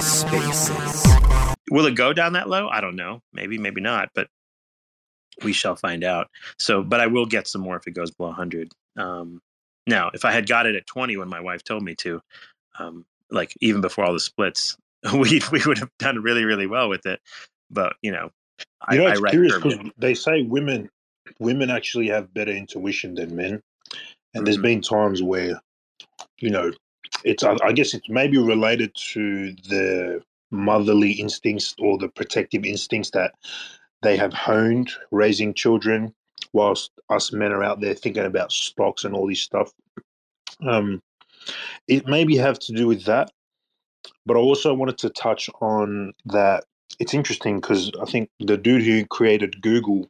spaces. Will it go down that low? I don't know. Maybe, maybe not, but we shall find out. So, but I will get some more if it goes below 100. Um, now, if I had got it at 20 when my wife told me to, um, like even before all the splits, we we would have done really really well with it. But you know, you know, I, it's I curious because they say women women actually have better intuition than men, and mm-hmm. there's been times where, you know, it's I guess it's maybe related to the motherly instincts or the protective instincts that they have honed raising children whilst us men are out there thinking about stocks and all this stuff. Um, it maybe have to do with that but i also wanted to touch on that. It's interesting because i think the dude who created google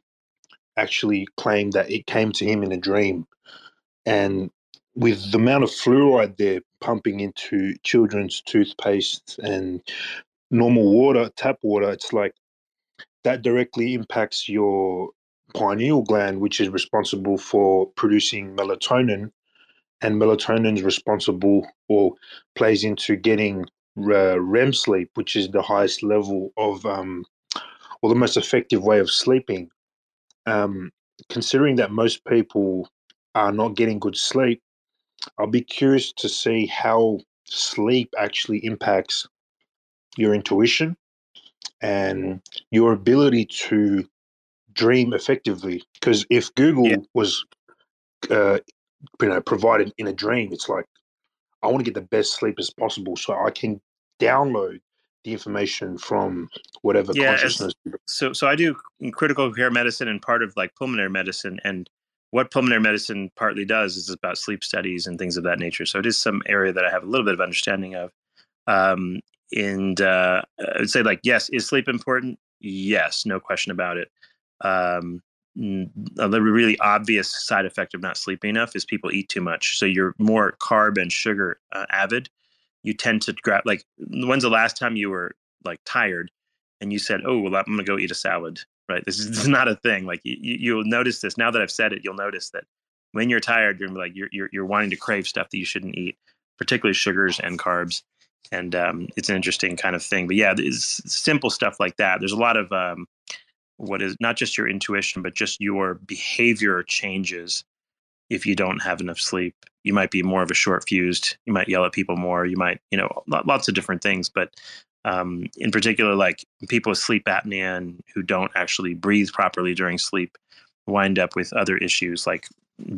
actually claimed that it came to him in a dream and with the amount of fluoride they're pumping into children's toothpaste and normal water, tap water, it's like that directly impacts your pineal gland, which is responsible for producing melatonin. And melatonin is responsible or plays into getting REM sleep, which is the highest level of um, or the most effective way of sleeping. Um, considering that most people are not getting good sleep, I'll be curious to see how sleep actually impacts your intuition and your ability to dream effectively. Because if Google yeah. was, uh, you know, provided in a dream, it's like I want to get the best sleep as possible, so I can download the information from whatever yeah, consciousness. So, so I do critical care medicine and part of like pulmonary medicine, and what pulmonary medicine partly does is about sleep studies and things of that nature. So it is some area that I have a little bit of understanding of. Um, and uh, I would say, like, yes, is sleep important? Yes, no question about it. Um, a really obvious side effect of not sleeping enough is people eat too much. So you're more carb and sugar uh, avid. You tend to grab like when's the last time you were like tired and you said, "Oh, well, I'm gonna go eat a salad." Right? This is, this is not a thing. Like you, you'll notice this now that I've said it. You'll notice that when you're tired, you're like you're, you're you're wanting to crave stuff that you shouldn't eat, particularly sugars and carbs and um, it's an interesting kind of thing. But yeah, it's simple stuff like that. There's a lot of um, what is not just your intuition, but just your behavior changes if you don't have enough sleep. You might be more of a short fused. You might yell at people more. You might, you know, lots of different things. But um, in particular, like people with sleep apnea and who don't actually breathe properly during sleep wind up with other issues like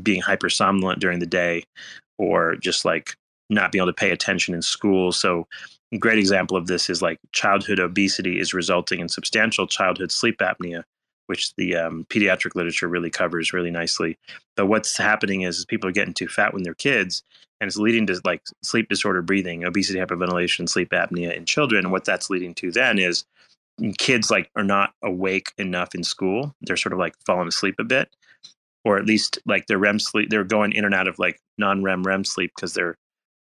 being hypersomnolent during the day or just like not being able to pay attention in school. So, a great example of this is like childhood obesity is resulting in substantial childhood sleep apnea, which the um, pediatric literature really covers really nicely. But what's happening is, is people are getting too fat when they're kids, and it's leading to like sleep disorder breathing, obesity, hyperventilation, sleep apnea in children. And what that's leading to then is kids like are not awake enough in school. They're sort of like falling asleep a bit, or at least like their REM sleep. They're going in and out of like non-REM REM sleep because they're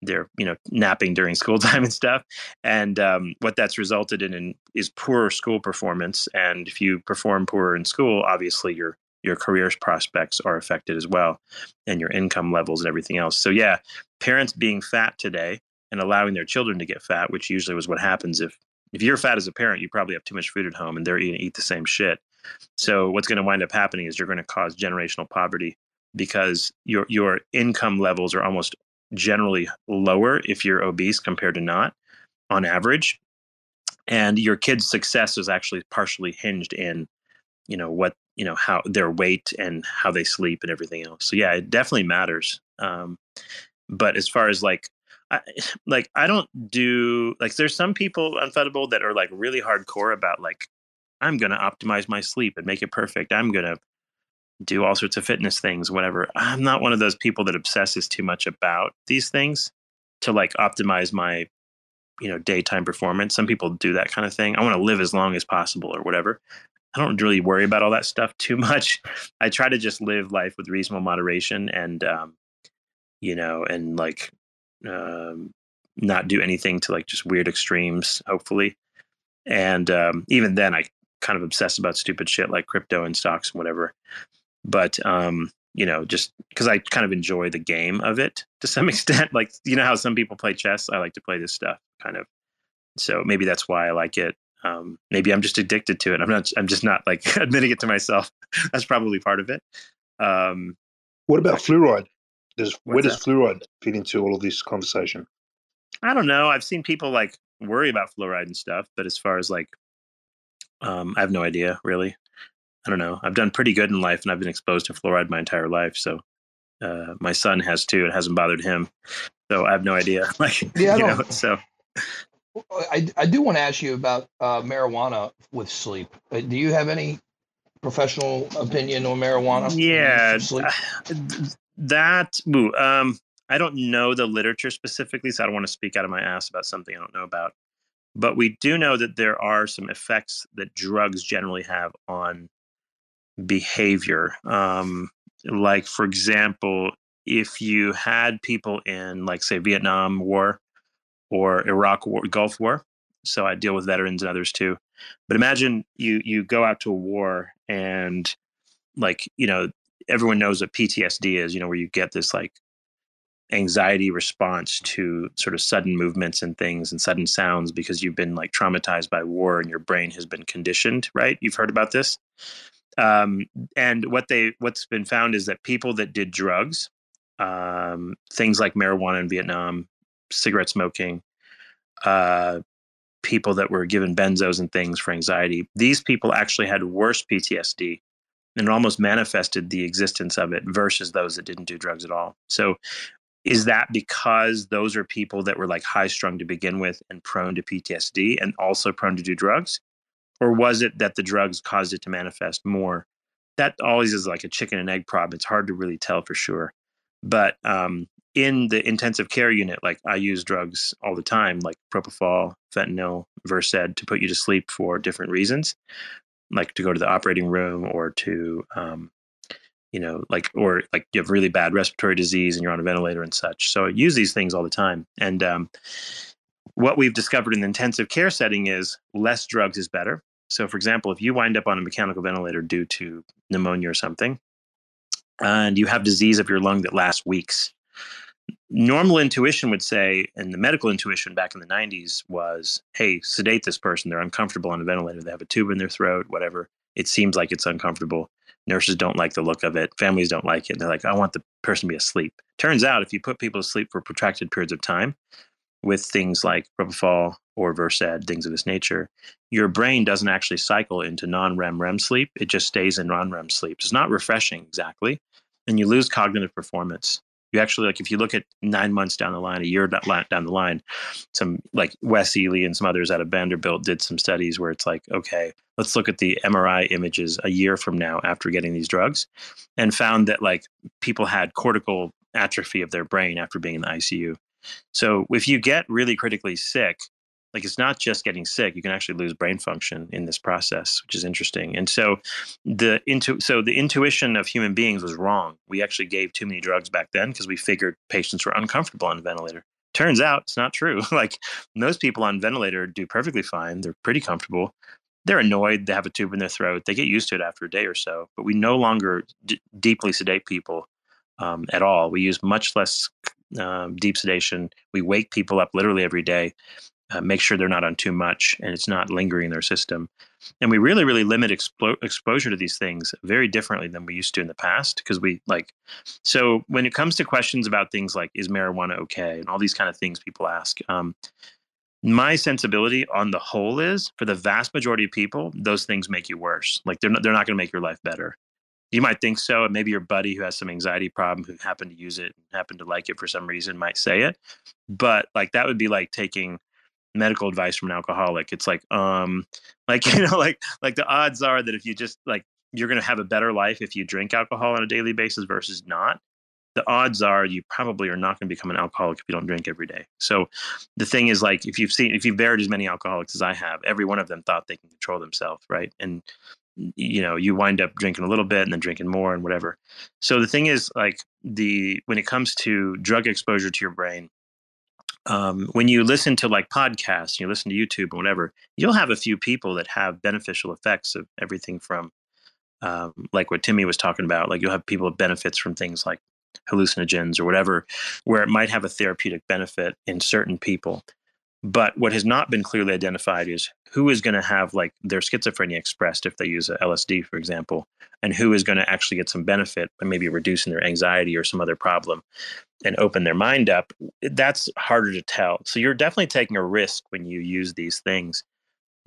they're you know napping during school time and stuff and um, what that's resulted in, in, is poor school performance and if you perform poor in school obviously your your career prospects are affected as well and your income levels and everything else. So yeah parents being fat today and allowing their children to get fat which usually was what happens if if you're fat as a parent you probably have too much food at home and they're to eat the same shit. So what's going to wind up happening is you're going to cause generational poverty because your your income levels are almost generally lower if you're obese compared to not on average. And your kid's success is actually partially hinged in you know what you know how their weight and how they sleep and everything else. So yeah it definitely matters. Um, but as far as like I, like i don't do like there's some people on unfettable that are like really hardcore about like i'm gonna optimize my sleep and make it perfect. I'm gonna do all sorts of fitness things, whatever. I'm not one of those people that obsesses too much about these things to like optimize my, you know, daytime performance. Some people do that kind of thing. I want to live as long as possible or whatever. I don't really worry about all that stuff too much. I try to just live life with reasonable moderation and, um, you know, and like, um, not do anything to like just weird extremes, hopefully. And um, even then, I kind of obsess about stupid shit like crypto and stocks and whatever. But um, you know, just because I kind of enjoy the game of it to some extent. Like, you know how some people play chess? I like to play this stuff kind of. So maybe that's why I like it. Um, maybe I'm just addicted to it. I'm not, I'm just not like admitting it to myself. that's probably part of it. Um, what about fluoride? Does, where does that? fluoride fit into all of this conversation? I don't know. I've seen people like worry about fluoride and stuff, but as far as like, um, I have no idea really. I don't know. I've done pretty good in life, and I've been exposed to fluoride my entire life. So uh, my son has too. It hasn't bothered him. So I have no idea. Like, yeah, you know, so. I, I do want to ask you about uh, marijuana with sleep. Uh, do you have any professional opinion on marijuana? Yeah, that. um, I don't know the literature specifically, so I don't want to speak out of my ass about something I don't know about. But we do know that there are some effects that drugs generally have on behavior. Um, like, for example, if you had people in, like, say, Vietnam War or Iraq War, Gulf War, so I deal with veterans and others too. But imagine you you go out to a war and, like, you know, everyone knows what PTSD is. You know, where you get this like anxiety response to sort of sudden movements and things and sudden sounds because you've been like traumatized by war and your brain has been conditioned right you've heard about this um, and what they what's been found is that people that did drugs, um, things like marijuana in Vietnam, cigarette smoking, uh, people that were given benzos and things for anxiety, these people actually had worse PTSD and almost manifested the existence of it versus those that didn't do drugs at all. So is that because those are people that were like high strung to begin with and prone to PTSD and also prone to do drugs? Or was it that the drugs caused it to manifest more? That always is like a chicken and egg problem. It's hard to really tell for sure. But um, in the intensive care unit, like I use drugs all the time, like propofol, fentanyl, Versed, to put you to sleep for different reasons, like to go to the operating room or to, um, you know, like or like you have really bad respiratory disease and you're on a ventilator and such. So I use these things all the time, and um, what we've discovered in the intensive care setting is less drugs is better. So, for example, if you wind up on a mechanical ventilator due to pneumonia or something, and you have disease of your lung that lasts weeks, normal intuition would say, and the medical intuition back in the 90s was, hey, sedate this person. They're uncomfortable on a ventilator. They have a tube in their throat, whatever. It seems like it's uncomfortable. Nurses don't like the look of it. Families don't like it. And they're like, I want the person to be asleep. Turns out, if you put people to sleep for protracted periods of time, with things like propofol or Versed, things of this nature, your brain doesn't actually cycle into non-REM REM sleep. It just stays in non-REM sleep. It's not refreshing exactly, and you lose cognitive performance. You actually like if you look at nine months down the line, a year down the line, some like Wes Ely and some others out of Vanderbilt did some studies where it's like, okay, let's look at the MRI images a year from now after getting these drugs, and found that like people had cortical atrophy of their brain after being in the ICU. So if you get really critically sick, like it's not just getting sick, you can actually lose brain function in this process, which is interesting. And so the so the intuition of human beings was wrong. We actually gave too many drugs back then because we figured patients were uncomfortable on a ventilator. Turns out it's not true. like most people on ventilator do perfectly fine. They're pretty comfortable. They're annoyed. They have a tube in their throat. They get used to it after a day or so. But we no longer d- deeply sedate people um, at all. We use much less um, deep sedation. We wake people up literally every day, uh, make sure they're not on too much and it's not lingering in their system. And we really, really limit expo- exposure to these things very differently than we used to in the past because we like. So when it comes to questions about things like is marijuana okay and all these kind of things people ask. Um, my sensibility on the whole is for the vast majority of people, those things make you worse. Like they're not, they're not going to make your life better you might think so and maybe your buddy who has some anxiety problem who happened to use it and happened to like it for some reason might say it but like that would be like taking medical advice from an alcoholic it's like um like you know like like the odds are that if you just like you're going to have a better life if you drink alcohol on a daily basis versus not the odds are you probably are not going to become an alcoholic if you don't drink every day. So the thing is like if you've seen if you've buried as many alcoholics as i have every one of them thought they can control themselves right? And you know you wind up drinking a little bit and then drinking more and whatever. So the thing is like the when it comes to drug exposure to your brain um, when you listen to like podcasts you listen to youtube or whatever you'll have a few people that have beneficial effects of everything from um, like what Timmy was talking about. Like you'll have people with benefits from things like hallucinogens or whatever, where it might have a therapeutic benefit in certain people. But what has not been clearly identified is who is going to have like their schizophrenia expressed if they use LSD, for example, and who is going to actually get some benefit by maybe reducing their anxiety or some other problem and open their mind up. That's harder to tell. So you're definitely taking a risk when you use these things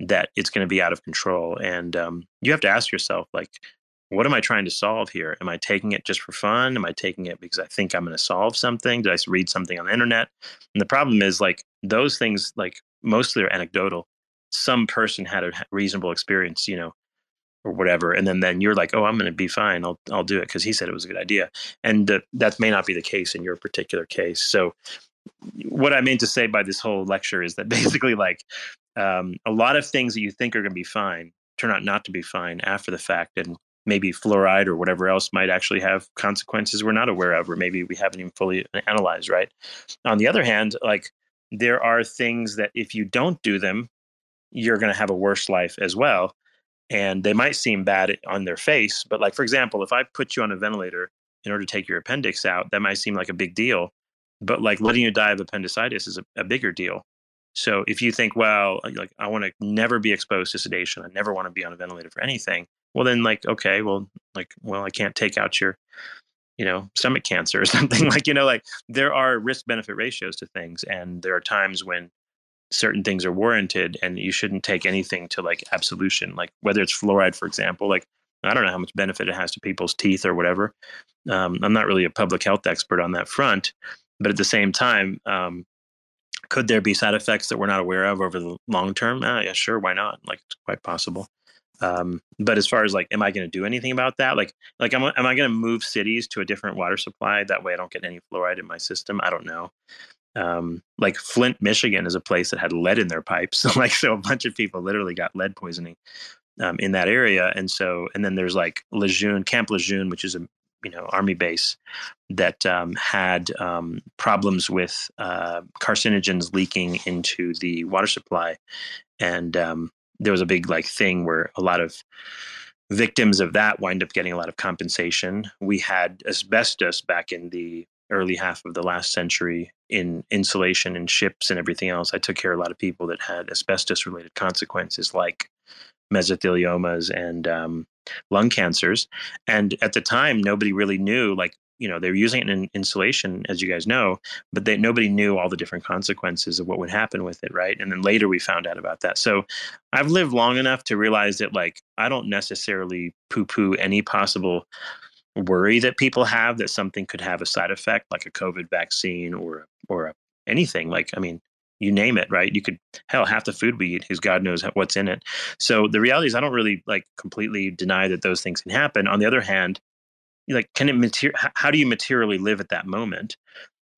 that it's going to be out of control. And um, you have to ask yourself, like, what am I trying to solve here? Am I taking it just for fun? Am I taking it because I think I'm going to solve something? Did I read something on the internet? And the problem is, like, those things, like, mostly are anecdotal. Some person had a reasonable experience, you know, or whatever, and then then you're like, oh, I'm going to be fine. I'll I'll do it because he said it was a good idea, and uh, that may not be the case in your particular case. So, what I mean to say by this whole lecture is that basically, like, um, a lot of things that you think are going to be fine turn out not to be fine after the fact, and maybe fluoride or whatever else might actually have consequences we're not aware of, or maybe we haven't even fully analyzed. Right. On the other hand, like there are things that if you don't do them, you're going to have a worse life as well. And they might seem bad on their face, but like for example, if I put you on a ventilator in order to take your appendix out, that might seem like a big deal. But like letting you die of appendicitis is a, a bigger deal so if you think, well, like I want to never be exposed to sedation, I never want to be on a ventilator for anything, well then like okay, well like well I can't take out your you know stomach cancer or something like you know like there are risk benefit ratios to things and there are times when certain things are warranted and you shouldn't take anything to like absolution like whether it's fluoride for example like I don't know how much benefit it has to people's teeth or whatever. Um, I'm not really a public health expert on that front, but at the same time, um, could there be side effects that we're not aware of over the long term? Uh, yeah, sure. Why not? Like, it's quite possible. Um, but as far as like, am I going to do anything about that? Like, like, am, am I going to move cities to a different water supply? That way I don't get any fluoride in my system. I don't know. Um, like Flint, Michigan is a place that had lead in their pipes. So like, so a bunch of people literally got lead poisoning um, in that area. And so, and then there's like Lejeune, Camp Lejeune, which is a you know army base that um, had um, problems with uh, carcinogens leaking into the water supply, and um, there was a big like thing where a lot of victims of that wind up getting a lot of compensation. We had asbestos back in the early half of the last century in insulation and ships and everything else. I took care of a lot of people that had asbestos related consequences like mesotheliomas and um, lung cancers. And at the time, nobody really knew, like, you know, they were using it in insulation, as you guys know, but they, nobody knew all the different consequences of what would happen with it, right? And then later we found out about that. So I've lived long enough to realize that, like, I don't necessarily poo poo any possible worry that people have that something could have a side effect, like a COVID vaccine or or a, anything. Like, I mean, you name it, right? You could hell half the food we eat, who's God knows what's in it. So the reality is, I don't really like completely deny that those things can happen. On the other hand, like, can it material? How do you materially live at that moment?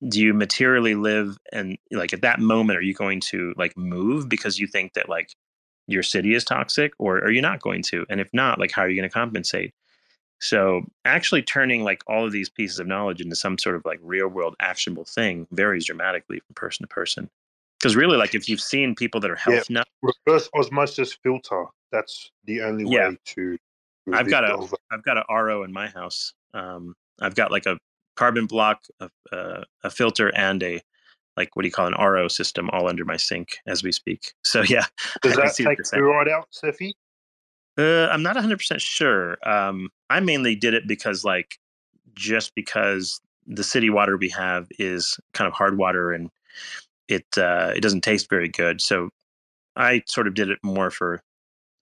Do you materially live and like at that moment, are you going to like move because you think that like your city is toxic, or are you not going to? And if not, like, how are you going to compensate? So actually turning like all of these pieces of knowledge into some sort of like real world actionable thing varies dramatically from person to person. Because really, like if you've seen people that are health yeah. reverse osmosis filter. That's the only yeah. way to. I've got a have got a RO in my house. Um, I've got like a carbon block, a, uh, a filter, and a like what do you call an RO system all under my sink as we speak. So yeah, does that take fluoride out, Cephii? Uh, I'm not 100 percent sure. Um, I mainly did it because like just because the city water we have is kind of hard water and it uh, it doesn't taste very good. So I sort of did it more for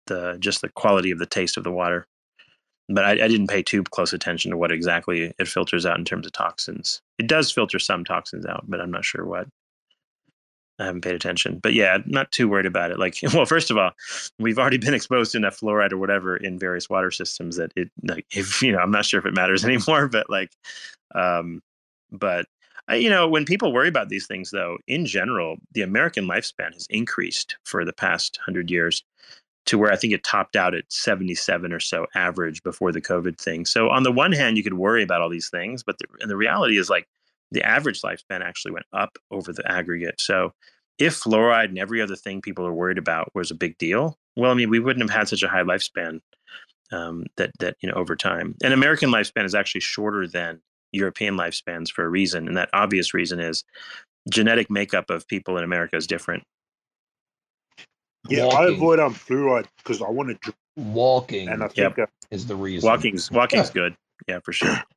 the just the quality of the taste of the water. But I, I, didn't pay too close attention to what exactly it filters out in terms of toxins. It does filter some toxins out, but I'm not sure what. I haven't paid attention. But yeah, not too worried about it. Like, well, first of all, we've already been exposed to enough fluoride or whatever in various water systems that it, like, if you know, I'm not sure if it matters anymore. But like, um, but I, you know, when people worry about these things, though, in general, the American lifespan has increased for the past hundred years to where I think it topped out at 77 or so average before the COVID thing. So on the one hand, you could worry about all these things, but the, and the reality is like the average lifespan actually went up over the aggregate. So if fluoride and every other thing people are worried about was a big deal, well, I mean, we wouldn't have had such a high lifespan um, that that you know over time. And American lifespan is actually shorter than European lifespans for a reason, and that obvious reason is genetic makeup of people in America is different. Yeah, walking. I avoid um fluoride because I want to drink. Walking, and I think yep. is the reason. Walking's walking's good. Yeah, for sure.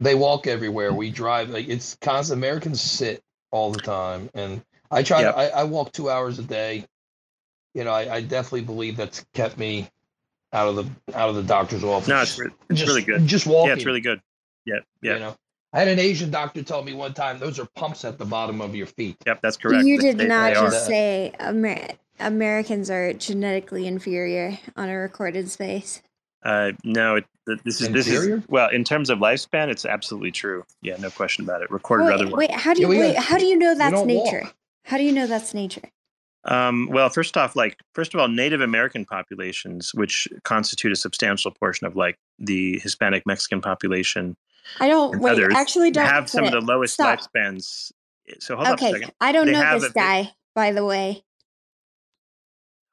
They walk everywhere. We drive. Like it's constant. Americans sit all the time, and I try. Yep. To, I, I walk two hours a day. You know, I, I definitely believe that's kept me out of the out of the doctor's office. No, it's, it's just, really good. Just walking. Yeah, it's really good. Yeah, yeah. You know, I had an Asian doctor tell me one time those are pumps at the bottom of your feet. Yep, that's correct. You did they, not they just say Amer- Americans are genetically inferior on a recorded space. Uh, no, it, this is inferior? this is well in terms of lifespan, it's absolutely true. Yeah, no question about it. Recorded wait, otherwise. Wait, how do you yeah, wait? Got, how do you know that's nature? Walk. How do you know that's nature? Um, well, first off, like first of all, Native American populations, which constitute a substantial portion of like the Hispanic Mexican population, I don't wait. Actually, don't have some it. of the lowest Stop. lifespans. So hold okay, up a second. I don't they know this guy, by the way.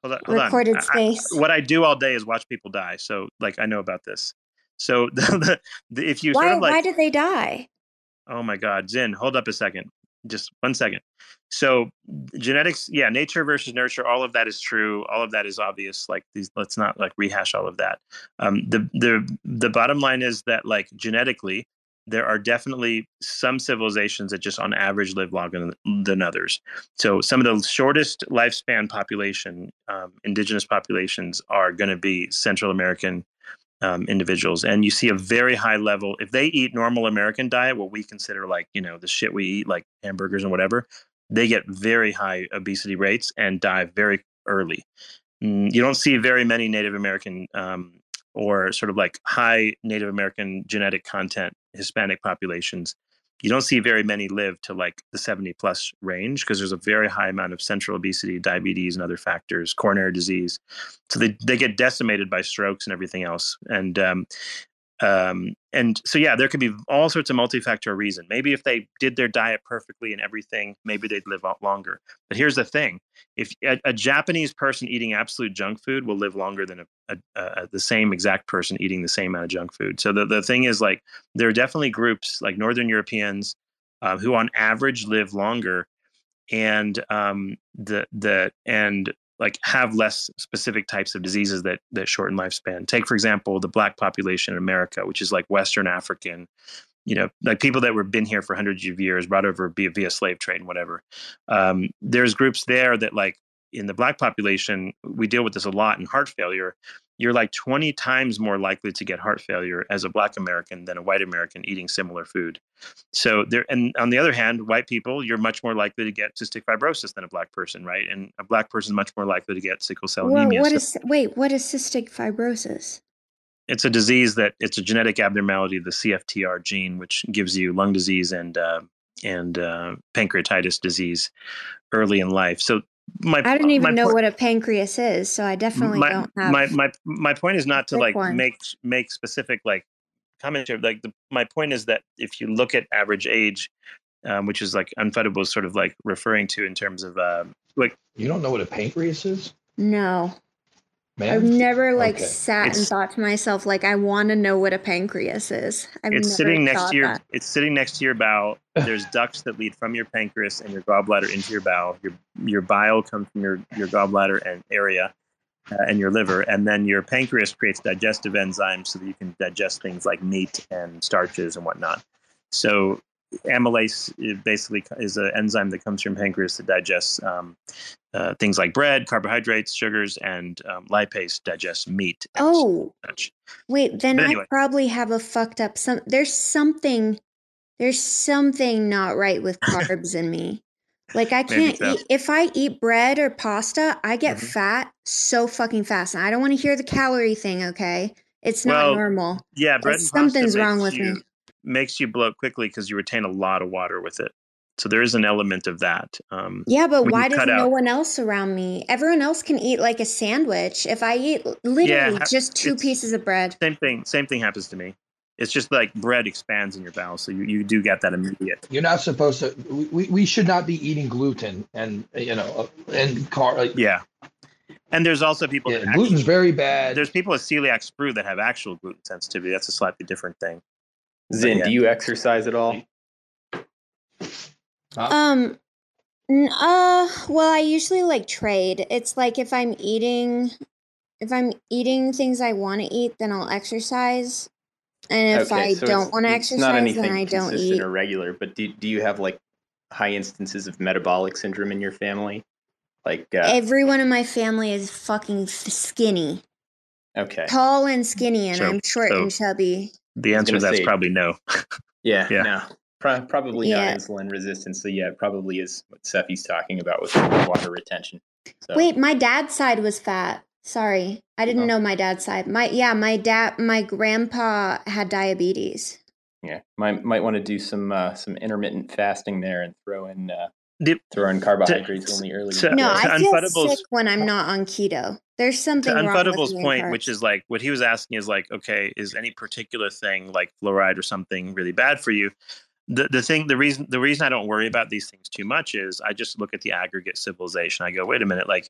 Hold on, hold Recorded on. space. I, what I do all day is watch people die. So, like, I know about this. So, the, the, if you why, sort of like, why did they die? Oh my God, Zin, hold up a second just one second. So genetics, yeah, nature versus nurture, all of that is true. All of that is obvious. Like these, let's not like rehash all of that. Um, the the the bottom line is that like genetically, there are definitely some civilizations that just on average live longer than, than others. So some of the shortest lifespan population, um, indigenous populations, are going to be Central American um, individuals. And you see a very high level if they eat normal american diet what we consider like you know the shit we eat like hamburgers and whatever they get very high obesity rates and die very early. Mm, you don't see very many native american um, or sort of like high native american genetic content hispanic populations you don't see very many live to like the 70 plus range because there's a very high amount of central obesity, diabetes, and other factors, coronary disease. So they, they get decimated by strokes and everything else. And um, um, and so, yeah, there could be all sorts of multifactorial reason. Maybe if they did their diet perfectly and everything, maybe they'd live longer. But here's the thing: if a, a Japanese person eating absolute junk food will live longer than a, a, a, the same exact person eating the same amount of junk food. So the, the thing is, like, there are definitely groups like Northern Europeans uh, who, on average, live longer, and um, the the and like have less specific types of diseases that that shorten lifespan. Take for example the black population in America, which is like Western African, you know, like people that were been here for hundreds of years, brought over via, via slave trade and whatever. Um, there's groups there that like in the black population, we deal with this a lot in heart failure, you're like 20 times more likely to get heart failure as a black American than a white American eating similar food. So there, and on the other hand, white people, you're much more likely to get cystic fibrosis than a black person, right? And a black person is much more likely to get sickle cell well, anemia. What so, is, wait, what is cystic fibrosis? It's a disease that it's a genetic abnormality of the CFTR gene, which gives you lung disease and uh, and uh, pancreatitis disease early in life. So my I don't even know what a pancreas is, so I definitely my, don't have. My my my point is not to like one. make make specific like commentary. Like the, my point is that if you look at average age, um, which is like Unfudable sort of like referring to in terms of uh, like you don't know what a pancreas is. No. Man? I've never like okay. sat it's, and thought to myself like I want to know what a pancreas is. I've it's sitting next to your that. it's sitting next to your bowel. There's ducts that lead from your pancreas and your gallbladder into your bowel. Your your bile comes from your your gallbladder and area uh, and your liver, and then your pancreas creates digestive enzymes so that you can digest things like meat and starches and whatnot. So amylase basically is an enzyme that comes from pancreas that digests um, uh, things like bread, carbohydrates, sugars, and um, lipase digests meat. Oh, such. wait, then anyway. I probably have a fucked up some. There's something. There's something not right with carbs in me. Like I can't so. eat if I eat bread or pasta, I get mm-hmm. fat so fucking fast. And I don't want to hear the calorie thing. Okay, it's not well, normal. Yeah, bread. something's wrong with you, me makes you bloat quickly because you retain a lot of water with it. So there is an element of that. Um, yeah, but why does no out, one else around me? Everyone else can eat like a sandwich. If I eat literally yeah, just two pieces of bread, same thing. Same thing happens to me. It's just like bread expands in your bowel, so you, you do get that immediate. You're not supposed to. We, we should not be eating gluten and you know and car. Like, yeah, And there's also people. Yeah, gluten's actually, very bad. There's people with celiac sprue that have actual gluten sensitivity. That's a slightly different thing. Zin, yeah. do you exercise at all? Um, uh, well, I usually like trade. It's like if I'm eating, if I'm eating things I want to eat, then I'll exercise. And if okay, I so don't want to exercise, then I don't eat. Or regular, but do do you have like high instances of metabolic syndrome in your family? Like uh, everyone in my family is fucking skinny. Okay. Tall and skinny, and so, I'm short so and chubby. The answer to that's say, probably no. yeah, yeah. No. Pro- probably yeah. not insulin resistance. So yeah, it probably is what Cephii's talking about with water retention. So. Wait, my dad's side was fat. Sorry, I didn't oh. know my dad's side. My yeah, my dad, my grandpa had diabetes. Yeah, might might want to do some uh, some intermittent fasting there and throw in uh, the, throw in carbohydrates to, only early. To, no, I feel sick when I'm not on keto. There's something to wrong Unfudable's point, which is like what he was asking is like, okay, is any particular thing like fluoride or something really bad for you? The the thing, the reason the reason I don't worry about these things too much is I just look at the aggregate civilization. I go, wait a minute, like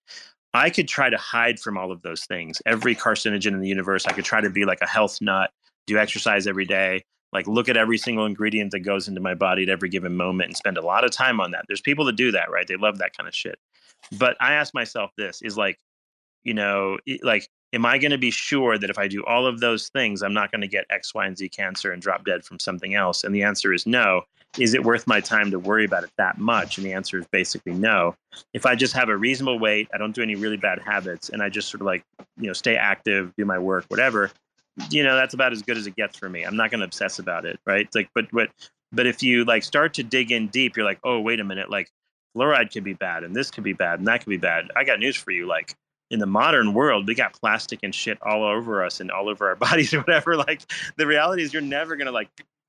I could try to hide from all of those things. Every carcinogen in the universe, I could try to be like a health nut, do exercise every day, like look at every single ingredient that goes into my body at every given moment and spend a lot of time on that. There's people that do that, right? They love that kind of shit. But I ask myself this is like, you know, like, am I going to be sure that if I do all of those things, I'm not going to get X, Y, and Z cancer and drop dead from something else? And the answer is no. Is it worth my time to worry about it that much? And the answer is basically no. If I just have a reasonable weight, I don't do any really bad habits, and I just sort of like, you know, stay active, do my work, whatever, you know that's about as good as it gets for me. I'm not going to obsess about it right? Like but but but if you like start to dig in deep you're like oh wait a minute like fluoride could be bad and this could be bad and that could be bad. I got news for you like in the modern world we got plastic and shit all over us and all over our bodies or whatever like the reality is you're never going to like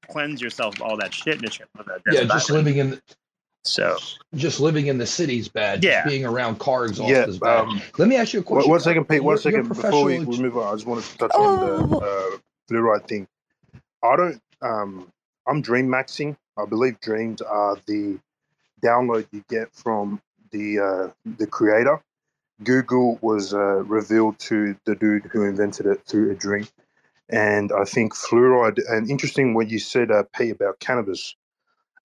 cleanse yourself of all that shit and shit. Yeah just living in so just living in the city's bad. Yeah. Just being around car exhaust yeah, is bad. Um, Let me ask you a question. One second, Pete. One second before we, we, move on. I just wanted to touch oh. on the uh, fluoride thing. I don't. Um, I'm dream maxing. I believe dreams are the download you get from the uh, the creator. Google was uh, revealed to the dude who invented it through a dream, and I think fluoride. And interesting what you said, uh, P, about cannabis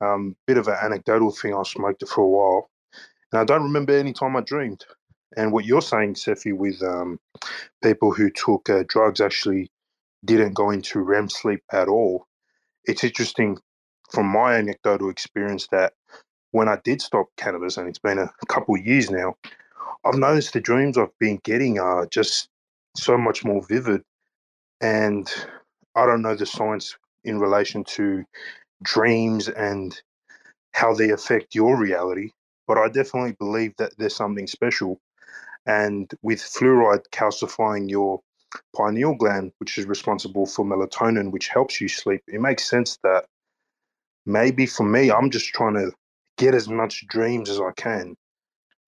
um, bit of an anecdotal thing. I smoked it for a while, and I don't remember any time I dreamed. And what you're saying, Cephii, with um, people who took uh, drugs actually didn't go into REM sleep at all. It's interesting from my anecdotal experience that when I did stop cannabis, and it's been a couple years now, I've noticed the dreams I've been getting are just so much more vivid. And I don't know the science in relation to dreams and how they affect your reality. But I definitely believe that there's something special. And with fluoride calcifying your pineal gland, which is responsible for melatonin, which helps you sleep, it makes sense that maybe for me, I'm just trying to get as much dreams as I can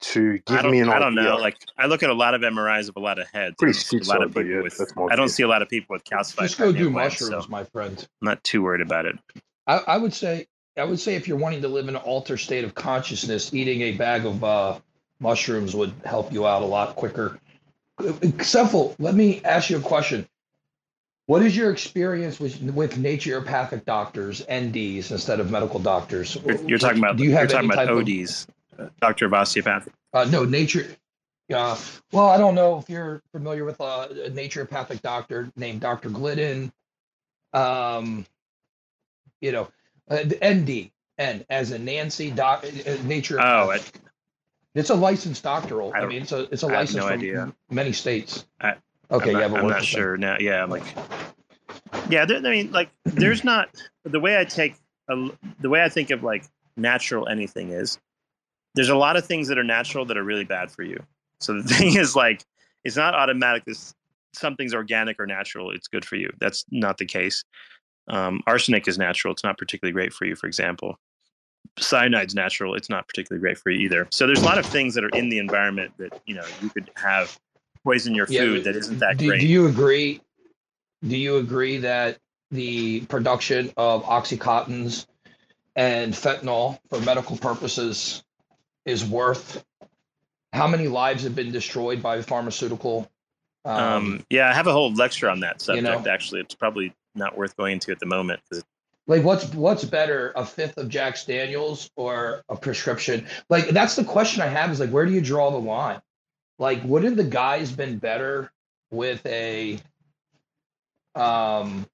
to give me an I don't know. Like I look at a lot of MRIs of a lot of heads. Pretty a lot of people yeah, with. I don't see a lot of people with calcified. Just go do mushrooms, so my friend. I'm not too worried about it. I, I, would say I would say if you're wanting to live in an altered state of consciousness, eating a bag of uh, mushrooms would help you out a lot quicker. Cephii, let me ask you a question. What is your experience with with naturopathic doctors, NDs, instead of medical doctors? You're, you're talking about. Do you have you're talking about ODs, of, uh, doctor of osteopathy? Uh, no, nature. Uh, well, I don't know if you're familiar with a, a naturopathic doctor named Dr. Glidden. Um, you know, uh, ND, N as a Nancy doc, uh, nature. Oh, it, it's a licensed doctoral. I, I, mean, it's a it's a license no from idea. many states. I, okay, I'm yeah, not, I'm not sure now. Yeah, I'm like, yeah. There, I mean, like, there's not the way I take a, the way I think of like natural anything is. There's a lot of things that are natural that are really bad for you. So the thing is, like, it's not automatic. This something's organic or natural. It's good for you. That's not the case. Um, arsenic is natural. It's not particularly great for you, for example. Cyanide's natural. It's not particularly great for you either. So there's a lot of things that are in the environment that, you know, you could have poison your food yeah, that isn't that do, great. Do you agree? Do you agree that the production of oxycontins and fentanyl for medical purposes is worth how many lives have been destroyed by pharmaceutical? Um, um, yeah, I have a whole lecture on that subject. You know? Actually, it's probably not worth going into at the moment because like what's what's better, a fifth of Jack Daniels or a prescription? Like that's the question I have is like where do you draw the line? Like would have the guys been better with a um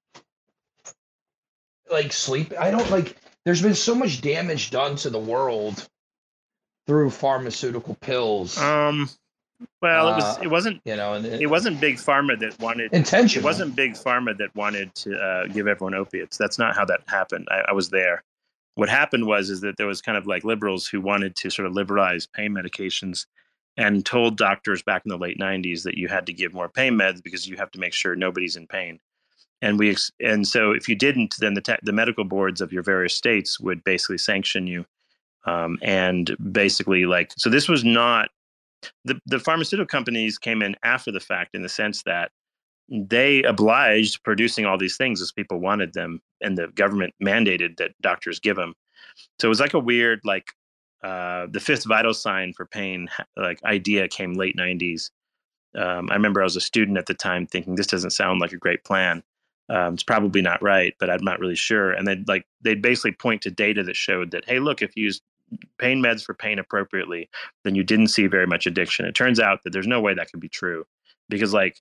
like sleep? I don't like there's been so much damage done to the world through pharmaceutical pills. Um well, it was. Uh, it wasn't. You know, it, it, wasn't big pharma that wanted intention. It wasn't big pharma that wanted to uh, give everyone opiates. That's not how that happened. I, I, was there. What happened was is that there was kind of like liberals who wanted to sort of liberalize pain medications, and told doctors back in the late '90s that you had to give more pain meds because you have to make sure nobody's in pain. And we and so if you didn't, then the te- the medical boards of your various states would basically sanction you, um, and basically like so. This was not the, the pharmaceutical companies came in after the fact in the sense that they obliged producing all these things as people wanted them and the government mandated that doctors give them so it was like a weird like uh, the fifth vital sign for pain like idea came late 90s um, i remember i was a student at the time thinking this doesn't sound like a great plan. Um, it's probably not right but i'm not really sure. And they'd like they'd basically point to data that showed that hey look if you use pain meds for pain appropriately, then you didn't see very much addiction. It turns out that there's no way that could be true because, like,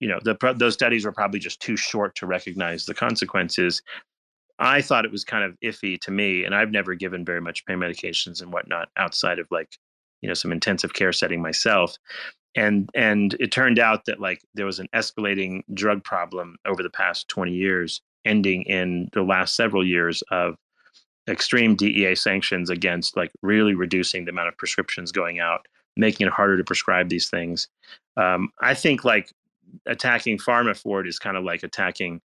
you know, the, those studies were probably just too short to recognize the consequences. I thought it was kind of iffy to me, and I've never given very much pain medications and whatnot outside of like, you know, some intensive care setting myself. And and it turned out that like there was an escalating drug problem over the past 20 years, ending in the last several years of extreme DEA sanctions against like really reducing the amount of prescriptions going out, making it harder to prescribe these things. Um, I think like attacking pharma for it is kind of like attacking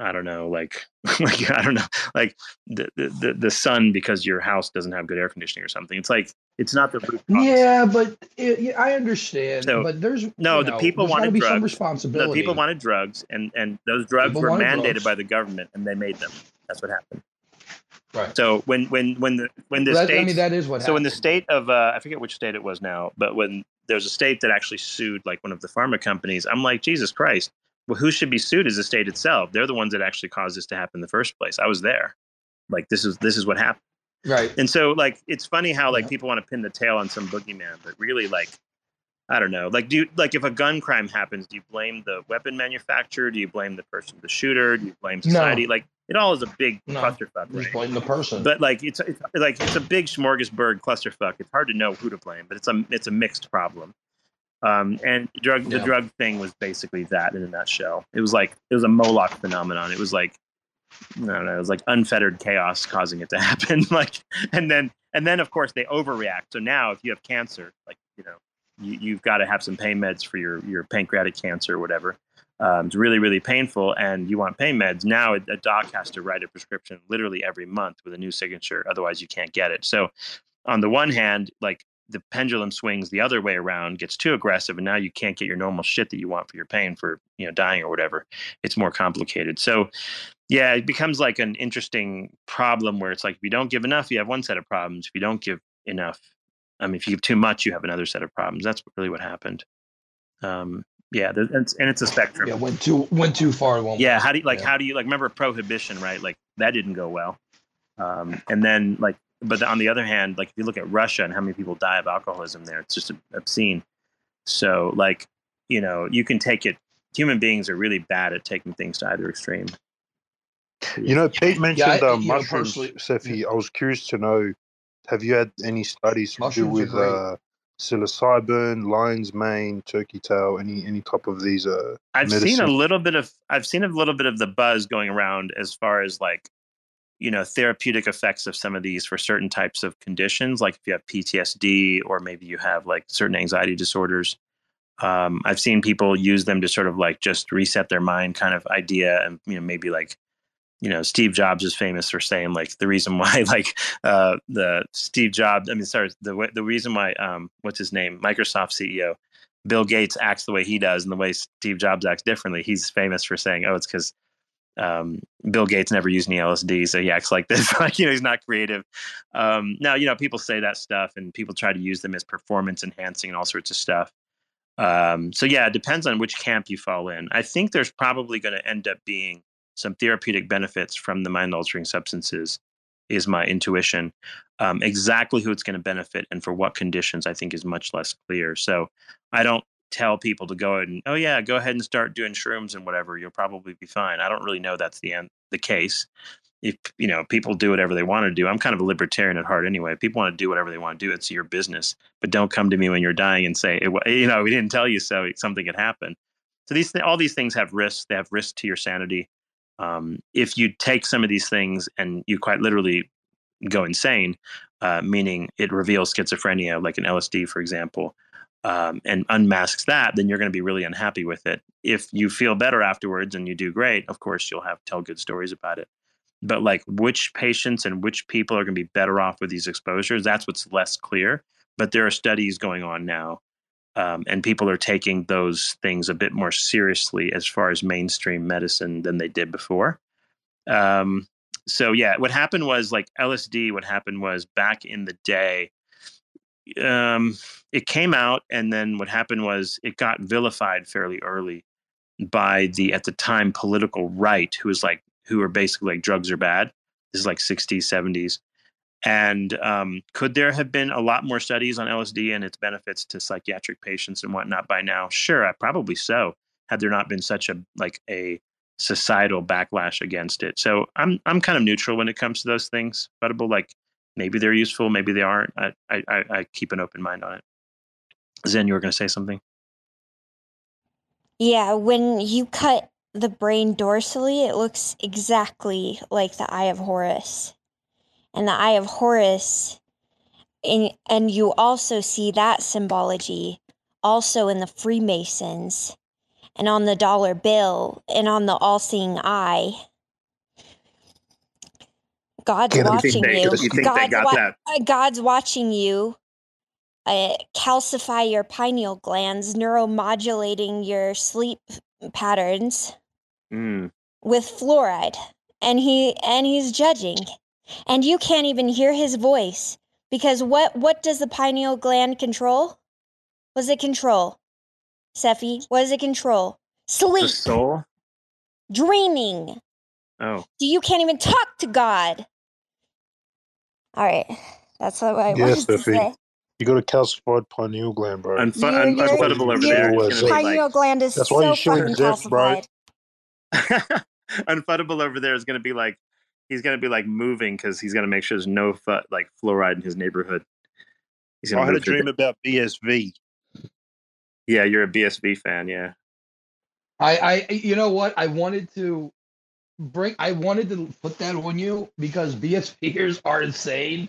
I don't know, like, like I don't know, like the, the the sun because your house doesn't have good air conditioning or something. It's like it's not the root cause. Yeah, but it, yeah, I understand. So, but there's no the know, people wanted drugs. Some responsibility. The people wanted drugs, and and those drugs people were mandated drugs. by the government, and they made them. That's what happened. Right. So when when when the when the that, state, I mean that is what. So happened. when the state of uh, I forget which state it was now, but when there's a state that actually sued like one of the pharma companies, I'm like Jesus Christ. Well, who should be sued is the state itself. They're the ones that actually caused this to happen in the first place. I was there. Like this is this is what happened. Right. And so like it's funny how like yeah. people want to pin the tail on some boogeyman, but really like I don't know. Like, do you, like if a gun crime happens, do you blame the weapon manufacturer? Do you blame the person, the shooter? Do you blame society? No. Like, it all is a big no, clusterfuck. Just blame the person. But like it's, it's like it's a big smorgasbord clusterfuck. It's hard to know who to blame, but it's a it's a mixed problem. Um, and drug yeah. the drug thing was basically that in a nutshell. It was like it was a Moloch phenomenon. It was like I don't know. It was like unfettered chaos causing it to happen. like and then and then of course they overreact. So now if you have cancer, like you know you, have got to have some pain meds for your your pancreatic cancer or whatever um, it's really really painful and you want pain meds. Now a, doc has to write a prescription literally every month with a new signature otherwise you can't get it. So on the one hand like the pendulum swings the other way around gets too aggressive and now you can't get your normal shit that you want for your pain for you know dying or whatever. It's more complicated. So yeah it becomes like an interesting problem where it's like if you don't give enough you have one set of problems. If you don't give enough i mean if you give too much you have another set of problems. That's really what happened. Um, yeah, and it's, and it's a spectrum. Yeah, went too went too far. One yeah, how do you like? Yeah. How do you like? Remember prohibition, right? Like that didn't go well. Um, and then like, but on the other hand, like if you look at Russia and how many people die of alcoholism there, it's just obscene. So like, you know, you can take it. Human beings are really bad at taking things to either extreme. You know, Pete mentioned yeah, I, uh, mushrooms, Cephii. I was curious to know, have you had any studies to mushrooms do with uh, psilocybin, lion's mane, turkey tail, any any type of these uh I've medicine? seen a little bit of I've seen a little bit of the buzz going around as far as like you know therapeutic effects of some of these for certain types of conditions like if you have PTSD or maybe you have like certain anxiety disorders um, I've seen people use them to sort of like just reset their mind kind of idea and you know maybe like you know steve jobs is famous for saying like the reason why like uh the steve jobs i mean sorry the the reason why um what's his name microsoft ceo bill gates acts the way he does and the way steve jobs acts differently he's famous for saying oh it's because um, Bill Gates never used any LSD, so he acts like this. like you know, he's not creative. Um, now, you know, people say that stuff, and people try to use them as performance enhancing and all sorts of stuff. Um, so yeah, it depends on which camp you fall in. I think there's probably going to end up being some therapeutic benefits from the mind altering substances. Is my intuition. Um, exactly who it's going to benefit and for what conditions, I think, is much less clear. So I don't tell people to go and oh yeah go ahead and start doing shrooms and whatever you'll probably be fine i don't really know that's the end the case if you know people do whatever they want to do i'm kind of a libertarian at heart anyway if people want to do whatever they want to do it's your business but don't come to me when you're dying and say you know we didn't tell you so something had happened. so these all these things have risks they have risks to your sanity um, if you take some of these things and you quite literally go insane uh, meaning it reveals schizophrenia like an lsd for example um, and unmasks that, then you're going to be really unhappy with it. If you feel better afterwards and you do great, of course you'll have tell good stories about it. But like which patients and which people are going to be better off with these exposures, that's what's less clear. But there are studies going on now, um, and people are taking those things a bit more seriously as far as mainstream medicine than they did before. Um, so yeah, what happened was like LSD. What happened was back in the day um, it came out, and then what happened was it got vilified fairly early by the at the time political right, who was like who were basically like drugs are bad. This is like 60s, 70s. And um, could there have been a lot more studies on LSD and its benefits to psychiatric patients and whatnot by now? Sure, probably so. Had there not been such a like a societal backlash against it, so I'm I'm kind of neutral when it comes to those things. But like maybe they're useful, maybe they aren't. I, I, I keep an open mind on it. Zen, you were going to say something? Yeah, when you cut the brain dorsally, it looks exactly like the Eye of Horus. And the Eye of Horus, and, and you also see that symbology also in the Freemasons and on the dollar bill and on the all seeing eye God's watching you. you God's, wa- God's watching you. Uh, calcify your pineal glands, neuromodulating your sleep patterns mm. with fluoride, and he and he's judging, and you can't even hear his voice because what what does the pineal gland control? What does it control? Cephii, what does it control? Sleep. The soul. Dreaming. Oh. You can't even talk to God. All right. That's what I yes, wanted to say. You got a calcified pineal gland, bro. Unfu- un- Unfudable over there. Pineal like, gland is that's so why you fucking deaf, calcified. Unfudable over there is going to be like he's going to be like moving because he's going to make sure there's no fu- like fluoride in his neighborhood. He's I had a dream about BSV. Yeah, you're a BSV fan. Yeah. I, I, you know what? I wanted to bring. I wanted to put that on you because BSVers are insane,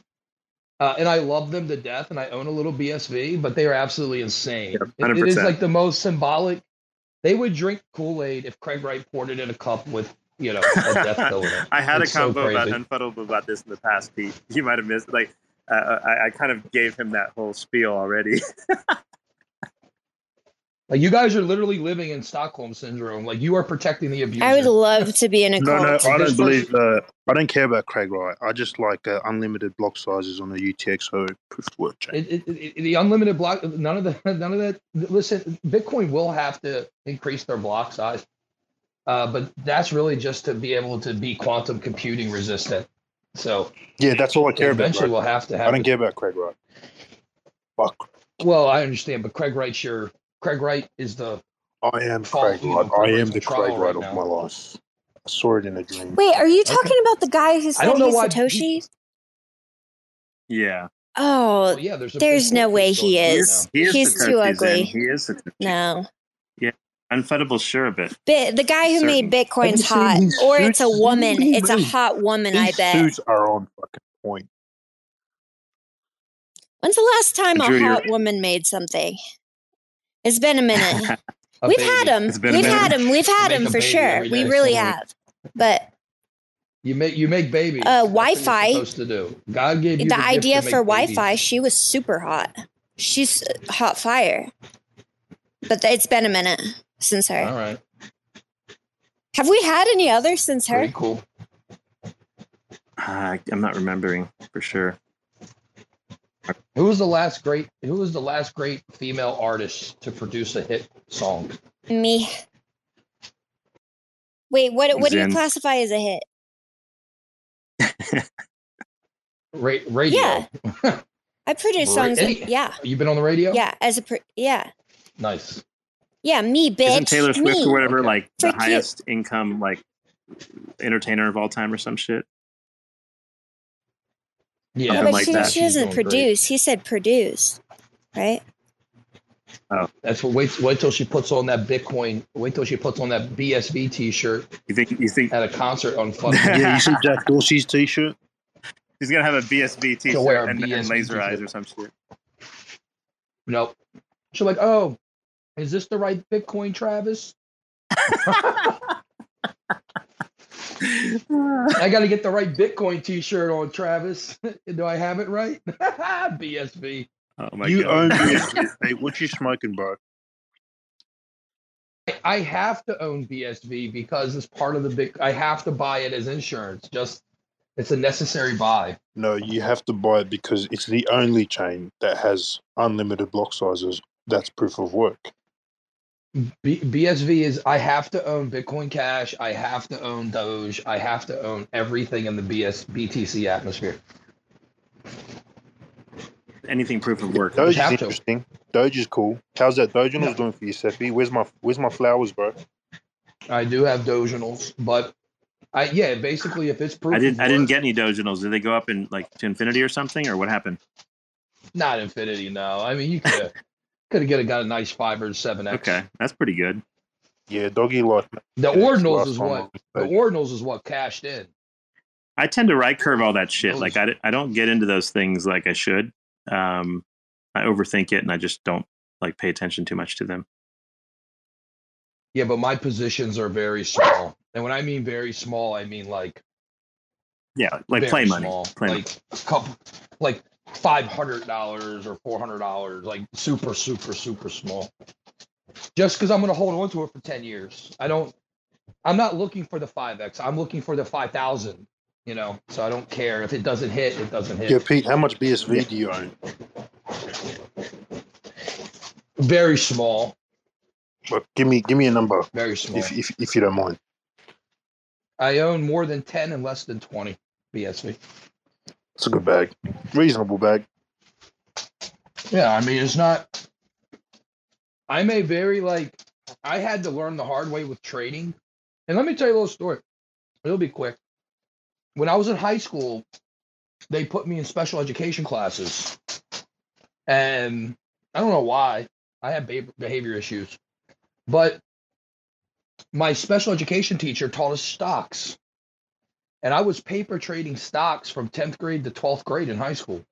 uh, and I love them to death, and I own a little BSV, but they are absolutely insane. It, it is like the most symbolic. They would drink Kool Aid if Craig Wright poured it in a cup with you know a death pill in it. I had it's a combo so about unfuddled about this in the past, Pete. You might have missed. Like, uh, I, I kind of gave him that whole spiel already. Like you guys are literally living in Stockholm syndrome. Like you are protecting the abuser. I would love to be in a no, No, I don't believe. Uh, I don't care about Craig Wright. I just like uh, unlimited block sizes on the UTXO proof of work chain. It, it, it, the unlimited block. None of the. None of that. Listen, Bitcoin will have to increase their block size, uh, but that's really just to be able to be quantum computing resistant. So yeah, that's all I care eventually about. Eventually, we'll have to have. I don't care about Craig Wright. Fuck. Well, I understand, but Craig Wright's your Craig Wright is the. I am Craig Wright. I am the Craig Wright right of my life. I saw it in a dream. Wait, are you talking okay. about the guy who said he's Satoshi? He... Yeah. Oh, well, yeah. There's, there's no way he is. He is he's too ugly. He is. No. Yeah. Unfudable sure of it. But the guy who Certain. made Bitcoin's hot, or it's a woman. It's a hot woman. I bet. Suits are on fucking point. When's the last time a hot woman made something? It's been a minute. a We've baby. had them. We've had them. We've had them for sure. We really have. But you make you make babies. Uh, Wi-Fi. Supposed to do. God gave you the, the idea for Wi-Fi. She was super hot. She's hot fire. But it's been a minute since her. All right. Have we had any others since her? Pretty cool. Uh, I'm not remembering for sure. Who was the last great? Who was the last great female artist to produce a hit song? Me. Wait, what? What Zen. do you classify as a hit? Ra- radio. Yeah. I produce songs. Any, yeah. You've been on the radio? Yeah, as a pro- yeah. Nice. Yeah, me, bitch. Isn't Taylor Swift me. or whatever okay. like the highest income like entertainer of all time or some shit? Yeah, but like she, that. she doesn't produce. Great. He said produce, right? Oh, that's what. Wait, wait till she puts on that Bitcoin. Wait till she puts on that BSV T-shirt. You think? You think at a concert on fun? yeah, you see Jack Dorsey's T-shirt. He's gonna have a BSV T-shirt and, BSV and laser t-shirt. eyes or some shit. Nope. She's like, oh, is this the right Bitcoin, Travis? I got to get the right Bitcoin T-shirt on, Travis. Do I have it right? BSV. Oh my you God. own BSV. hey, what you smoking, bro? I have to own BSV because it's part of the big. I have to buy it as insurance. Just it's a necessary buy. No, you have to buy it because it's the only chain that has unlimited block sizes. That's proof of work. B- BSV is I have to own Bitcoin Cash. I have to own Doge. I have to own everything in the BS BTC atmosphere. Anything proof of work. Doge is interesting. Doge is cool. How's that Doginals no. doing for you, Cephii? Where's my Where's my flowers, bro? I do have Doginals, but I yeah, basically if it's proof. I didn't I didn't get any Doginals. Did they go up in like to infinity or something, or what happened? Not infinity, no. I mean, you could could have got a nice five or seven X. Okay, that's pretty good. Yeah, doggy lot. The ordinals is what the ordinals is what cashed in. I tend to right curve all that shit. Like I, I don't get into those things like I should. Um, I overthink it and I just don't like pay attention too much to them. Yeah, but my positions are very small, and when I mean very small, I mean like yeah, like play money, small. play like money. couple, like five hundred dollars or four hundred dollars, like super, super, super small. Just because I'm going to hold on to it for ten years. I don't. I'm not looking for the five x. I'm looking for the five thousand. You know, so I don't care if it doesn't hit. It doesn't hit. Yeah, Pete. How much BSV yeah. do you own? Very small. But give me give me a number. Very small. If if, if you don't mind. I own more than ten and less than twenty BSV. It's a good bag, reasonable bag. Yeah, I mean, it's not. I'm a very like. I had to learn the hard way with trading, and let me tell you a little story. It'll be quick. When I was in high school, they put me in special education classes, and I don't know why. I had behavior issues, but my special education teacher taught us stocks and I was paper trading stocks from 10th grade to 12th grade in high school.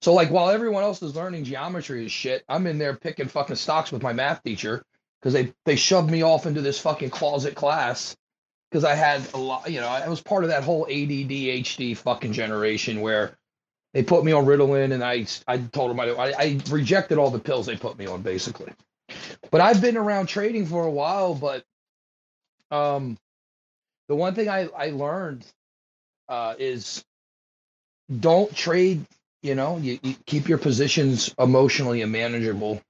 So like while everyone else is learning geometry and shit, I'm in there picking fucking stocks with my math teacher because they they shoved me off into this fucking closet class because I had a lot, you know, I was part of that whole ADD HD fucking generation where they put me on Ritalin and I I told them I, I rejected all the pills they put me on basically. But I've been around trading for a while, but um the one thing I, I learned uh, is don't trade, you know, you, you keep your positions emotionally and manageable.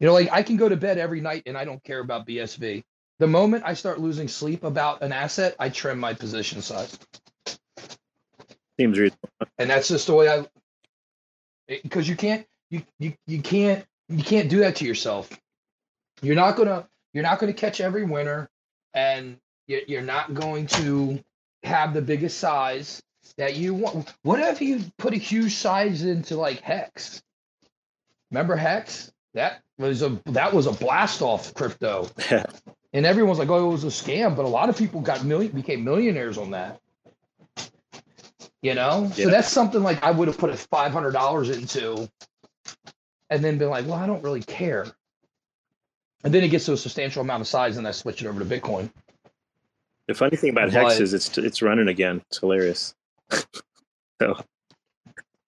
You know, like I can go to bed every night and I don't care about BSV. The moment I start losing sleep about an asset, I trim my position size. Seems reasonable. And that's just the way I because you can't you, you you can't you can't do that to yourself. You're not gonna you're not gonna catch every winner and you're not going to have the biggest size that you want. What if you put a huge size into like Hex? Remember Hex? That was a that was a blast off crypto. and everyone's like, oh, it was a scam, but a lot of people got million became millionaires on that. You know? Yeah. So that's something like I would have put a five hundred dollars into and then been like, well, I don't really care. And then it gets to a substantial amount of size and I switch it over to Bitcoin. The funny thing about Hex is it's it's running again. It's hilarious. so they'll,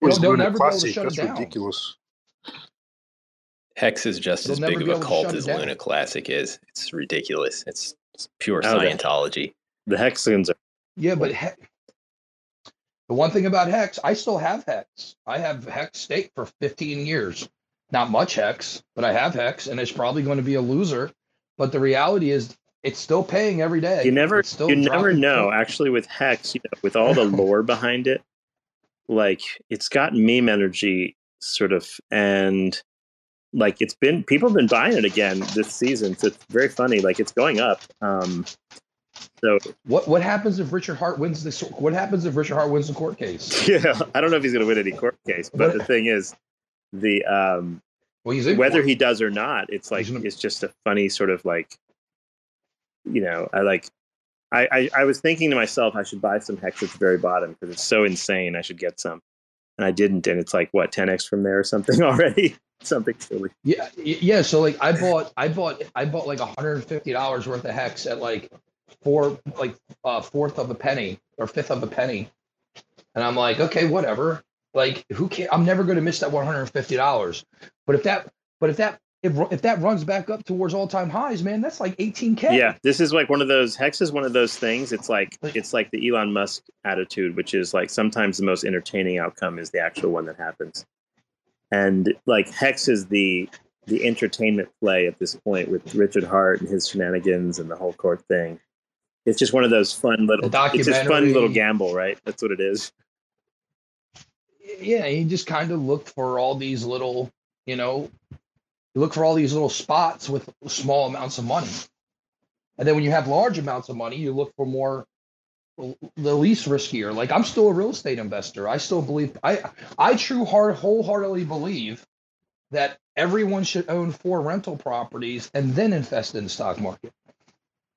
they'll never be able to shut That's it down. ridiculous. Hex is just It'll as big of a cult as Luna Classic is. It's ridiculous. It's, it's pure oh, Scientology. The, the Hexagons are. Yeah, but he- the one thing about Hex, I still have Hex. I have Hex stake for 15 years. Not much Hex, but I have Hex, and it's probably going to be a loser. But the reality is, it's still paying every day. You never, you never know. Actually, with Hex, you know, with all the lore behind it, like it's got meme energy, sort of, and like it's been people have been buying it again this season. So it's very funny. Like it's going up. Um, so what what happens if Richard Heart wins this? What happens if Richard Heart wins the court case? Yeah, I don't know if he's going to win any court case, but the thing is, the um, well, he's whether court. he does or not, it's like it's just a funny sort of like, you know, I like. I, I, I was thinking to myself, I should buy some hex at the very bottom because it's so insane. I should get some, and I didn't, and it's like what 10x from there or something already something silly. Yeah, yeah. So like, I bought, I bought, I bought like 150 dollars worth of hex at like four, like uh, fourth of a penny or fifth of a penny, and I'm like, okay, whatever. Like, who can I'm never going to miss that 150 dollars. But if that, but if that. If, if that runs back up towards all time highs, man, that's like 18k. Yeah, this is like one of those hex is one of those things. It's like it's like the Elon Musk attitude, which is like sometimes the most entertaining outcome is the actual one that happens and like Hex is the the entertainment play at this point with Richard Heart and his shenanigans and the whole court thing. It's just one of those fun little. It's just fun little gamble, right? That's what it is. Yeah, he just kind of looked for all these little, you know, look for all these little spots with small amounts of money. And then when you have large amounts of money, you look for more the least riskier. Like I'm still a real estate investor. I still believe I I true heart wholeheartedly believe that everyone should own four rental properties and then invest in the stock market.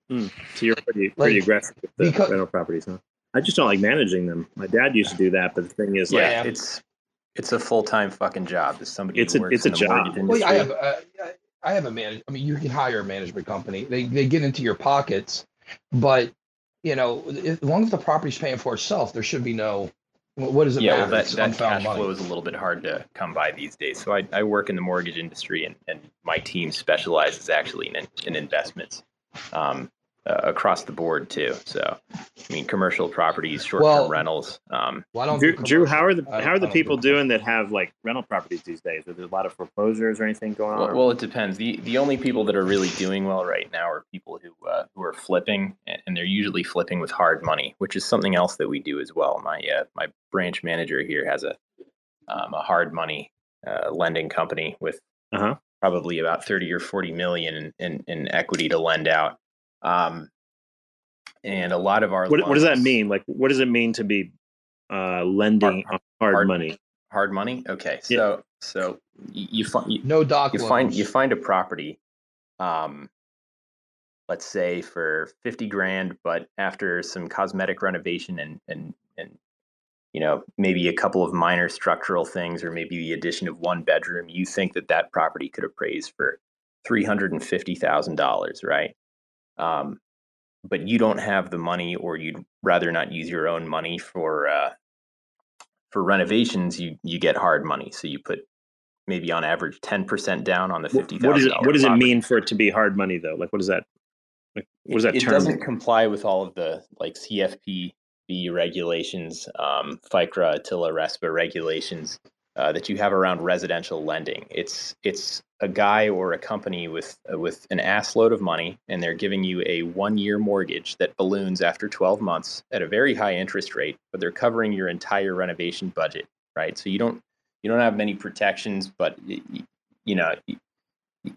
Hmm. So you're pretty pretty like, aggressive with the because, rental properties, huh? I just don't like managing them. My dad used to do that, but the thing is, yeah, like, it's it's a full time fucking job. As somebody, it's a it's a job. Well, yeah, I have a, I have a man. I mean, you can hire a management company. They they get into your pockets, but you know, as long as the property's paying for itself, there should be no. What does it yeah, matter? Well, that, that cash money. flow is a little bit hard to come by these days. So I, I work in the mortgage industry, and, and my team specializes actually in, in investments. Um, uh, across the board too. So, I mean, commercial properties, short-term well, rentals. Um, well, don't Drew, Drew, how are the how are the people do doing that have like rental properties these days? Are there a lot of foreclosures or anything going on? Well, well, it depends. the The only people that are really doing well right now are people who uh, who are flipping, and they're usually flipping with hard money, which is something else that we do as well. My uh, my branch manager here has a um, a hard money uh, lending company with uh-huh. probably about thirty or forty million in, in, in equity to lend out um, and a lot of our what, loans, what, does that mean? Like, what does it mean to be uh, lending hard, hard, hard money? Hard money. Okay, so yeah. so you, you find no doc. You loans. find you find a property, um, let's say for fifty grand, but after some cosmetic renovation and and and you know maybe a couple of minor structural things, or maybe the addition of one bedroom, you think that that property could appraise for three hundred and fifty thousand dollars, right? Um, but you don't have the money, or you'd rather not use your own money for uh, for renovations. You you get hard money, so you put maybe on average ten percent down on the fifty thousand. What does it What does property. it mean for it to be hard money though? Like what does that? Like, what does that? It, it doesn't comply with all of the like CFPB regulations, um, FICRA, Attila, RESPA regulations uh, that you have around residential lending. It's it's a guy or a company with uh, with an ass load of money, and they're giving you a one year mortgage that balloons after 12 months at a very high interest rate, but they're covering your entire renovation budget, right? So you don't you don't have many protections, but you, you know.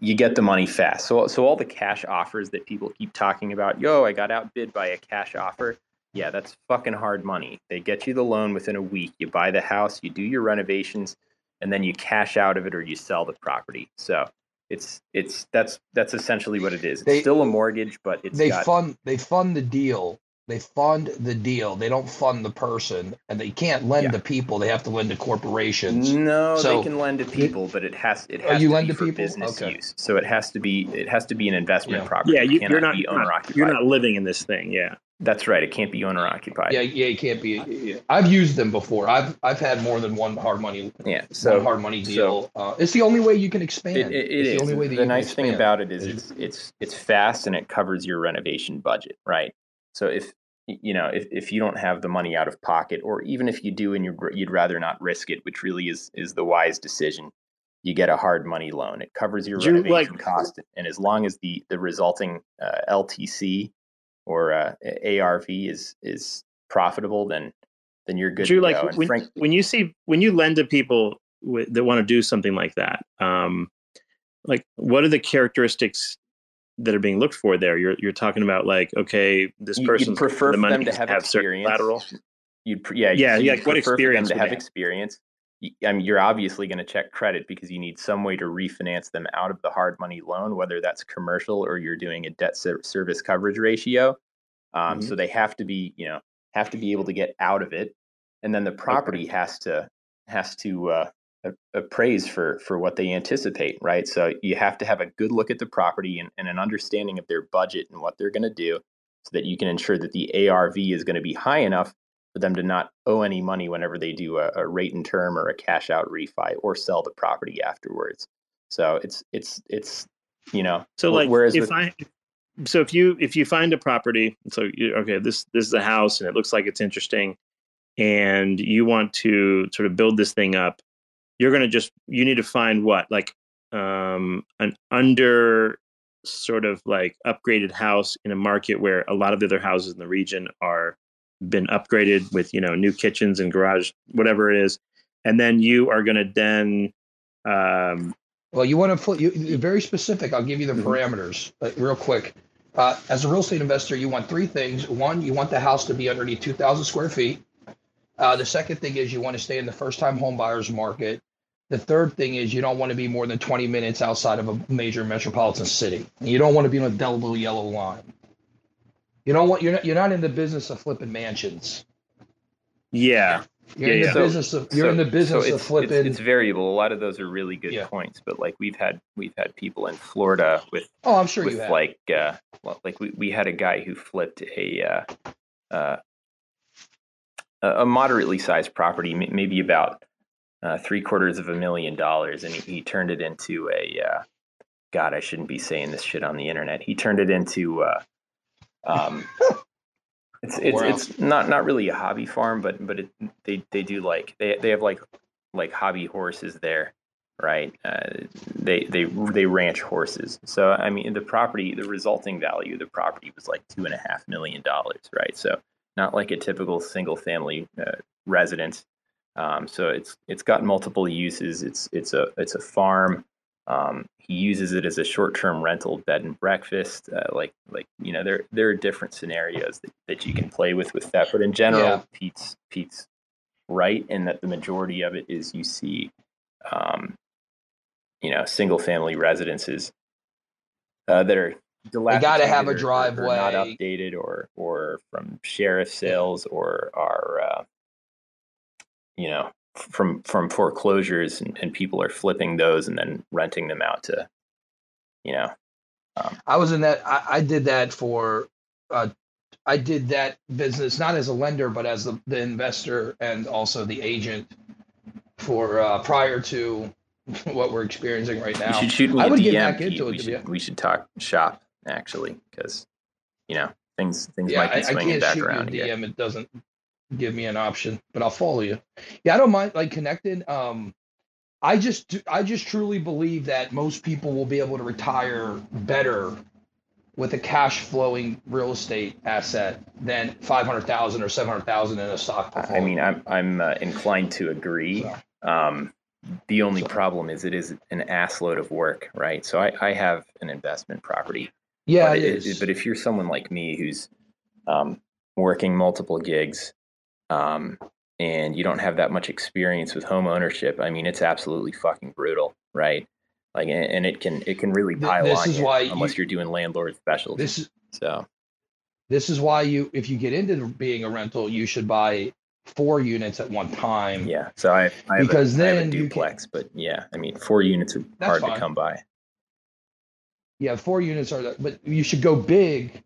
You get the money fast. So, so all the cash offers that people keep talking about, yo, I got outbid by a cash offer yeah, that's fucking hard money. They get you the loan within a week. You buy the house, you do your renovations, and then you cash out of it or you sell the property. So it's it's that's that's essentially what it is. It's they, still a mortgage, but it's they got, fund they fund the deal. They fund the deal. They don't fund the person, and they can't lend yeah. to people. They have to lend to corporations. No, so, they can lend to people, but it has it oh, has you to lend be to for people? business okay. use. So it has to be it has to be an investment yeah. property. Yeah, you, are not, not you're not living in this thing. Yeah, That's right. It can't be owner occupied. Yeah, yeah, it can't be. Yeah. I've used them before. I've I've had more than one hard money. Yeah, so hard money deal. So, uh, it's the only way you can expand. It, it, it it's the only way that the nice thing about it is it's it's it's fast and it covers your renovation budget, right? So if you know if, if you don't have the money out of pocket, or even if you do and you you'd rather not risk it, which really is is the wise decision, you get a hard money loan. It covers your renovation like, cost, and as long as the the resulting uh, LTC or uh, ARV is is profitable, then then you're good. Drew, like when, frank- when you see when you lend to people w- that want to do something like that, um, like what are the characteristics that are being looked for there? You're you're talking about like okay, this person prefer the them to have, have experience. Collateral. You'd yeah yeah yeah. What experience to have experience? I mean, you're obviously going to check credit because you need some way to refinance them out of the hard money loan, whether that's commercial or you're doing a debt service coverage ratio. Um, mm-hmm. So they have to be, you know, have to be able to get out of it, and then the property okay. has to has to uh, appraise for for what they anticipate, right? So you have to have a good look at the property and, and an understanding of their budget and what they're going to do, so that you can ensure that the ARV is going to be high enough for them to not owe any money whenever they do a, a rate and term or a cash out refi or sell the property afterwards. So it's it's it's you know so like whereas if with, I so if you if you find a property so you, okay this this is a house and it looks like it's interesting and you want to sort of build this thing up you're going to just you need to find what like um an under sort of like upgraded house in a market where a lot of the other houses in the region are been upgraded with you know new kitchens and garage whatever it is and then you are going to then um, well you want to put you very specific i'll give you the mm-hmm. parameters uh, real quick. Uh, as a real estate investor you want three things. One you want the house to be underneath 2000 square feet. Uh, the second thing is you want to stay in the first time home buyers market. The third thing is you don't want to be more than 20 minutes outside of a major metropolitan city. You don't want to be on a indelible yellow line you know what? You're not you're not in the business of flipping mansions. Yeah. You're yeah, in the yeah. business of you're so, in the business so of flipping. It's, it's, variable. A lot of those are really good yeah. points, but like we've had we've had people in Florida with oh I'm sure with you have. like uh well, like we, we had a guy who flipped a uh, uh a moderately sized property, maybe about uh, three quarters of a million dollars, and he, he turned it into a uh, God. I shouldn't be saying this shit on the internet. He turned it into uh, um, it's it's, it's not not really a hobby farm, but but it, they they do like they they have like like hobby horses there, right? Uh, they they they ranch horses. So I mean, the property, the resulting value of the property was like two and a half million dollars, right? So not like a typical single family uh, residence. Um, so it's it's got multiple uses. It's it's a it's a farm. Um, he uses it as a short-term rental bed and breakfast. Uh, like like you know there there are different scenarios that, that you can play with with that. But in general, yeah. Pete's Pete's right in that the majority of it is you see, um, you know, single-family residences uh, that are you got to have a driveway, or not updated, or or from sheriff sales, or are uh, you know from from foreclosures and, and, people are flipping those and then renting them out to you know um, i was in that I, I, did that for uh, i did that business not as a lender but as the, the investor and also the agent for uh, prior to what we're experiencing right now you should shoot me I would DM, get back into we it should, we should talk shop actually because you know things things yeah, might be swinging I, I can't back shoot around you DM. It doesn't give me an option, but I'll follow you. Yeah, I don't mind like connected. Um, I just I just truly believe that most people will be able to retire better with a cash flowing real estate asset than 500,000 or 700,000 in a stock portfolio. I mean, I'm I'm uh, inclined to agree. Um, the only so. problem is it is an assload of work, right? So I, I have an investment property. Yeah, but it is. But if you're someone like me who's um, working multiple gigs, um, and you don't have that much experience with home ownership, I mean, it's absolutely fucking brutal, right? Like, and it can it can really pile this on is you why unless you, are doing landlord specials. This is so. This is why you, if you get into being a rental, you should buy four units at one time. Yeah. So I, I because a, then I duplex, can, but yeah, I mean, four units are hard fine. to come by. Yeah, four units are, but you should go big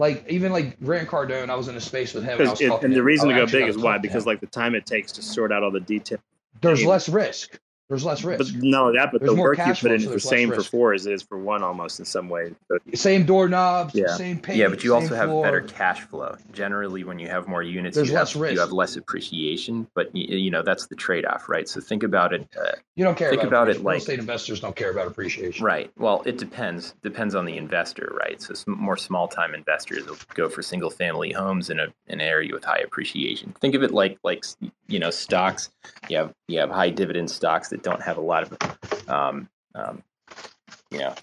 like even like Grant Cardone, I was in a space with him. And, it, and the reason to go big is why because like the time it takes to sort out all the details. There's less risk. There's less risk. But not only that, but there's the work you put in is the same for four as it is for one almost in some way. So, same doorknobs, yeah. same paint. Yeah, but you also have floor. better cash flow. Generally, when you have more units, there's you less have, risk. You have less appreciation, but you, you know that's the trade-off, right? So think about it. Uh, you don't care think about, about it like real estate investors don't care about appreciation. Right. Well, it depends. Depends on the investor, right? So some more small-time investors will go for single-family homes in a an area with high appreciation. Think of it like like you know stocks. You have you have high dividend stocks that don't have a lot of um, um, you know,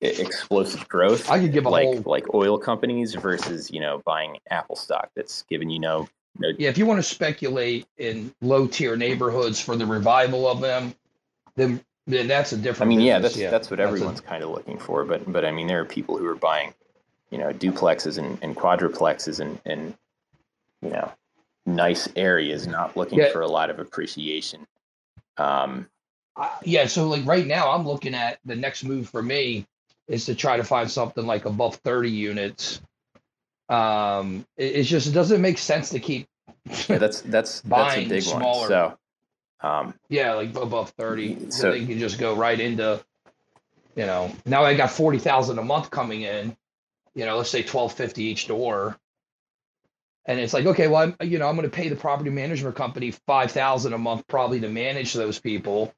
explosive growth. I could give like whole... like oil companies versus you know buying Apple stock that's giving you no. no... Yeah, if you want to speculate in low tier neighborhoods for the revival of them, then then that's a different. I mean, business. yeah, that's yeah, that's what everyone's a... kind of looking for. But but I mean, there are people who are buying, you know, duplexes and, and quadruplexes and and you know, nice areas, not looking yeah. for a lot of appreciation. Um, yeah, so like right now, I'm looking at the next move for me is to try to find something like above 30 units. Um, it, it's just it doesn't make sense to keep. yeah, that's that's buying that's smaller. one. So, um, yeah, like above 30, so, so they can just go right into. You know, now I got forty thousand a month coming in. You know, let's say twelve fifty each door and it's like okay well i'm you know i'm going to pay the property management company 5000 a month probably to manage those people.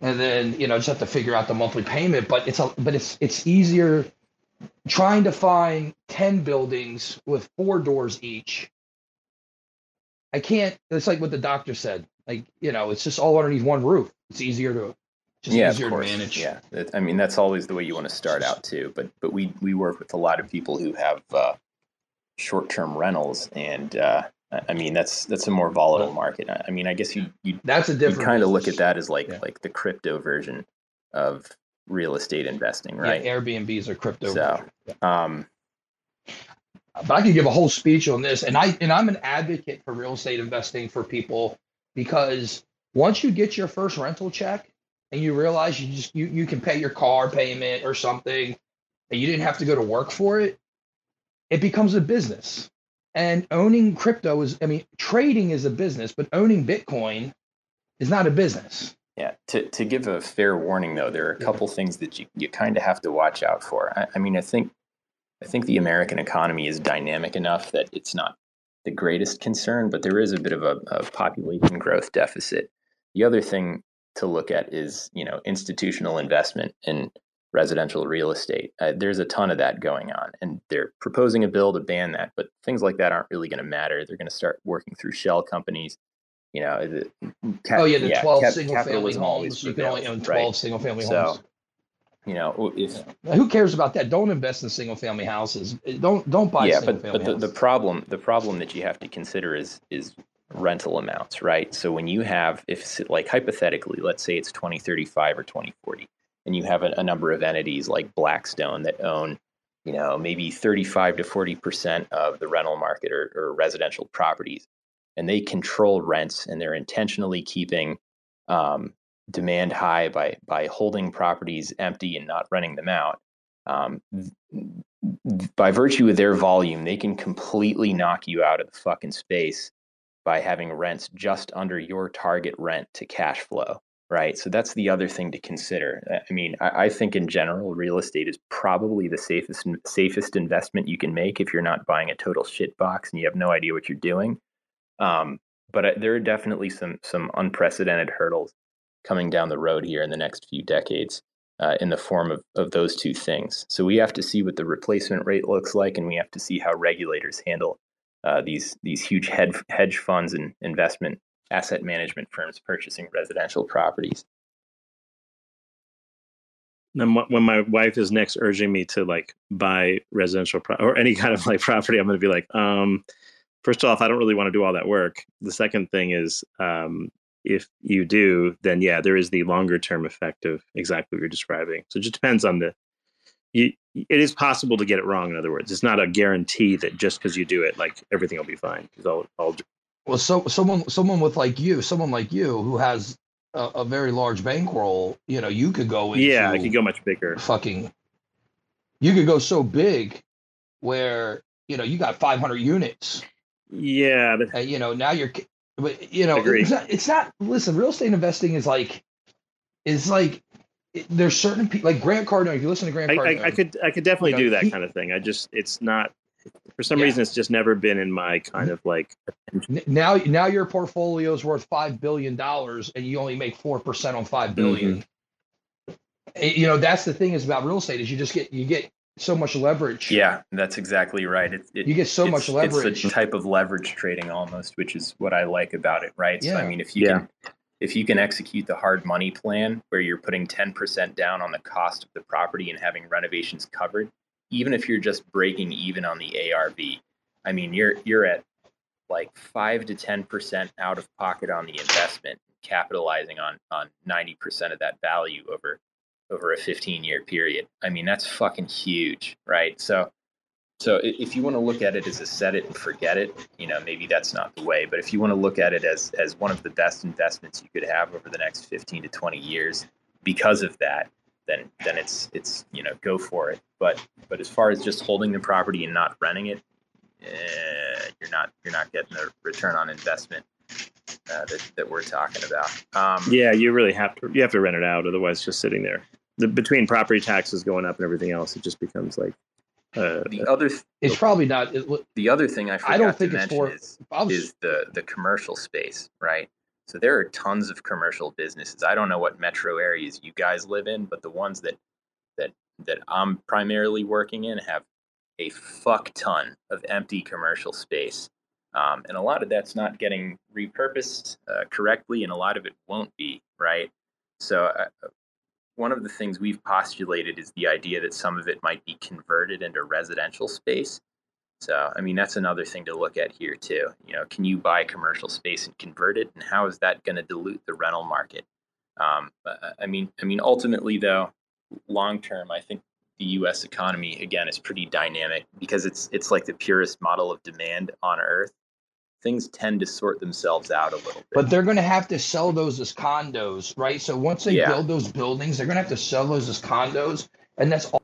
And then you know just have to figure out the monthly payment. But it's a but it's it's easier trying to find 10 buildings with four doors each. I can't it's like what the doctor said like you know it's just all underneath one roof. It's easier to just yeah, easier of course. to manage. Yeah i mean that's always the way you want to start out too. But but we we work with a lot of people who have uh, short-term rentals and uh, I mean, that's that's a more volatile market. I mean, I guess you you that's a different kind of look at that as like yeah. like the crypto version of real estate investing, right? Yeah, Airbnbs are crypto. So, yeah. um, but I could give a whole speech on this, and I and I'm an advocate for real estate investing for people because once you get your first rental check and you realize you just you you can pay your car payment or something, and you didn't have to go to work for it, it becomes a business and owning crypto is, I mean, trading is a business, but owning Bitcoin is not a business. Yeah. To, to give a fair warning, though, there are a couple things that you, you kind of have to watch out for. I, I mean, I think I think the American economy is dynamic enough that it's not the greatest concern, but there is a bit of a, a population growth deficit. The other thing to look at is, you know, institutional investment in residential real estate. Uh, there's a ton of that going on, and they're proposing a bill to ban that. But things like that aren't really going to matter. They're going to start working through shell companies. You know, the, cap, oh yeah, the yeah, twelve cap, single family homes. You can only own twelve right? single family homes. You know, if yeah. who cares about that? Don't invest in single family houses. Don't don't buy. Single family. Yeah, but but the, the problem the problem that you have to consider is is rental amounts, right? So when you have if like hypothetically, let's say it's 2035 or 2040 and you have a, a number of entities like Blackstone that own, you know, maybe 35 to 40 percent of the rental market or, or, residential properties, and they control rents and they're intentionally keeping um, demand high by by holding properties empty and not renting them out. Um, by virtue of their volume, they can completely knock you out of the fucking space by having rents just under your target rent to cash flow right? So that's the other thing to consider. Uh, I mean, I, I, think in general, real estate is probably the safest safest investment you can make if you're not buying a total shit box and you have no idea what you're doing. Um, but uh, there are definitely some some unprecedented hurdles coming down the road here in the next few decades. Uh, in the form of, of those two things. So we have to see what the replacement rate looks like, and we have to see how regulators handle uh, these these huge hedge hedge funds and investment asset management firms purchasing residential properties. And when my wife is next urging me to like buy residential pro- or any kind of like property, I'm going to be like, um, first off, I don't really want to do all that work. The second thing is, um, if you do, then yeah, there is the longer term effect of exactly what you're describing. So it just depends on the. You, it is possible to get it wrong. In other words, it's not a guarantee that just because you do it, like everything will be fine. Because all, all well, so someone someone with like you, someone like you who has a, a very large bankroll, you know, you could go into yeah, I could go much bigger. Fucking, you could go so big where you know you got 500 units. Yeah, but uh, you know now you're, but you know it's not, it's not. Listen, real estate investing is like, is like there's certain people like Grant Cardone. If you listen to Grant Cardone, I, I, could I could definitely you know, do that he, kind of thing. I just it's not for some yeah. reason it's just never been in my kind of like now now your portfolio is worth five billion dollars and you only make four percent on five billion. Mm-hmm. Eh, you know that's the thing is about real estate is you just get you get so much leverage. Yeah, that's exactly right. It, it, you get so much leverage. It's a type of leverage trading almost, which is what I like about it, right? Yeah. So I mean, if you yeah. can if you can execute the hard money plan where you're putting 10% down on the cost of the property and having renovations covered, even if you're just breaking even on the ARV, I mean, you're you're at like five to ten percent out of pocket on the investment, capitalizing on on ninety percent of that value over over a 15 year period. I mean, that's fucking huge, right? So so if you want to look at it as a set it and forget it, you know, maybe that's not the way. But if you want to look at it as as one of the best investments you could have over the next 15 to 20 years because of that, then then it's it's you know go for it. But but as far as just holding the property and not renting it, eh, you're not you're not getting the return on investment uh, that that we're talking about. Um, yeah, you really have to you have to rent it out, otherwise it's just sitting there. The, between property taxes going up and everything else, it just becomes like uh, the other th- it's probably not it, the other thing I forgot I don't think to mention for, is, is the the commercial space, right? So there are tons of commercial businesses. I don't know what metro areas you guys live in, but the ones that that that I'm primarily working in have a fuck ton of empty commercial space. Um, and a lot of that's not getting repurposed uh, correctly, and a lot of it won't be, right? So, uh, one of the things we've postulated is the idea that some of it might be converted into residential space. So, I mean, that's another thing to look at here too. You know, can you buy commercial space and convert it, and how is that going to dilute the rental market? Um, I mean, I mean, ultimately, though, long term, I think the U.S. economy again is pretty dynamic because it's it's like the purest model of demand on Earth. Things tend to sort themselves out a little bit. But they're going to have to sell those as condos, right? So once they yeah. build those buildings, they're going to have to sell those as condos, and that's all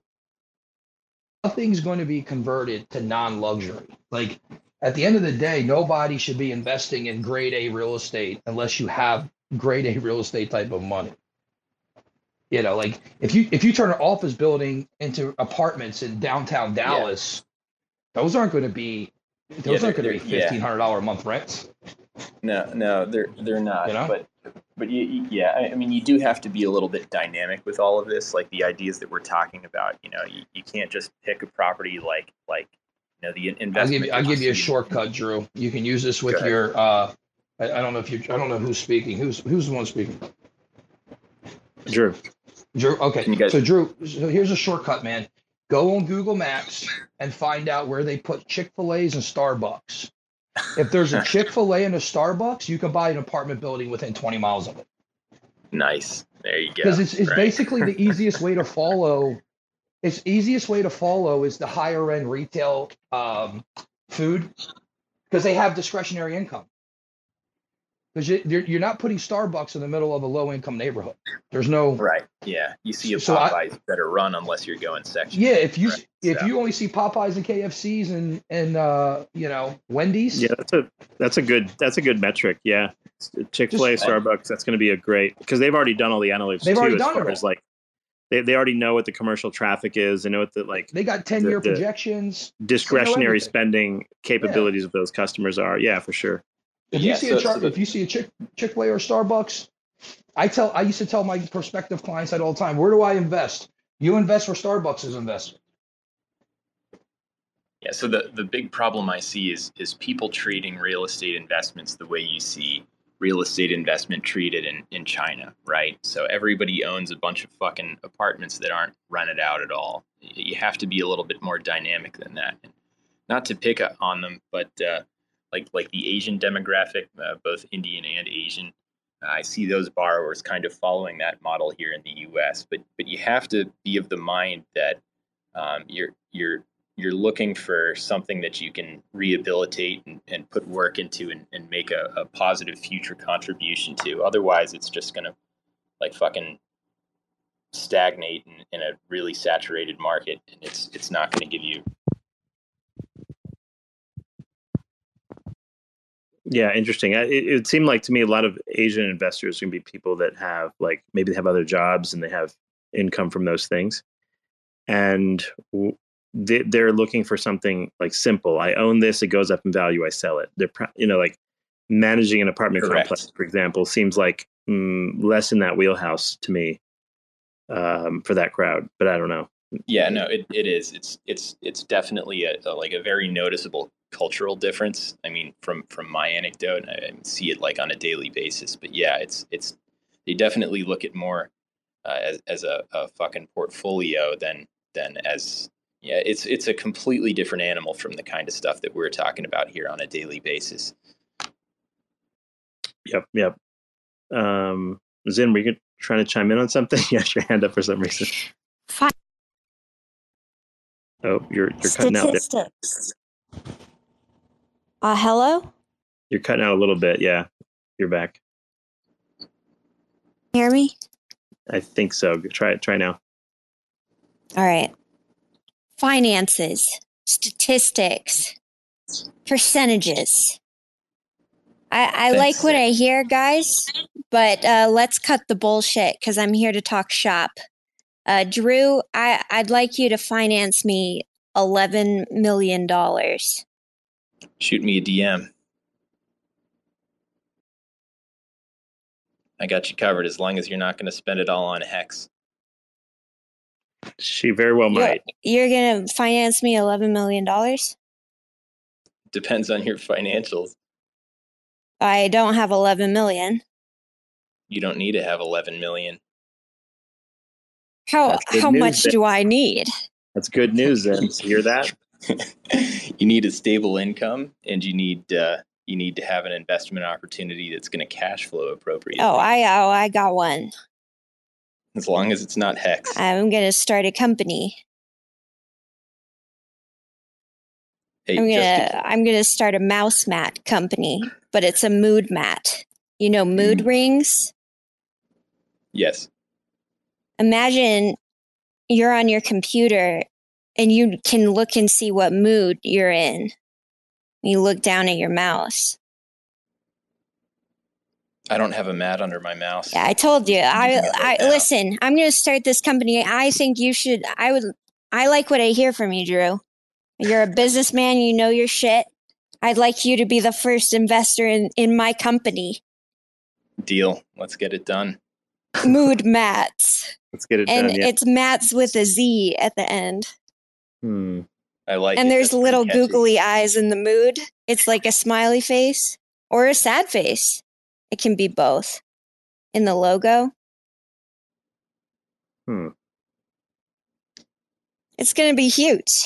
nothing's going to be converted to non-luxury. Like at the end of the day, nobody should be investing in grade A real estate unless you have grade A real estate type of money. You know, like if you if you turn an office building into apartments in downtown Dallas, yeah. those aren't going to be those yeah, aren't going to be fifteen hundred dollar a month rents. No, no, they're they're not. You know? But but you, yeah, I mean, you do have to be a little bit dynamic with all of this. Like the ideas that we're talking about, you know, you, you can't just pick a property like like you know the investment. I'll give you, I'll give you a shortcut, Drew. You can use this with your. uh I, I don't know if you. I don't know who's speaking. Who's who's the one speaking? Drew. Drew. Okay. Guys- so Drew. So here's a shortcut, man. Go on Google Maps and find out where they put Chick Fil A's and Starbucks. If there's a Chick Fil A and a Starbucks, you can buy an apartment building within 20 miles of it. Nice. There you go. Because it's, it's right. basically the easiest way to follow. It's easiest way to follow is the higher end retail um, food because they have discretionary income because you, you're not putting Starbucks in the middle of a low income neighborhood. There's no right. Yeah, you see a so Popeyes I, better run unless you're going section. Yeah, if you right? if so. you only see Popeyes and KFCs and and uh, you know Wendy's. Yeah, that's a that's a good that's a good metric. Yeah, Chick Fil A, Starbucks. That's going to be a great because they've already done all the analytics they've too, already as done far it as like they, they already know what the commercial traffic is. They know what the like. They got ten year projections. Discretionary spending capabilities yeah. of those customers are. Yeah, for sure. If yeah, you see so, a char- so if you see a Chick Chick Fil A or Starbucks, I tell I used to tell my prospective clients that all the time. Where do I invest? You invest where Starbucks is investing. Yeah. So the the big problem I see is is people treating real estate investments the way you see real estate investment treated in in China, right? So everybody owns a bunch of fucking apartments that aren't rented out at all. You have to be a little bit more dynamic than that. And not to pick on them, but uh, like like the Asian demographic, uh, both Indian and Asian. Uh, I see those borrowers kind of following that model here in the U.S. But but you have to be of the mind that um, you're you're you're looking for something that you can rehabilitate and, and put work into and, and make a, a positive future contribution to. Otherwise, it's just gonna like fucking stagnate in, in a really saturated market, and it's it's not going to give you Yeah, interesting. It, it seemed like to me a lot of Asian investors are going to be people that have like maybe they have other jobs and they have income from those things, and they, they're looking for something like simple. I own this; it goes up in value. I sell it. They're you know like managing an apartment Correct. complex, for example, seems like mm, less in that wheelhouse to me um, for that crowd. But I don't know. Yeah, no, it, it is. It's it's it's definitely a, a, like a very noticeable cultural difference. I mean, from from my anecdote, I see it like on a daily basis. But yeah, it's it's they definitely look at more uh, as as a, a fucking portfolio than than as yeah. It's it's a completely different animal from the kind of stuff that we're talking about here on a daily basis. Yep, yep. Um, Zin, were you trying to chime in on something? you had your hand up for some reason. Fine. Oh, you're you're cutting out. Uh, hello. You're cutting out a little bit. Yeah, you're back. Hear me? I think so. Try it. Try now. All right. Finances, statistics, percentages. I, I like what I hear, guys, but uh, let's cut the bullshit because I'm here to talk shop. Uh, Drew, I, I'd like you to finance me $11 million. Shoot me a DM. I got you covered as long as you're not going to spend it all on Hex. She very well might. You're, you're going to finance me $11 million? Depends on your financials. I don't have 11 million. You don't need to have 11 million. How how much then. do I need? That's good news then. To hear that? You need a stable income and you need uh, you need to have an investment opportunity that's going to cash flow appropriately. Oh, I oh, I got one. As long as it's not hex. I'm going to start a company. Hey, I'm gonna to- I'm gonna start a mouse mat company, but it's a mood mat. You know, mood mm. rings. Yes. Imagine you're on your computer and you can look and see what mood you're in. You look down at your mouse. I don't have a mat under my mouse. Yeah, I told you. I, I listen. I'm going to start this company. I think you should. I would. I like what I hear from you, Drew. You're a businessman. You know your shit. I'd like you to be the first investor in in my company. Deal. Let's get it done. Mood mats. Let's get it and done. And it's mats with a Z at the end. Hmm. I like And it. there's That's little googly eyes in the mood. It's like a smiley face or a sad face. It can be both in the logo. Hmm. It's going to be huge.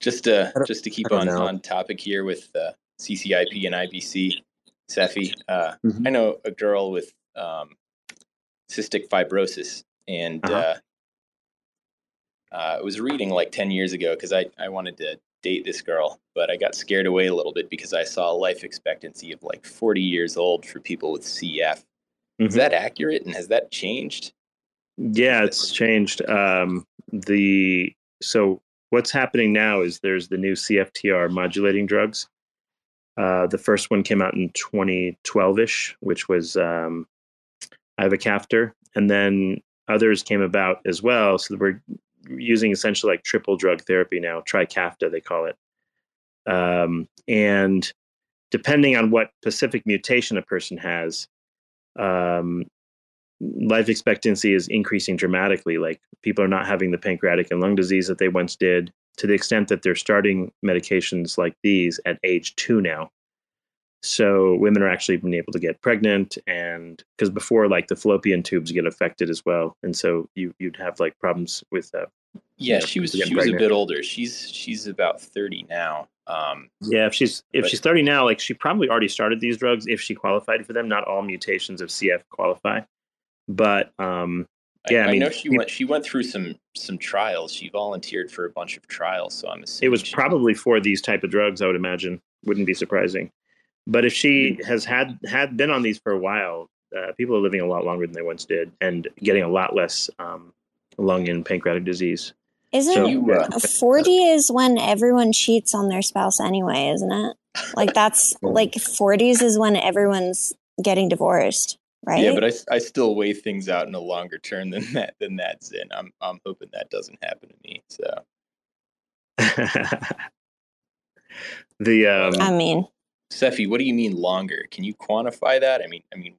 Just to just to keep on know. on topic here with uh, CCIP and IBC, Cephii. Uh, mm-hmm. I know a girl with um, cystic fibrosis, and uh-huh. uh, uh, I was reading like 10 years ago because I, I wanted to date this girl, but I got scared away a little bit because I saw a life expectancy of like 40 years old for people with CF. Mm-hmm. Is that accurate and has that changed? Yeah, it's changed. Um, the so what's happening now is there's the new CFTR modulating drugs. Uh, the first one came out in 2012ish, which was um, ivacaftor, and then others came about as well. So we're using essentially like triple drug therapy now, Trikafta they call it. Um, and depending on what specific mutation a person has, um, life expectancy is increasing dramatically. Like people are not having the pancreatic and lung disease that they once did, to the extent that they're starting medications like these at age two now. So women are actually being able to get pregnant, and because before, like the fallopian tubes get affected as well, and so you you'd have like problems with that. Yeah, you know, she was she was a bit older. She's she's about thirty now. Um, yeah, if she's if but, she's thirty now, like she probably already started these drugs if she qualified for them. Not all mutations of CF qualify, but um, yeah, I, I, mean, know she went she went through some some trials. She volunteered for a bunch of trials, so I'm assuming it was probably for these type of drugs. I would imagine wouldn't be surprising. But if she mm-hmm. has had had been on these for a while, uh, people are living a lot longer than they once did, and getting a lot less um, lung and pancreatic disease. Isn't so, you, uh, 40 is when everyone cheats on their spouse anyway, isn't it? Like that's like 40s is when everyone's getting divorced, right? Yeah, but I, I still weigh things out in a longer term than that than that's in. I'm I'm hoping that doesn't happen to me. So the um, I mean, Cephii, what do you mean longer? Can you quantify that? I mean, I mean,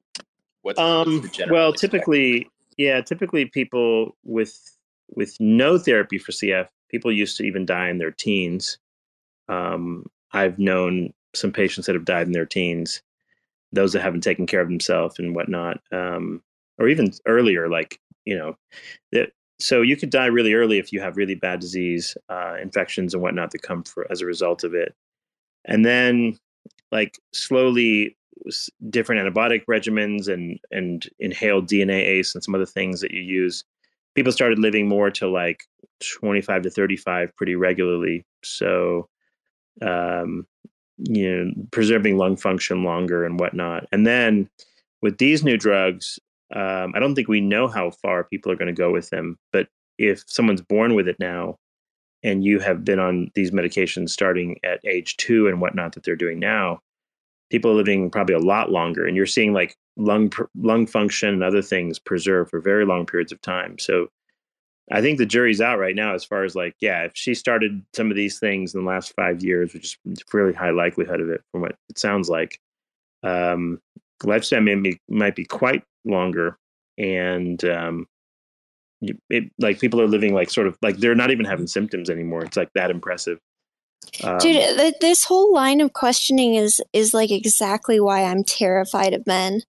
what's, um, what's well, typically, yeah, typically people with with no therapy for CF, people used to even die in their teens. Um, I've known some patients that have died in their teens, those that haven't taken care of themselves and whatnot, um, or even earlier, like you know, that. So you could die really early if you have really bad disease, uh, infections and whatnot that come for as a result of it, and then like slowly different antibiotic regimens and and inhaled DNase and some other things that you use people started living more to like 25 to 35 pretty regularly. So, um, you know, preserving lung function longer and whatnot. And then with these new drugs, um, I don't think we know how far people are going to go with them. But if someone's born with it now, and you have been on these medications starting at age two and whatnot that they're doing now, people living probably a lot longer. And you're seeing like lung lung function and other things preserved for very long periods of time. So I think the jury's out right now as far as like, yeah, if she started some of these things in the last five years, which is fairly high likelihood of it from what it sounds like, um, lifespan may be, might be quite longer. And um, it, like people are living like sort of like they're not even having symptoms anymore. It's like that impressive. Um, Dude, this whole line of questioning is is like exactly why I'm terrified of men.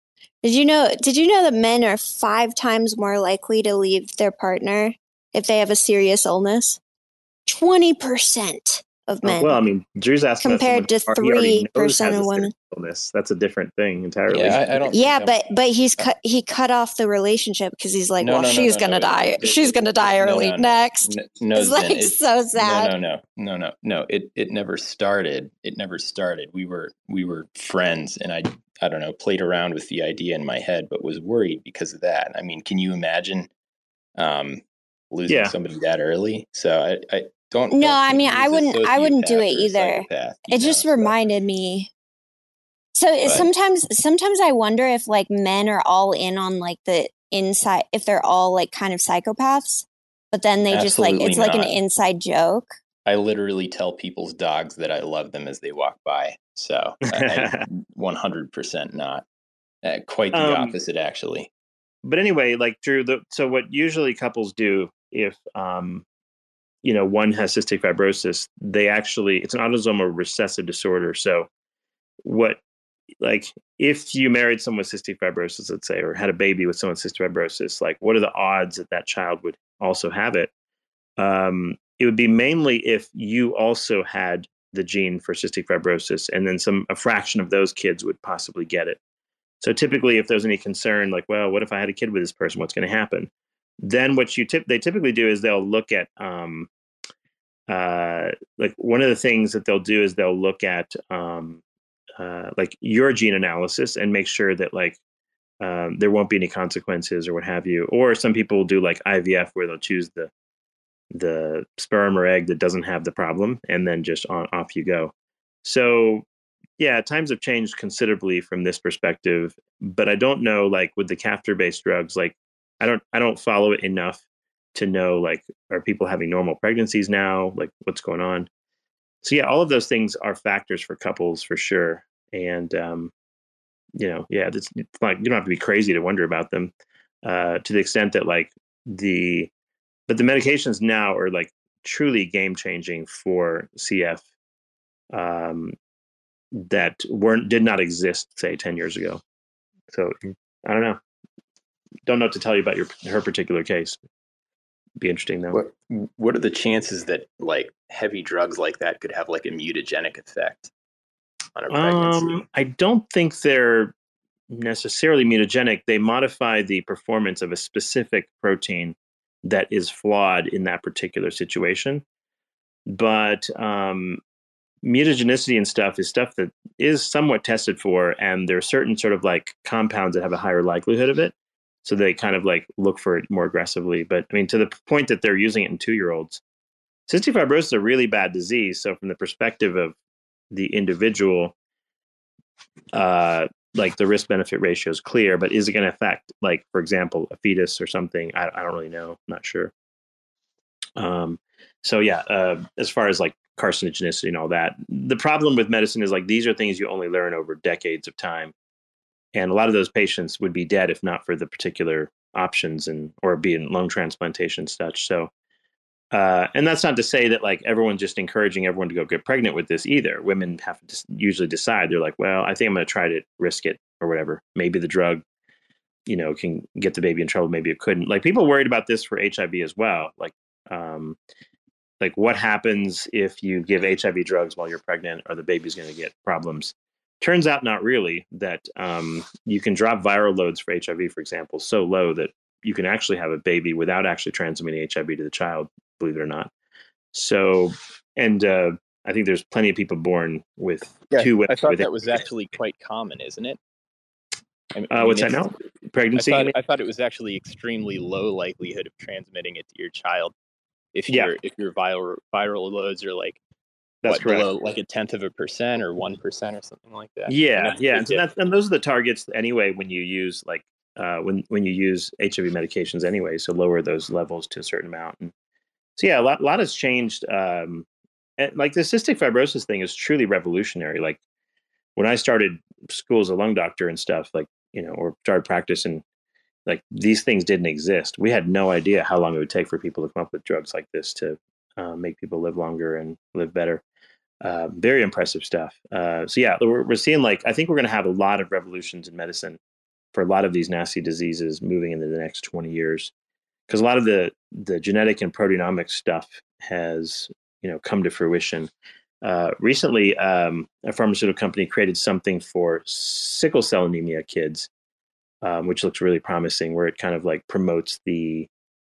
Did you know? Did you know that men are five times more likely to leave their partner if they have a serious illness? Twenty percent of oh, men. Well, I mean, Drew's asking compared to three percent of women. Illness. That's a different thing entirely. Yeah, I, I don't. Yeah, but but he's cut. He cut off the relationship because he's like, no, well, no, she's no, gonna die. She's gonna die early next. No, it's like it, so sad. No, no, no, no, no, no. It it never started. It never started. We were we were friends, and I I don't know, played around with the idea in my head, but was worried because of that. I mean, can you imagine um, losing yeah. somebody that early? So I, I don't. No, don't I mean, I wouldn't. I wouldn't do it either. It just reminded me. So but, sometimes, sometimes I wonder if like men are all in on like the inside, if they're all like kind of psychopaths, but then they just like it's not. like an inside joke. I literally tell people's dogs that I love them as they walk by. So one hundred percent not. Uh, quite the um, opposite, actually. But anyway, like Drew, the, so what usually couples do if um, you know one has cystic fibrosis, they actually it's an autosomal recessive disorder. So what like if you married someone with cystic fibrosis, let's say, or had a baby with someone with cystic fibrosis, like what are the odds that that child would also have it? Um, it would be mainly if you also had the gene for cystic fibrosis, and then some a fraction of those kids would possibly get it. So typically, if there's any concern, like, well, what if I had a kid with this person? What's going to happen? Then what you tip they typically do is they'll look at um, uh, like one of the things that they'll do is they'll look at um, uh, like your gene analysis and make sure that like um, there won't be any consequences or what have you. Or some people do like IVF where they'll choose the the sperm or egg that doesn't have the problem, and then just on, off you go. So, yeah, times have changed considerably from this perspective, but I don't know, like with the caftor-based drugs, like I don't, I don't follow it enough to know, like, are people having normal pregnancies now? Like, what's going on? So, yeah, all of those things are factors for couples for sure, and um, you know, yeah, it's, like you don't have to be crazy to wonder about them. Uh, to the extent that like the but the medications now are like truly game changing for CF um, that weren't did not exist say 10 years ago. So I don't know. Don't know what to tell you about your her particular case. Be interesting though. What what are the chances that like heavy drugs like that could have like a mutagenic effect on a pregnancy? Um, I don't think they're necessarily mutagenic. They modify the performance of a specific protein that is flawed in that particular situation. But um, mutagenicity and stuff is stuff that is somewhat tested for, and there are certain sort of like compounds that have a higher likelihood of it. So they kind of like look for it more aggressively. But I mean, to the point that they're using it in two year olds, cystic fibrosis is a really bad disease. So from the perspective of the individual, uh, like the risk benefit ratio is clear, but is it going to affect, like for example, a fetus or something? I, I don't really know. I'm not sure. Um, so yeah, uh, as far as like carcinogenicity and all that, the problem with medicine is like these are things you only learn over decades of time, and a lot of those patients would be dead if not for the particular options and or being lung transplantation such. So uh, and that's not to say that like everyone's just encouraging everyone to go get pregnant with this either. Women have to usually decide. They're like, well, I think I'm going to try to risk it or whatever. Maybe the drug, you know, can get the baby in trouble. Maybe it couldn't. Like people worried about this for HIV as well. Like, um, like what happens if you give HIV drugs while you're pregnant? Are the baby's going to get problems? Turns out not really. That um, you can drop viral loads for HIV, for example, so low that you can actually have a baby without actually transmitting HIV to the child believe it or not. So, and uh, I think there's plenty of people born with yeah, two. I thought that was actually quite common, isn't it? I mean, uh, what's that now? Pregnancy? I thought, I thought, it was actually extremely low likelihood of transmitting it to your child if yeah. your if your viral viral loads are like that's what, correct. Below, like a tenth of a percent or one percent or something like that. Yeah, and yeah, and, so and those are the targets anyway when you use like uh, when when you use HIV medications anyway. So lower those levels to a certain amount, and so yeah, a lot, a lot has changed. Um, and like the cystic fibrosis thing is truly revolutionary. Like when I started school as a lung doctor and stuff, like you know, or started practice and like these things didn't exist. We had no idea how long it would take for people to come up with drugs like this to uh, make people live longer and live better. Uh, very impressive stuff. Uh, so yeah, we're, we're seeing like I think we're going to have a lot of revolutions in medicine for a lot of these nasty diseases moving into the next 20 years because a lot of the the genetic and proteomics stuff has you know come to fruition. Uh, recently, um, a pharmaceutical company created something for sickle cell anemia kids, um, which looks really promising. Where it kind of like promotes the,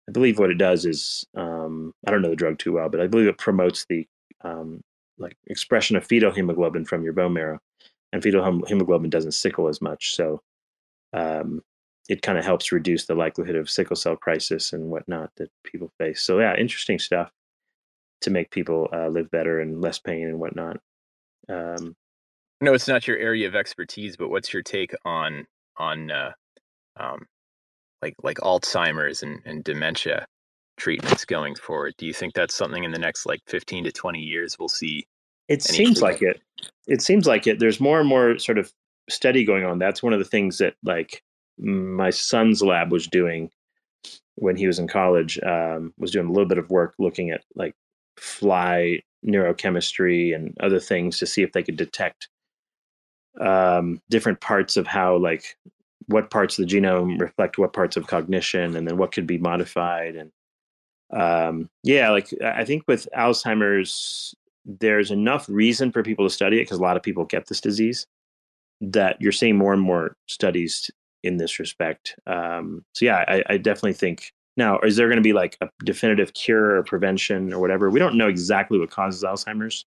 I believe what it does is, um, I don't know the drug too well, but I believe it promotes the um, like expression of fetal hemoglobin from your bone marrow, and fetal hemoglobin doesn't sickle as much. So um, it kind of helps reduce the likelihood of sickle cell crisis and whatnot that people face. So yeah, interesting stuff to make people uh, live better and less pain and whatnot. Um, no, it's not your area of expertise, but what's your take on on uh, um, like like Alzheimer's and, and dementia treatments going forward? Do you think that's something in the next like fifteen to twenty years we'll see? It seems like it. It seems like it. There's more and more sort of study going on. That's one of the things that like my son's lab was doing when he was in college um, was doing a little bit of work looking at like fly neurochemistry and other things to see if they could detect um, different parts of how like what parts of the genome reflect what parts of cognition and then what could be modified and um, yeah like i think with alzheimer's there's enough reason for people to study it because a lot of people get this disease that you're seeing more and more studies in this respect. Um, so yeah, I, I definitely think now is there going to be like a definitive cure or prevention or whatever? We don't know exactly what causes Alzheimer's.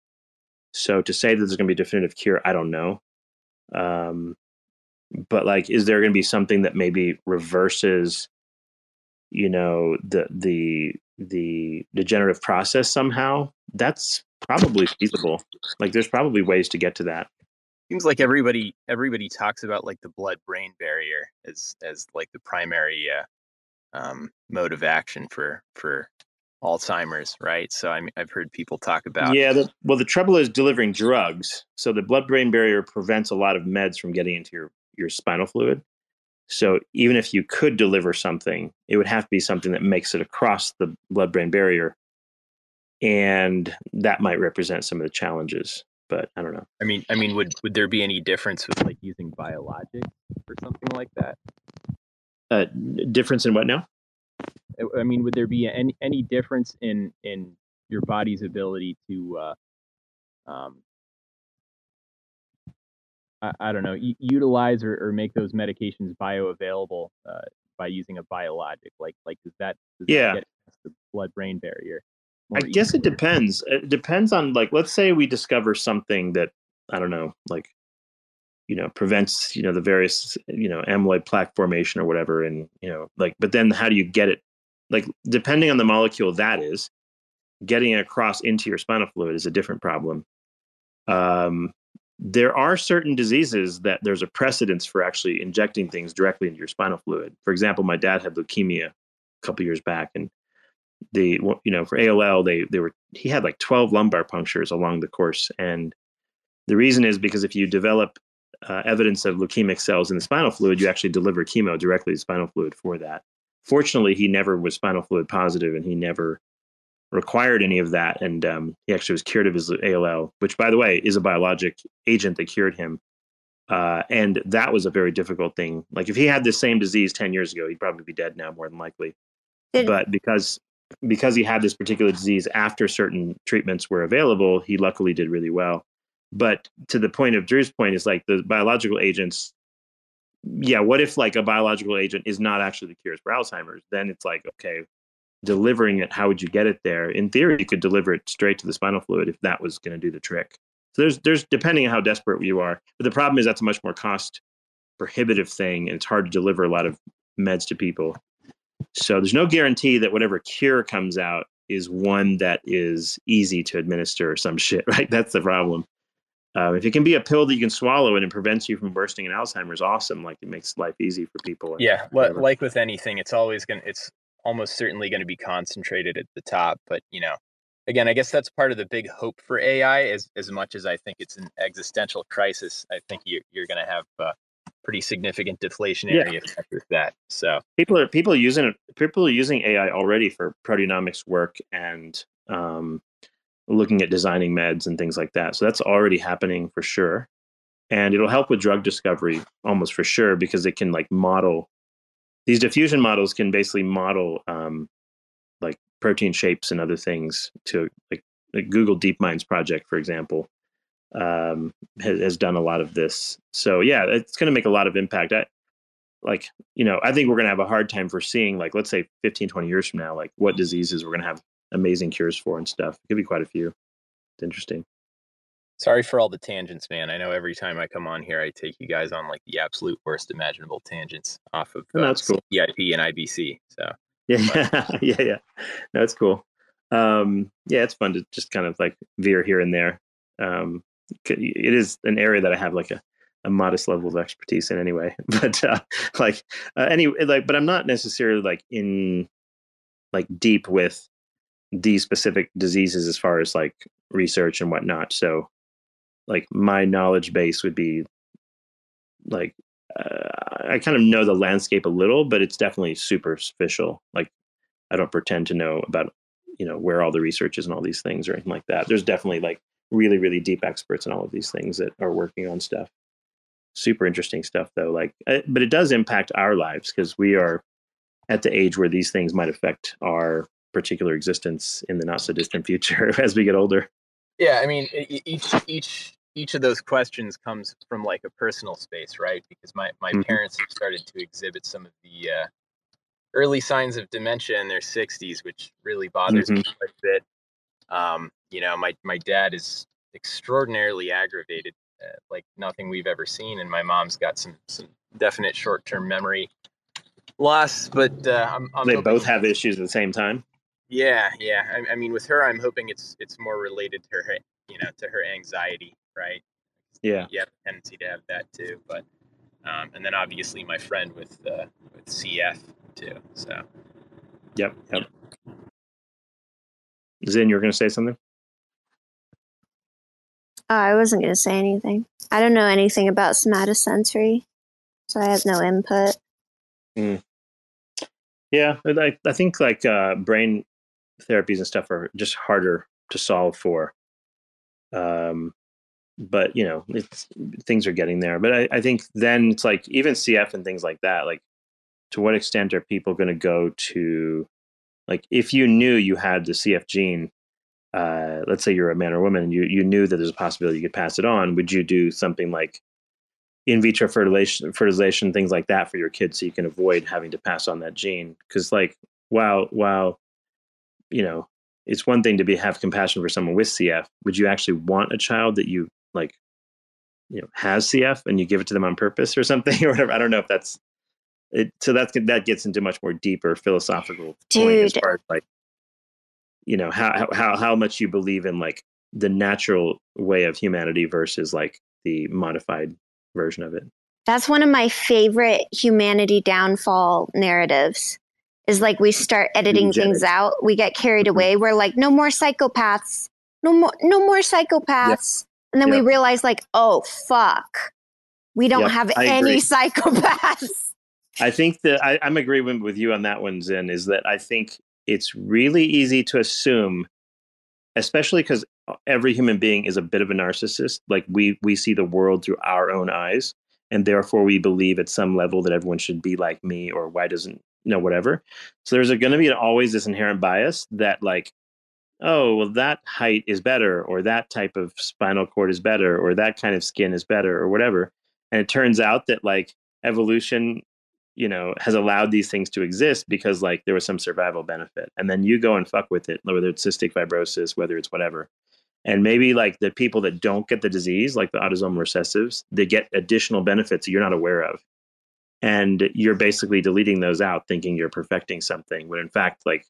So to say that there's going to be a definitive cure, I don't know. Um, but like, is there going to be something that maybe reverses, you know, the the the degenerative process somehow? That's probably feasible. Like, there's probably ways to get to that seems like everybody everybody talks about like the blood brain barrier as as like the primary uh, um, mode of action for for Alzheimer's, right? So I mean, I've heard people talk about yeah. The, well, the trouble is delivering drugs. So the blood brain barrier prevents a lot of meds from getting into your your spinal fluid. So even if you could deliver something, it would have to be something that makes it across the blood brain barrier, and that might represent some of the challenges but I don't know. I mean, I mean, would would there be any difference with like using biologics or something like that? Uh, difference in what now? I mean, would there be any any difference in in your body's ability to, uh, um, I, I don't know, u- utilize or, or make those medications bioavailable uh, by using a biologic? Like, like does that does yeah. That the blood brain barrier? I guess it depends. It depends on like let's say we discover something that I don't know, like you know, prevents, you know, the various, you know, amyloid plaque formation or whatever and, you know, like but then how do you get it like depending on the molecule that is, getting it across into your spinal fluid is a different problem. Um, there are certain diseases that there's a precedence for actually injecting things directly into your spinal fluid. For example, my dad had leukemia a couple years back, and the you know for ALL they they were he had like 12 lumbar punctures along the course, and the reason is because if you develop uh, evidence of leukemic cells in the spinal fluid, you actually deliver chemo directly to spinal fluid for that. Fortunately, he never was spinal fluid positive, and he never required any of that. And um, he actually was cured of his ALL, which, by the way, is a biologic agent that cured him. Uh, and that was a very difficult thing. Like if he had the same disease 10 years ago, he'd probably be dead now, more than likely. Did- but because because he had this particular disease after certain treatments were available, he luckily did really well. But to the point of Drew's point is like the biological agents. Yeah, what if like a biological agent is not actually the cures for Alzheimer's? Then it's like, okay, delivering it, how would you get it there? In theory, you could deliver it straight to the spinal fluid if that was going to do the trick. So there's there's depending on how desperate you are. But the problem is that's a much more cost prohibitive thing, and it's hard to deliver a lot of meds to people. So there's no guarantee that whatever cure comes out is one that is easy to administer or some shit, right? That's the problem. Um, if it can be a pill that you can swallow and it prevents you from bursting in Alzheimer's, awesome. Like it makes life easy for people. Yeah, like with anything, it's always gonna. It's almost certainly going to be concentrated at the top. But you know, again, I guess that's part of the big hope for AI. As as much as I think it's an existential crisis, I think you, you're going to have uh, pretty significant deflationary yeah. effect with that. So people are people are using it. People are using AI already for proteomics work and um, looking at designing meds and things like that. So that's already happening for sure. And it'll help with drug discovery almost for sure because it can like model these diffusion models can basically model um, like protein shapes and other things to like, like Google DeepMind's project, for example, um, has, has, done a lot of this. So yeah, it's going to make a lot of impact. I, like, you know, I think we're going to have a hard time foreseeing, like, let's say 15, 20 years from now, like what diseases we're going to have amazing cures for and stuff. It could be quite a few. It's interesting. Sorry for all the tangents, man. I know every time I come on here, I take you guys on like the absolute worst imaginable tangents off of uh, that's cool. CCIP and IBC. So yeah, yeah, yeah. No, that's cool. Um, yeah, it's fun to just kind of like veer here and there. Um, it is an area that I have like a, a modest level of expertise in anyway. But uh, like uh, anyway, like, but I'm not necessarily like in like deep with these specific diseases as far as like research and whatnot. So like my knowledge base would be like uh, I kind of know the landscape a little, but it's definitely superficial. Like I don't pretend to know about you know where all the research is and all these things or anything like that. There's definitely like really really deep experts in all of these things that are working on stuff. Super interesting stuff though. Like, uh, but it does impact our lives because we are at the age where these things might affect our particular existence in the not so distant future as we get older. Yeah, I mean, each each each of those questions comes from like a personal space, right? Because my my mm-hmm. parents have started to exhibit some of the uh, early signs of dementia in their 60s, which really bothers mm-hmm. me quite a bit. Um, you know, my my dad is extraordinarily aggravated, uh, like nothing we've ever seen, and my mom's got some some definite short term memory loss. But uh, I'm, I'm they both have issues at the same time. Yeah, yeah. I, I, mean, with her, I'm hoping it's it's more related to her, you know, to her anxiety, right? Yeah. Yeah, tendency to have that too, but um, and then obviously my friend with uh, with CF too. So. Yep. Yep. Zin, you were going to say something. Oh, I wasn't going to say anything. I don't know anything about somatosensory, so I have no input. Mm. Yeah, I, I think like uh, brain therapies and stuff are just harder to solve for. Um, but you know, things are getting there. But I, I think then it's like even CF and things like that. Like, to what extent are people going to go to, like, if you knew you had the CF gene, uh, let's say you're a man or woman, you you knew that there's a possibility you could pass it on, would you do something like in vitro fertilization, fertilization, things like that for your kids, so you can avoid having to pass on that gene? Because like, wow, wow, you know, it's one thing to be have compassion for someone with CF. Would you actually want a child that you like, you know, has CF and you give it to them on purpose or something or whatever? I don't know if that's it. So that's that gets into much more deeper philosophical Dude, as as like you know how how how much you believe in like the natural way of humanity versus like the modified version of it. That's one of my favorite humanity downfall narratives. Is like we start editing things out, we get carried mm-hmm. away. We're like, no more psychopaths, no more, no more psychopaths, and then we realize, like, oh fuck, we don't yep, have any psychopaths. I think that I, I'm agreeing with you on that one, Zen. Is that I think it's really easy to assume, especially because every human being is a bit of a narcissist. Like we we see the world through our own eyes, and therefore we believe at some level that everyone should be like me, or why doesn't you know whatever. So there's going to be always this inherent bias that like, oh well, that height is better, or that type of spinal cord is better, or that kind of skin is better, or whatever. And it turns out that like evolution you know has allowed these things to exist because like there was some survival benefit. And then you go and fuck with it whether it's cystic fibrosis whether it's whatever. And maybe like the people that don't get the disease like the autosomal recessives they get additional benefits that you're not aware of. And you're basically deleting those out thinking you're perfecting something when in fact like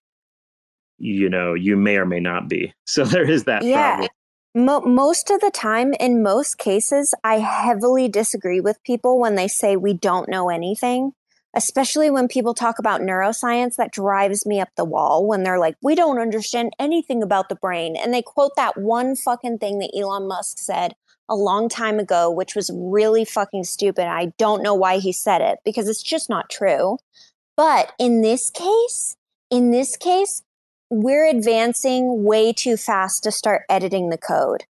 you know you may or may not be. So there is that yeah problem. Mo- most of the time, in most cases, I heavily disagree with people when they say we don't know anything especially when people talk about neuroscience that drives me up the wall when they're like we don't understand anything about the brain and they quote that one fucking thing that Elon Musk said a long time ago which was really fucking stupid. I don't know why he said it because it's just not true. But in this case in this case we're advancing way too fast to start editing the code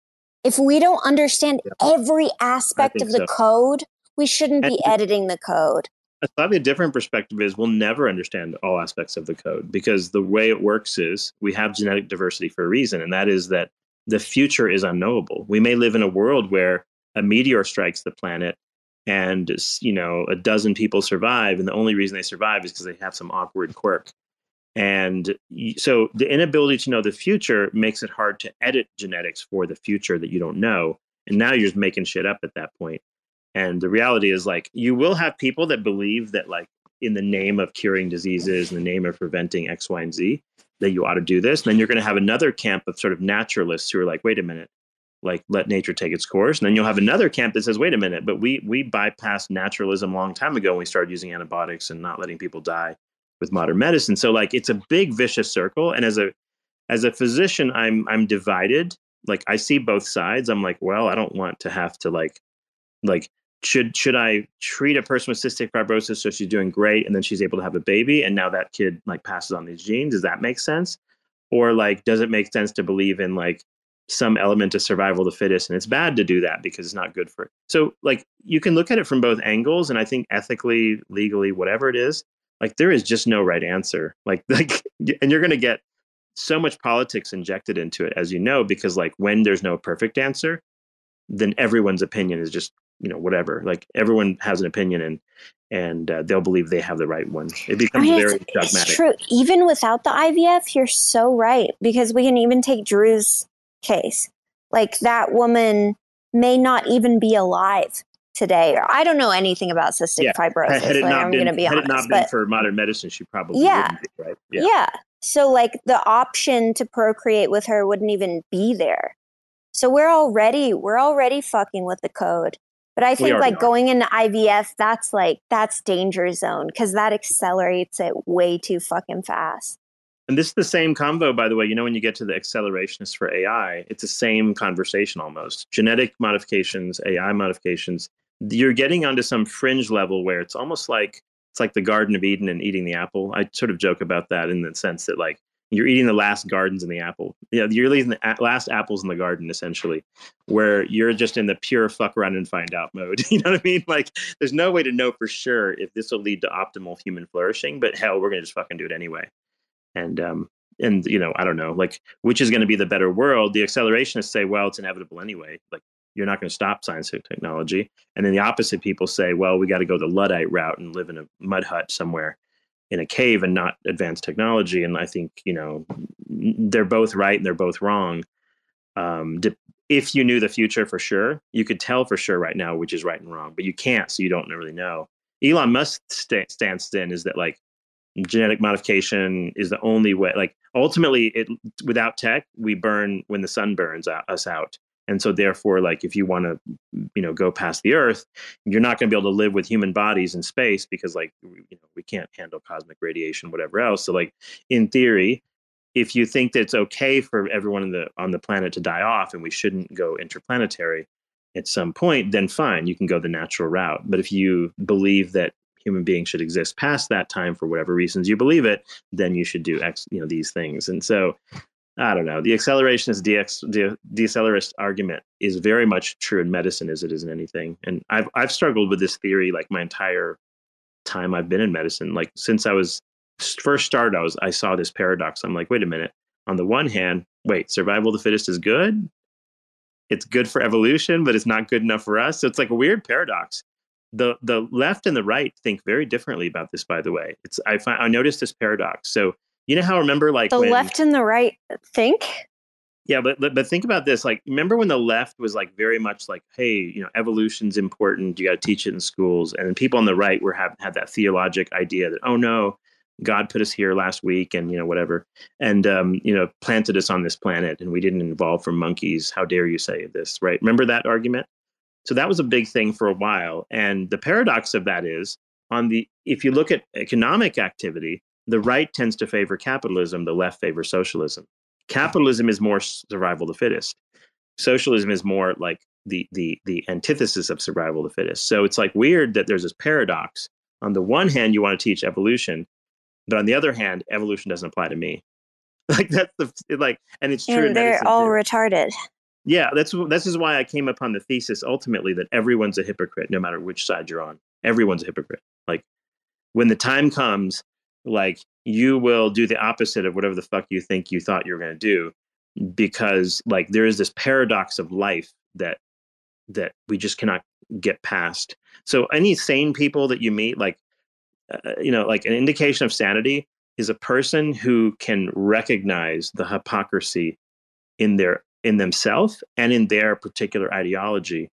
if we don't understand every aspect of the so. code we shouldn't be editing the code a slightly different perspective is we'll never understand all aspects of the code because the way it works is we have genetic diversity for a reason, and that is that the future is unknowable. We may live in a world where a meteor strikes the planet and you know a dozen people survive and the only reason they survive is because they have some awkward quirk and so the inability to know the future makes it hard to edit genetics for the future that you don't know and now you're just making shit up at that point. and the reality is, like, you will have people that believe that, like, in the name of curing diseases, in the name of preventing X, Y, and Z, that you ought to do this. And then you're going to have another camp of sort of naturalists who are like, wait a minute, like let nature take its course. And then you'll have another camp that says, wait a minute, but we we bypassed naturalism a long time ago when we started using antibiotics and not letting people die with modern medicine. So like it's a big vicious circle. And as a as a physician, I'm I'm divided. Like I see both sides. I'm like, well, I don't want to have to like like should should I treat a person with cystic fibrosis so she's doing great and then she's able to have a baby and now that kid like passes on these genes? Does that make sense? Or like does it make sense to believe in like some element of survival of the fittest and it's bad to do that because it's not good for it. So like you can look at it from both angles and I think ethically, legally, whatever it is, like there is just no right answer. Like like and you're going to get so much politics injected into it as you know because like when there's no perfect answer, then everyone's opinion is just you know whatever. Like everyone has an opinion and and uh, they'll believe they have the right one. It becomes I mean, very it's, dogmatic. it's true. Even without the ivf you're so right because we can even take drew's case. Like that woman may not even be alive today or i don't know anything about cystic yeah. fibrosis had it like, i'm be had honest, it not been for modern medicine she probably yeah, be, right yeah yeah so like the option to procreate with her wouldn't even be there so we're already we're already fucking with the code but I think like are. going into IVF, that's like that's danger zone because that accelerates it way too fucking fast. And this is the same convo, by the way. You know, when you get to the accelerationists for AI, it's the same conversation almost. Genetic modifications, AI modifications. You're getting onto some fringe level where it's almost like it's like the Garden of Eden and eating the apple. I sort of joke about that in the sense that like you're eating the last gardens in the apple. Yeah, you're eating the last apples in the garden, essentially, where you're just in the pure fuck around and find out mode. You know what I mean? Like, there's no way to know for sure if this will lead to optimal human flourishing, but hell, we're gonna just fucking do it anyway. And um, and you know, I don't know, like, which is to be the better world? The accelerationists say, well, it's inevitable anyway. Like, you're not going to stop science and technology. And then the opposite people say, well, we got to go the Luddite route and live in a mud hut somewhere in a cave and not advance technology. And I think you know they're both right and they're both wrong. Um, if you knew the future for sure, you could tell for sure right now which is right and wrong, but you can't, so you don't really know. Elon Musk's st- stance then is that like genetic modification is the only way. Like ultimately, it without tech, we burn when the sun burns out, us out. And so, therefore, like if you want to, you know, go past the Earth, you're not going to be able to live with human bodies in space because, like, you know, we can't handle cosmic radiation, whatever else. So, like, in theory, if you think that it's okay for everyone on the on the planet to die off and we shouldn't go interplanetary at some point, then fine, you can go the natural route. But if you believe that human beings should exist past that time for whatever reasons you believe it, then you should do X, you know, these things. And so I don't know. The accelerationist de- decelerist argument is very much true in medicine as it is in anything. And I've I've struggled with this theory like my entire time I've been in medicine. Like since I was first started, I was I saw this paradox. I'm like, wait a minute. On the one hand, wait, survival of the fittest is good. It's good for evolution, but it's not good enough for us. So it's like a weird paradox. The the left and the right think very differently about this. By the way, it's I find I noticed this paradox. So you know how I remember like the when, left and the right think? Yeah, but but think about this. Like, remember when the left was like very much like, hey, you know, evolution's important. You got to teach it in schools. And people on the right were have had that theologic idea that, oh no, God put us here last week, and you know whatever, and um, you know planted us on this planet, and we didn't evolve from monkeys. How dare you say this? Right? Remember that argument? So that was a big thing for a while. And the paradox of that is on the if you look at economic activity, the right tends to favor capitalism, the left favors socialism. Capitalism is more survival of the fittest. Socialism is more like the the the antithesis of survival of the fittest. So it's like weird that there's this paradox. On the one hand, you want to teach evolution, but on the other hand, evolution doesn't apply to me. Like that's the like, and it's true. And they're all too. retarded. Yeah, that's this is why I came upon the thesis ultimately that everyone's a hypocrite, no matter which side you're on. Everyone's a hypocrite. Like when the time comes like you will do the opposite of whatever the fuck you think you thought you were going to do because like there is this paradox of life that that we just cannot get past. So any sane people that you meet like uh, you know like an indication of sanity is a person who can recognize the hypocrisy in their in themselves and in their particular ideology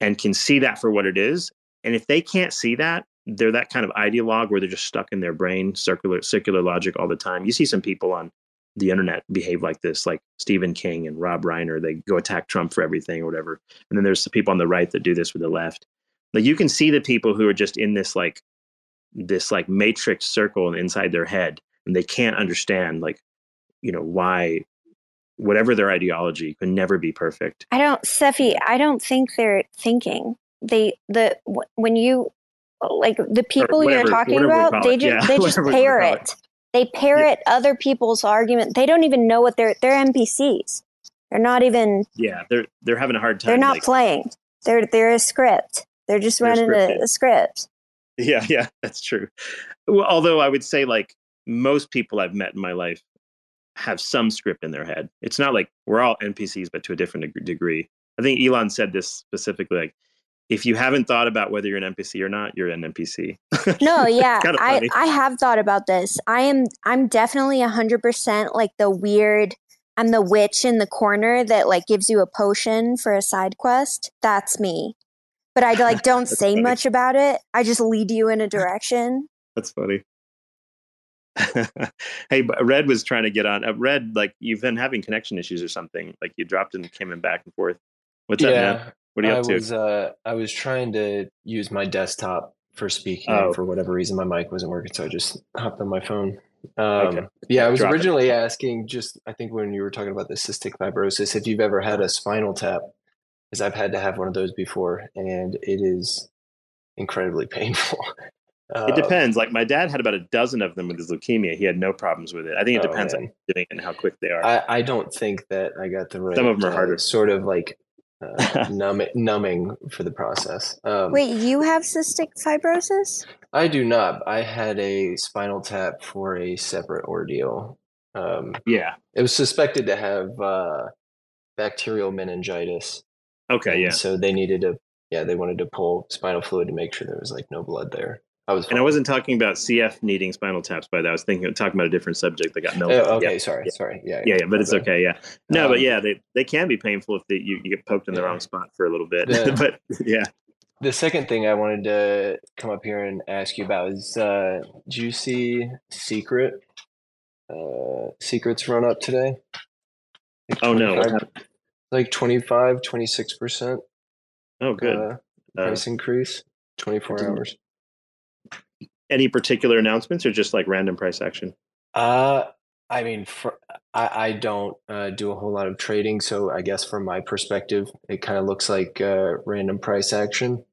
and can see that for what it is. And if they can't see that they're that kind of ideologue where they're just stuck in their brain, circular circular logic all the time. You see some people on the internet behave like this, like Stephen King and Rob Reiner. They go attack Trump for everything or whatever. And then there's the people on the right that do this with the left. Like you can see the people who are just in this like this like matrix circle inside their head, and they can't understand like you know why whatever their ideology could never be perfect. I don't, Cephii. I don't think they're thinking. They the when you like the people whatever, you're talking about, they just yeah, they just parrot. They parrot yeah. other people's argument. They don't even know what they're they're NPCs. They're not even. Yeah, they're they're having a hard time. They're not like, playing. They're they're a script. They're just they're running a, a, script. Yeah, yeah, that's true. Well, although I would say like most people I've met in my life have some script in their head. It's not like we're all NPCs, but to a different degree. I think Elon said this specifically. Like if you haven't thought about whether you're an NPC or not, you're an NPC. no, yeah, I I have thought about this. I am I'm definitely a hundred percent like the weird. I'm the witch in the corner that like gives you a potion for a side quest. That's me. But I like don't say funny. much about it. I just lead you in a direction. That's funny. hey, Red was trying to get on. Uh, Red, like you've been having connection issues or something. Like you dropped and came in back and forth. What's yeah, up, man? What are you I up to? Was, uh, I was trying to use my desktop for speaking. Oh. For whatever reason, my mic wasn't working, so I just hopped on my phone. Um, okay. Yeah, I was Drop originally it. asking just, I think when you were talking about the cystic fibrosis, if you've ever had a spinal tap, because I've had to have one of those before, and it is incredibly painful. Uh, it depends. Like my dad had about a dozen of them with his leukemia. He had no problems with it. I think it oh, depends on doing and how quick they are. I, I, don't think that I got the right. Some of them are uh, harder. Sort of like uh, numbing, numbing for the process. Um, Wait, you have cystic fibrosis? I do not. I had a spinal tap for a separate ordeal. Um, yeah, it was suspected to have uh, bacterial meningitis. Okay, yeah. So they needed to, yeah, they wanted to pull spinal fluid to make sure there was like no blood there. I was, and I wasn't talking about CF needing spinal taps by that. I was thinking talking about a different subject that got melted. Oh, okay, yeah. sorry, yeah. sorry, yeah, yeah, yeah, but it's okay. Yeah, no, um, but yeah, they they can be painful if they, you, you get poked in the wrong spot for a little bit. But yeah, the second thing I wanted to come up here and ask you about is uh, do you see Secret uh, Secrets run up today? Like oh no, like 25, 26 percent. Oh, good. Uh, price uh, increase, twenty four hours. Any particular announcements, or just like random price action? Uh, I mean, for, I, I don't uh, do a whole lot of trading, so I guess from my perspective, it kind of looks like uh, random price action.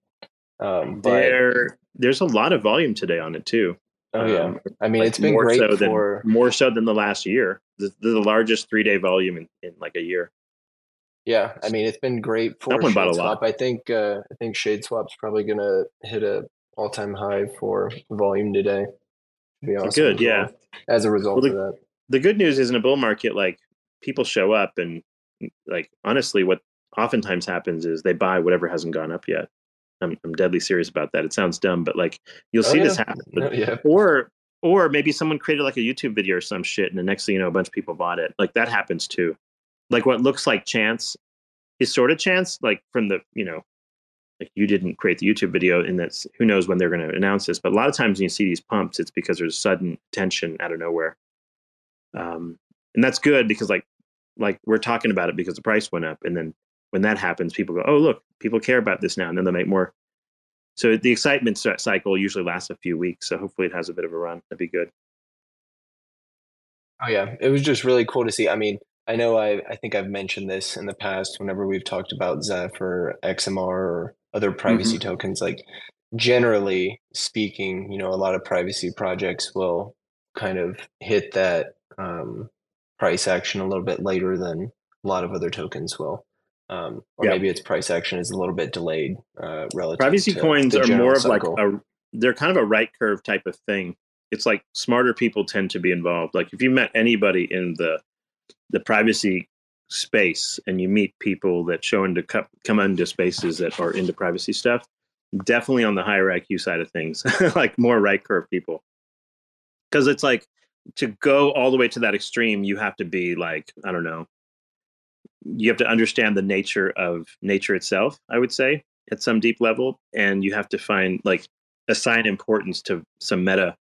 Um, but there, there's a lot of volume today on it too. Oh yeah, um, I mean, like it's been great so for than, more so than the last year. The, the largest three day volume in, in like a year. Yeah, I mean, it's been great for Someone Shade Swap. I think uh, I think Shade Swap's probably gonna hit a all time high for volume today. To be awesome Good, yeah. As a result well, the, of that, the good news is in a bull market, like people show up and like honestly, what oftentimes happens is they buy whatever hasn't gone up yet. I'm, I'm deadly serious about that. It sounds dumb, but like you'll oh, see yeah. this happen. But, yeah. Or or maybe someone created like a YouTube video or some shit, and the next thing you know, a bunch of people bought it. Like that happens too. Like what looks like chance is sort of chance. Like from the you know, like you didn't create the YouTube video, and that's who knows when they're going to announce this. But a lot of times when you see these pumps, it's because there's sudden tension out of nowhere. Um, and that's good because like like we're talking about it because the price went up, and then when that happens, people go, "Oh, look, people care about this now," and then they'll make more. So the excitement cycle usually lasts a few weeks. So hopefully it has a bit of a run. That'd be good. Oh yeah, it was just really cool to see. I mean, I know I I think I've mentioned this in the past whenever we've talked about Zeph or XMR or other privacy mm-hmm. tokens. Like generally speaking, you know, a lot of privacy projects will kind of hit that um, price action a little bit later than a lot of other tokens will. Um, or maybe its price action is a little bit delayed uh, relative. Privacy coins are more of cycle. like a they're kind of a right curve type of thing. It's like smarter people tend to be involved. Like if you met anybody in the the privacy space and you meet people that show into come into spaces that are into privacy stuff, definitely on the higher IQ side of things, like more right curve people. Because it's like to go all the way to that extreme, you have to be like, I don't know, you have to understand the nature of nature itself, I would say, at some deep level. And you have to find like assign importance to some meta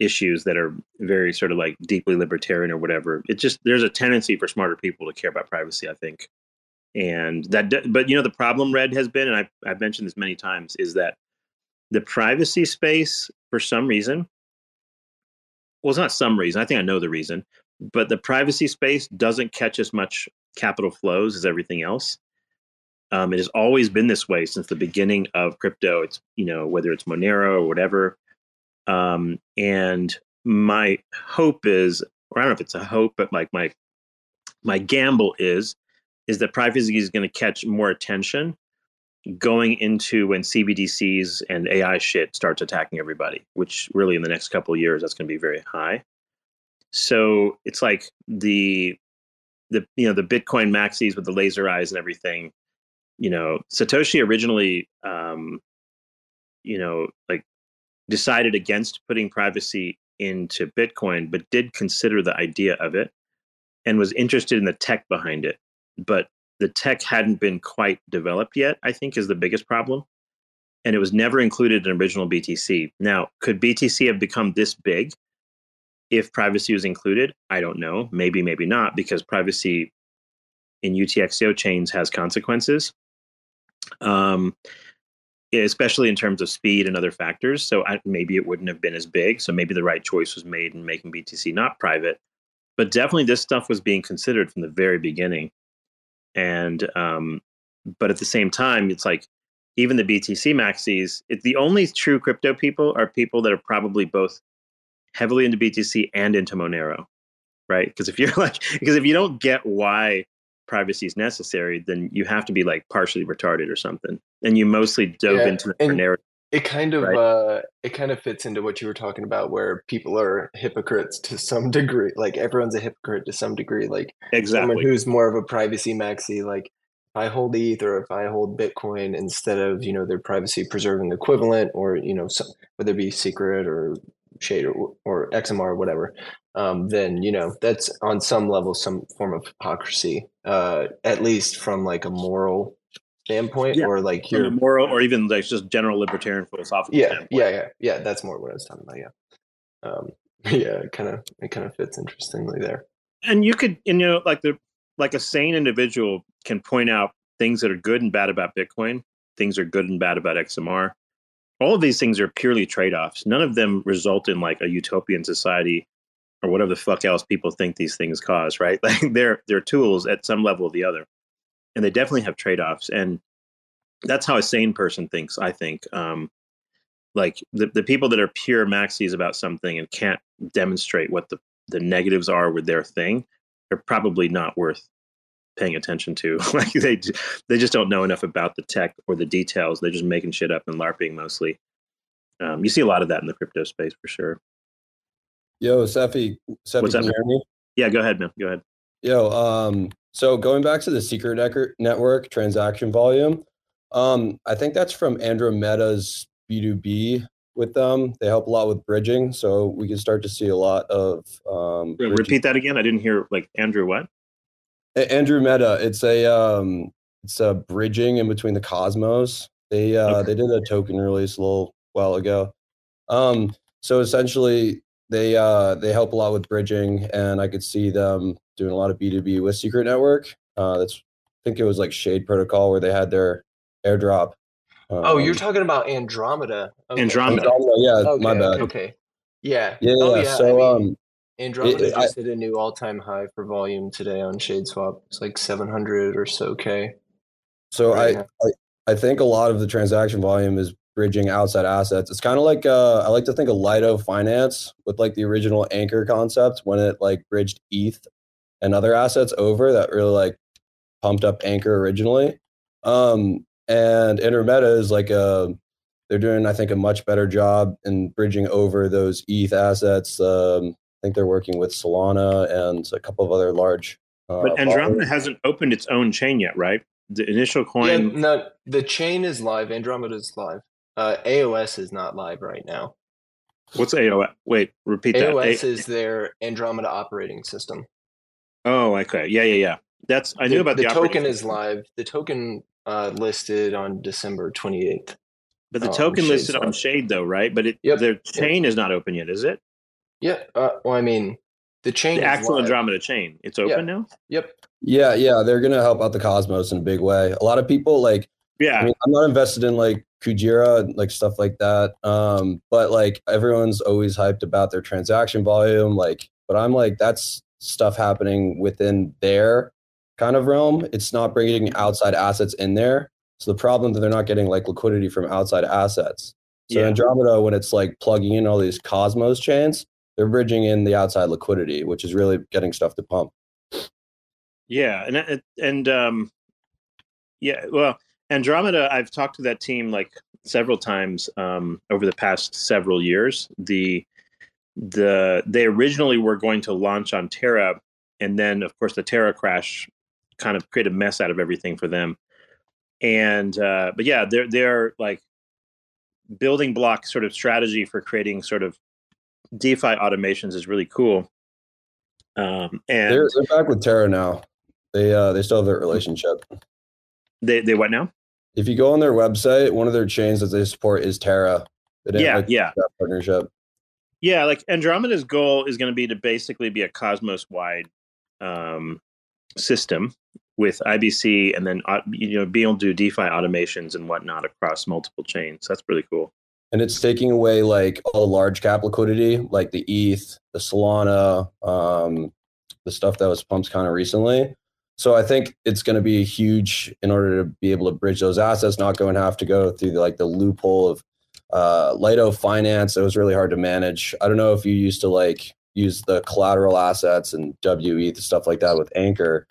issues that are very sort of like deeply libertarian or whatever. It just there's a tendency for smarter people to care about privacy, I think. And that but you know the problem red has been and I've I've mentioned this many times is that the privacy space for some reason well it's not some reason, I think I know the reason, but the privacy space doesn't catch as much capital flows as everything else. Um, it has always been this way since the beginning of crypto. It's you know whether it's Monero or whatever, um, and my hope is, or I don't know if it's a hope, but like my my gamble is, is that privacy is going to catch more attention going into when CBDCs and AI shit starts attacking everybody, which really in the next couple years that's going to be very high. So it's like the the you know the Bitcoin maxis with the laser eyes and everything. You know, Satoshi originally, um, you know, like decided against putting privacy into Bitcoin, but did consider the idea of it and was interested in the tech behind it. But the tech hadn't been quite developed yet, I think, is the biggest problem. And it was never included in original BTC. Now, could BTC have become this big if privacy was included? I don't know. Maybe, maybe not, because privacy in UTXO chains has consequences. Um, especially in terms of speed and other factors. So I, maybe it wouldn't have been as big. So maybe the right choice was made in making BTC not private. But definitely, this stuff was being considered from the very beginning. And um, but at the same time, it's like even the BTC maxis. It, the only true crypto people are people that are probably both heavily into BTC and into Monero, right? Because if you're like, because if you don't get why privacy is necessary, then you have to be like partially retarded or something. And you mostly dove yeah, into the narrative. It kind of right? uh, it kind of fits into what you were talking about, where people are hypocrites to some degree. Like everyone's a hypocrite to some degree. Like exactly. someone who's more of a privacy maxi, like if I hold ETH or if I hold Bitcoin instead of you know their privacy preserving equivalent, or you know some, whether it be secret or shade or, or XMR or whatever, um, then you know that's on some level some form of hypocrisy, uh, at least from like a moral standpoint, yeah. or like your moral, or even like just general libertarian philosophical. Yeah, standpoint. yeah, yeah, yeah. That's more what I was talking about. Yeah, um, yeah. It kind of it kind of fits interestingly there. And you could, you know, like the like a sane individual can point out things that are good and bad about Bitcoin. Things are good and bad about XMR. All of these things are purely trade offs. None of them result in like a utopian society or whatever the fuck else people think these things cause, right? Like they're they're tools at some level or the other, and they definitely have trade offs. And that's how a sane person thinks. I think, um, like the the people that are pure maxis about something and can't demonstrate what the the negatives are with their thing, they're probably not worth paying attention to. like they they just don't know enough about the tech or the details. They're just making shit up and larping mostly. Um, you see a lot of that in the crypto space for sure. Yo, Cephii What's can me? Yeah, go ahead, man. Go ahead. Yo, um, so going back to the secret network transaction volume, um, I think that's from Andromeda's B2B with them. They help a lot with bridging, so we can start to see a lot of. Um, Repeat that again. I didn't hear like Andrew what? Andromeda. It's a um, it's a bridging in between the cosmos. They uh, okay. they did a token release a little while ago. Um, so essentially, they uh, they help a lot with bridging, and I could see them doing a lot of B two B with Secret Network. Uh, that's I think it was like Shade Protocol where they had their airdrop. Um, oh, you're um, talking about Andromeda. Okay. Andromeda. Andromeda. Yeah, okay, my bad. Okay. Yeah. Yeah. Oh, yeah. So I mean, um, Andromeda it, just I, hit a new all time high for volume today on ShadeSwap. It's like 700 or so k. So right I, I I think a lot of the transaction volume is bridging outside assets. It's kind of like uh, I like to think of Lido Finance with like the original Anchor concept when it like bridged ETH and other assets over that really like pumped up Anchor originally. Um, and Andromeda is like a they're doing I think a much better job in bridging over those ETH assets. Um, think they're working with Solana and a couple of other large. Uh, but Andromeda hasn't opened its own chain yet, right? The initial coin. Yeah, no, the chain is live. Andromeda is live. Uh, AOS is not live right now. What's AOS? Wait, repeat AOS that. AOS is their Andromeda operating system. Oh, okay. Yeah, yeah, yeah. That's I the, knew about the, the token is live. The token uh, listed on December twenty eighth. But the um, token listed on Shade though, right? But it yep. their chain yep. is not open yet, is it? Yeah. Uh, well, I mean, the chain, the actual live. Andromeda chain, it's open yeah. now. Yep. Yeah, yeah, they're gonna help out the Cosmos in a big way. A lot of people like. Yeah, I mean, I'm not invested in like Kujira, like stuff like that. Um, but like everyone's always hyped about their transaction volume. Like, but I'm like, that's stuff happening within their kind of realm. It's not bringing outside assets in there. So the problem that they're not getting like liquidity from outside assets. So yeah. Andromeda, when it's like plugging in all these Cosmos chains, they're bridging in the outside liquidity, which is really getting stuff to pump. Yeah, and and um, yeah, well, Andromeda, I've talked to that team like several times um, over the past several years. The the they originally were going to launch on Terra, and then of course the Terra crash kind of created a mess out of everything for them. And uh, but yeah, they're they're like building block sort of strategy for creating sort of DeFi automations is really cool. Um, and they're, they're back with Terra now. They uh, they still have their relationship. They they what now? if you go on their website, one of their chains that they support is Terra. yeah, like yeah, partnership. Yeah, like Andromeda's goal is going to be to basically be a Cosmos wide um, system with IBC, and then uh, you know be able to do DeFi automations and whatnot across multiple chains. That's really cool. And it's taking away like all the large cap liquidity, like the ETH, the Solana, um, the stuff that was pumped kind of recently, so I think it's going to be huge in order to be able to bridge those assets, not go and have to go through the, like the loophole of uh, Lido finance. It was really hard to manage. I don't know if you used to like use the collateral assets and WE the stuff like that with Anchor.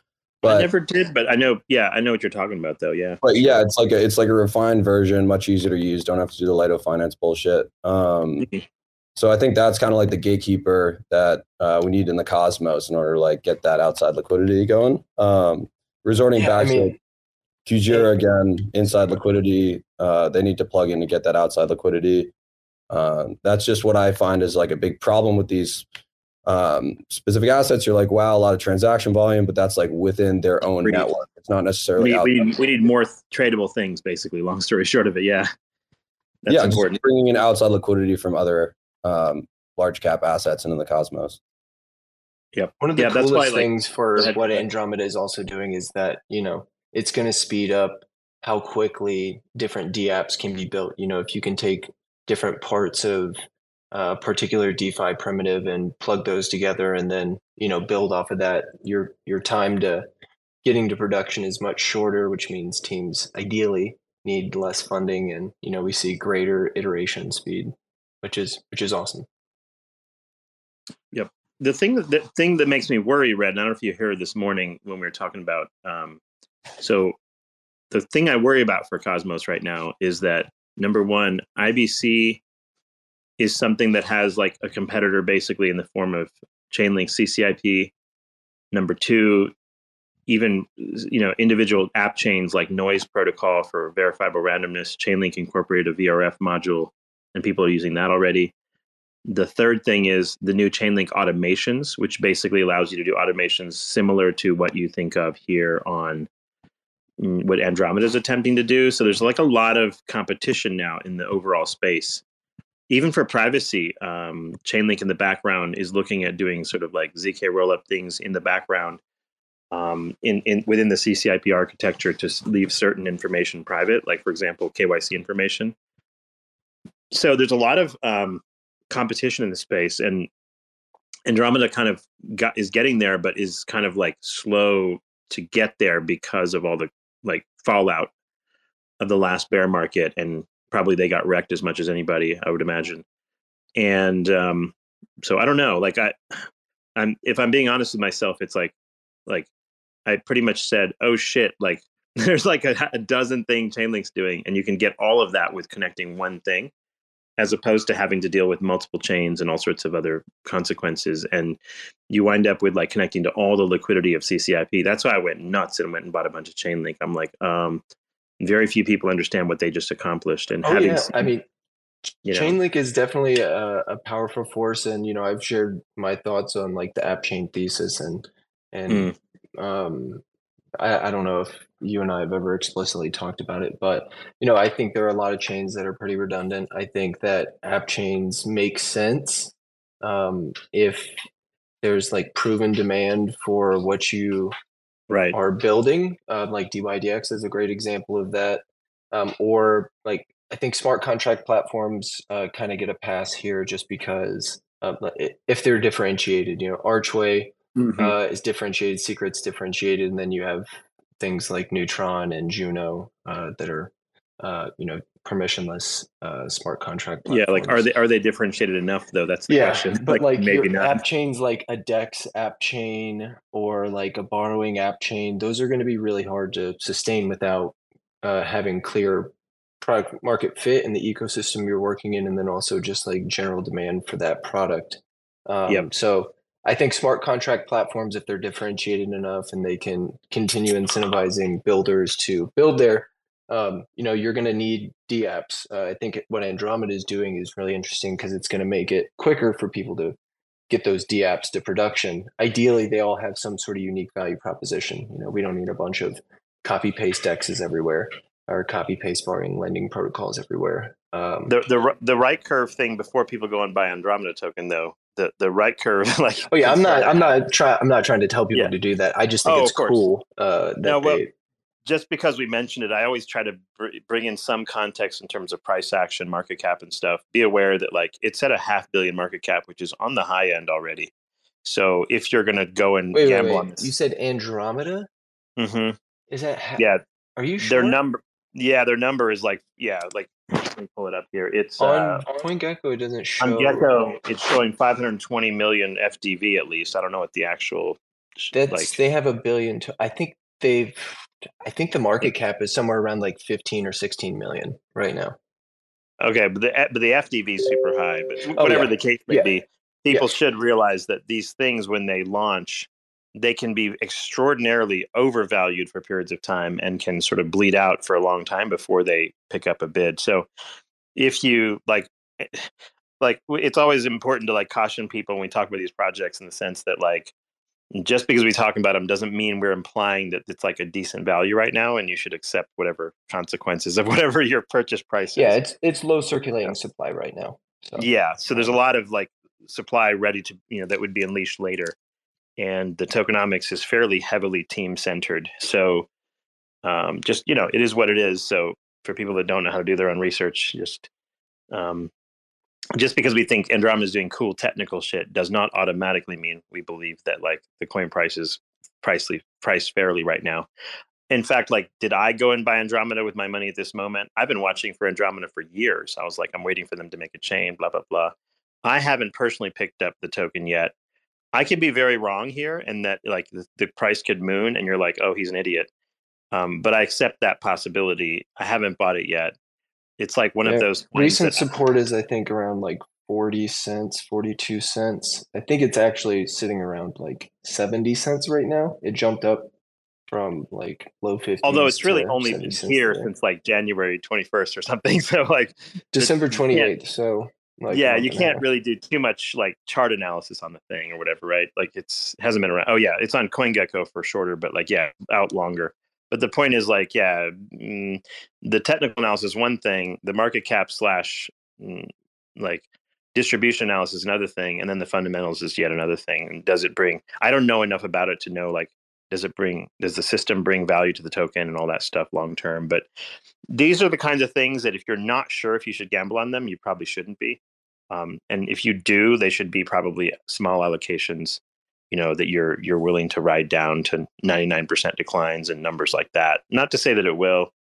But, I never did, but I know. Yeah, I know what you're talking about, though. Yeah. But yeah, it's like a, it's like a refined version, much easier to use. Don't have to do the Lido finance bullshit. Um, mm-hmm. So I think that's kind of like the gatekeeper that uh, we need in the cosmos in order to like get that outside liquidity going. Um, resorting yeah, back I mean, to Kujira again, inside liquidity, uh, they need to plug in to get that outside liquidity. Uh, that's just what I find is like a big problem with these um, specific assets, you're like, wow, a lot of transaction volume, but that's like within their own we network. It's not necessarily. We, we, need, we need more th- tradable things, basically. Long story short of it, yeah. That's yeah, important. bringing in outside liquidity from other um, large cap assets into the cosmos. Yep. One of the yeah, coolest that's why, things like, for what Andromeda is also doing is that you know it's going to speed up how quickly different DApps can be built. You know, if you can take different parts of a particular DeFi primitive and plug those together, and then you know build off of that. Your your time to getting to production is much shorter, which means teams ideally need less funding, and you know we see greater iteration speed, which is which is awesome. Yep. The thing that the thing that makes me worry, Red. And I don't know if you heard this morning when we were talking about. Um, so the thing I worry about for Cosmos right now is that number one, IBC is something that has like a competitor basically in the form of Chainlink CCIP. Number two, even you know individual app chains like Nois Protocol for verifiable randomness. Chainlink incorporated a VRF module, and people are using that already. The third thing is the new Chainlink automations, which basically allows you to do automations similar to what you think of here on mm, what Andromeda is attempting to do. So there's like a lot of competition now in the overall space even for privacy, um, Chainlink in the background is looking at doing sort of like zk rollup things in the background um, in, in within the CCIP architecture to leave certain information private, like for example KYC information. So there's a lot of um, competition in the space, and Andromeda kind of got, is getting there, but is kind of like slow to get there because of all the like fallout of the last bear market and probably they got wrecked as much as anybody, I would imagine. And um, so I don't know. Like I, I'm if I'm being honest with myself, it's like like I pretty much said, oh shit, like there's like a, a dozen thing Chainlink's doing, and you can get all of that with connecting one thing, as opposed to having to deal with multiple chains and all sorts of other consequences. And you wind up with like connecting to all the liquidity of CCIP. That's why I went nuts and went and bought a bunch of Chainlink. I'm like, um, very few people understand what they just accomplished and oh, having yeah. i mean you know, chainlink is definitely a, a, powerful force and you know i've shared my thoughts on like the app chain thesis and and mm. um I, I don't know if you and i have ever explicitly talked about it but you know i think there are a lot of chains that are pretty redundant i think that app chains make sense um if there's like proven demand for what you right. are building. Uh, like DYDX is a great example of that. Um, or like I think smart contract platforms uh, kind of get a pass here just because um, if they're differentiated, you know, Archway mm-hmm. uh, is differentiated, Secret's differentiated, and then you have things like Neutron and Juno uh, that are, uh, you know, permissionless uh, smart contract. Platforms. Yeah, like are they are they differentiated enough though? That's the yeah, question. But like, like maybe not. App chains like a Dex app chain or like a borrowing app chain, those are going to be really hard to sustain without uh, having clear product market fit in the ecosystem you're working in, and then also just like general demand for that product. Um, yep. So I think smart contract platforms, if they're differentiated enough and they can continue incentivizing builders to build their um, you know, you're going to need DApps. Uh, I think what Andromeda is doing is really interesting because it's going to make it quicker for people to get those DApps to production. Ideally, they all have some sort of unique value proposition. You know, we don't need a bunch of copy paste dexes everywhere or copy paste borrowing lending protocols everywhere. Um, the the the right curve thing before people go and buy Andromeda token though. The, the right curve like oh yeah i'm not i'm not trying i'm not trying to tell people yeah. to do that i just think oh, it's cool uh, that no, well, they, just because we mentioned it, I always try to br- bring in some context in terms of price action, market cap, and stuff. Be aware that like it's at a half billion market cap, which is on the high end already. So if you're going to go and wait, gamble wait, wait. on this, you said Andromeda. Mm-hmm. Is that ha- yeah? Are you sure? Their number, yeah, their number is like yeah, like let me pull it up here. It's on uh, CoinGecko. It doesn't show. On Gecko, it's showing 520 million FDV at least. I don't know what the actual. That's like, they have a billion. To, I think they've I think the market cap is somewhere around like 15 or 16 million right now. Okay, but the eh, but the FDV is super high. But oh, whatever yeah. the case may yeah. be, people yeah. should realize that these things, when they launch, they can be extraordinarily overvalued for periods of time and can sort of bleed out for a long time before they pick up a bid. So, if you like, eh, like it's always important to like caution people when we talk about these projects in the sense that like just because we talk about them doesn't mean we're implying that it's like a decent value right now and you should accept whatever consequences of whatever your purchase price is. Yeah, it's it's low circulating supply right now. So. Yeah, so there's a lot of like supply ready to you know that would be unleashed later, and the tokenomics is fairly heavily team centered. So um, just you know, it is what it is. So for people that don't know how to do their own research, just um, just because we think Andromeda is doing cool technical shit does not automatically mean we believe that like the coin price is pricely priced fairly right now. In fact, like, did I go and buy Andromeda with my money at this moment? I've been watching for Andromeda for years. I was like, I'm waiting for them to make a chain, blah blah blah. I haven't personally picked up the token yet. I could be very wrong here, and that like the, the price could moon, and you're like, oh, he's an idiot. Um, but I accept that possibility. I haven't bought it yet. It's like one yeah, of those recent support is I think around like 40 cents, 42 cents. I think it's actually sitting around like 70 cents right now. It jumped up from like low 50s. Although it's really only been here since like January 21st or something. So like December 28th. So like yeah, you can't really do too much like chart analysis on the thing or whatever, right? Like it's hasn't been around. Oh yeah, it's on CoinGecko for shorter, but like yeah, out longer but the point is like yeah mm, the technical analysis one thing the market cap slash mm, like distribution analysis is another thing and then the fundamentals is yet another thing and does it bring i don't know enough about it to know like does it bring does the system bring value to the token and all that stuff long term? But these are the kinds of things that if you're not sure if you should gamble on them you probably shouldn't be. Um, and if you do they should be probably small allocations you know that you're you're willing to ride down to 99% declines and numbers like that. Not to say that it will.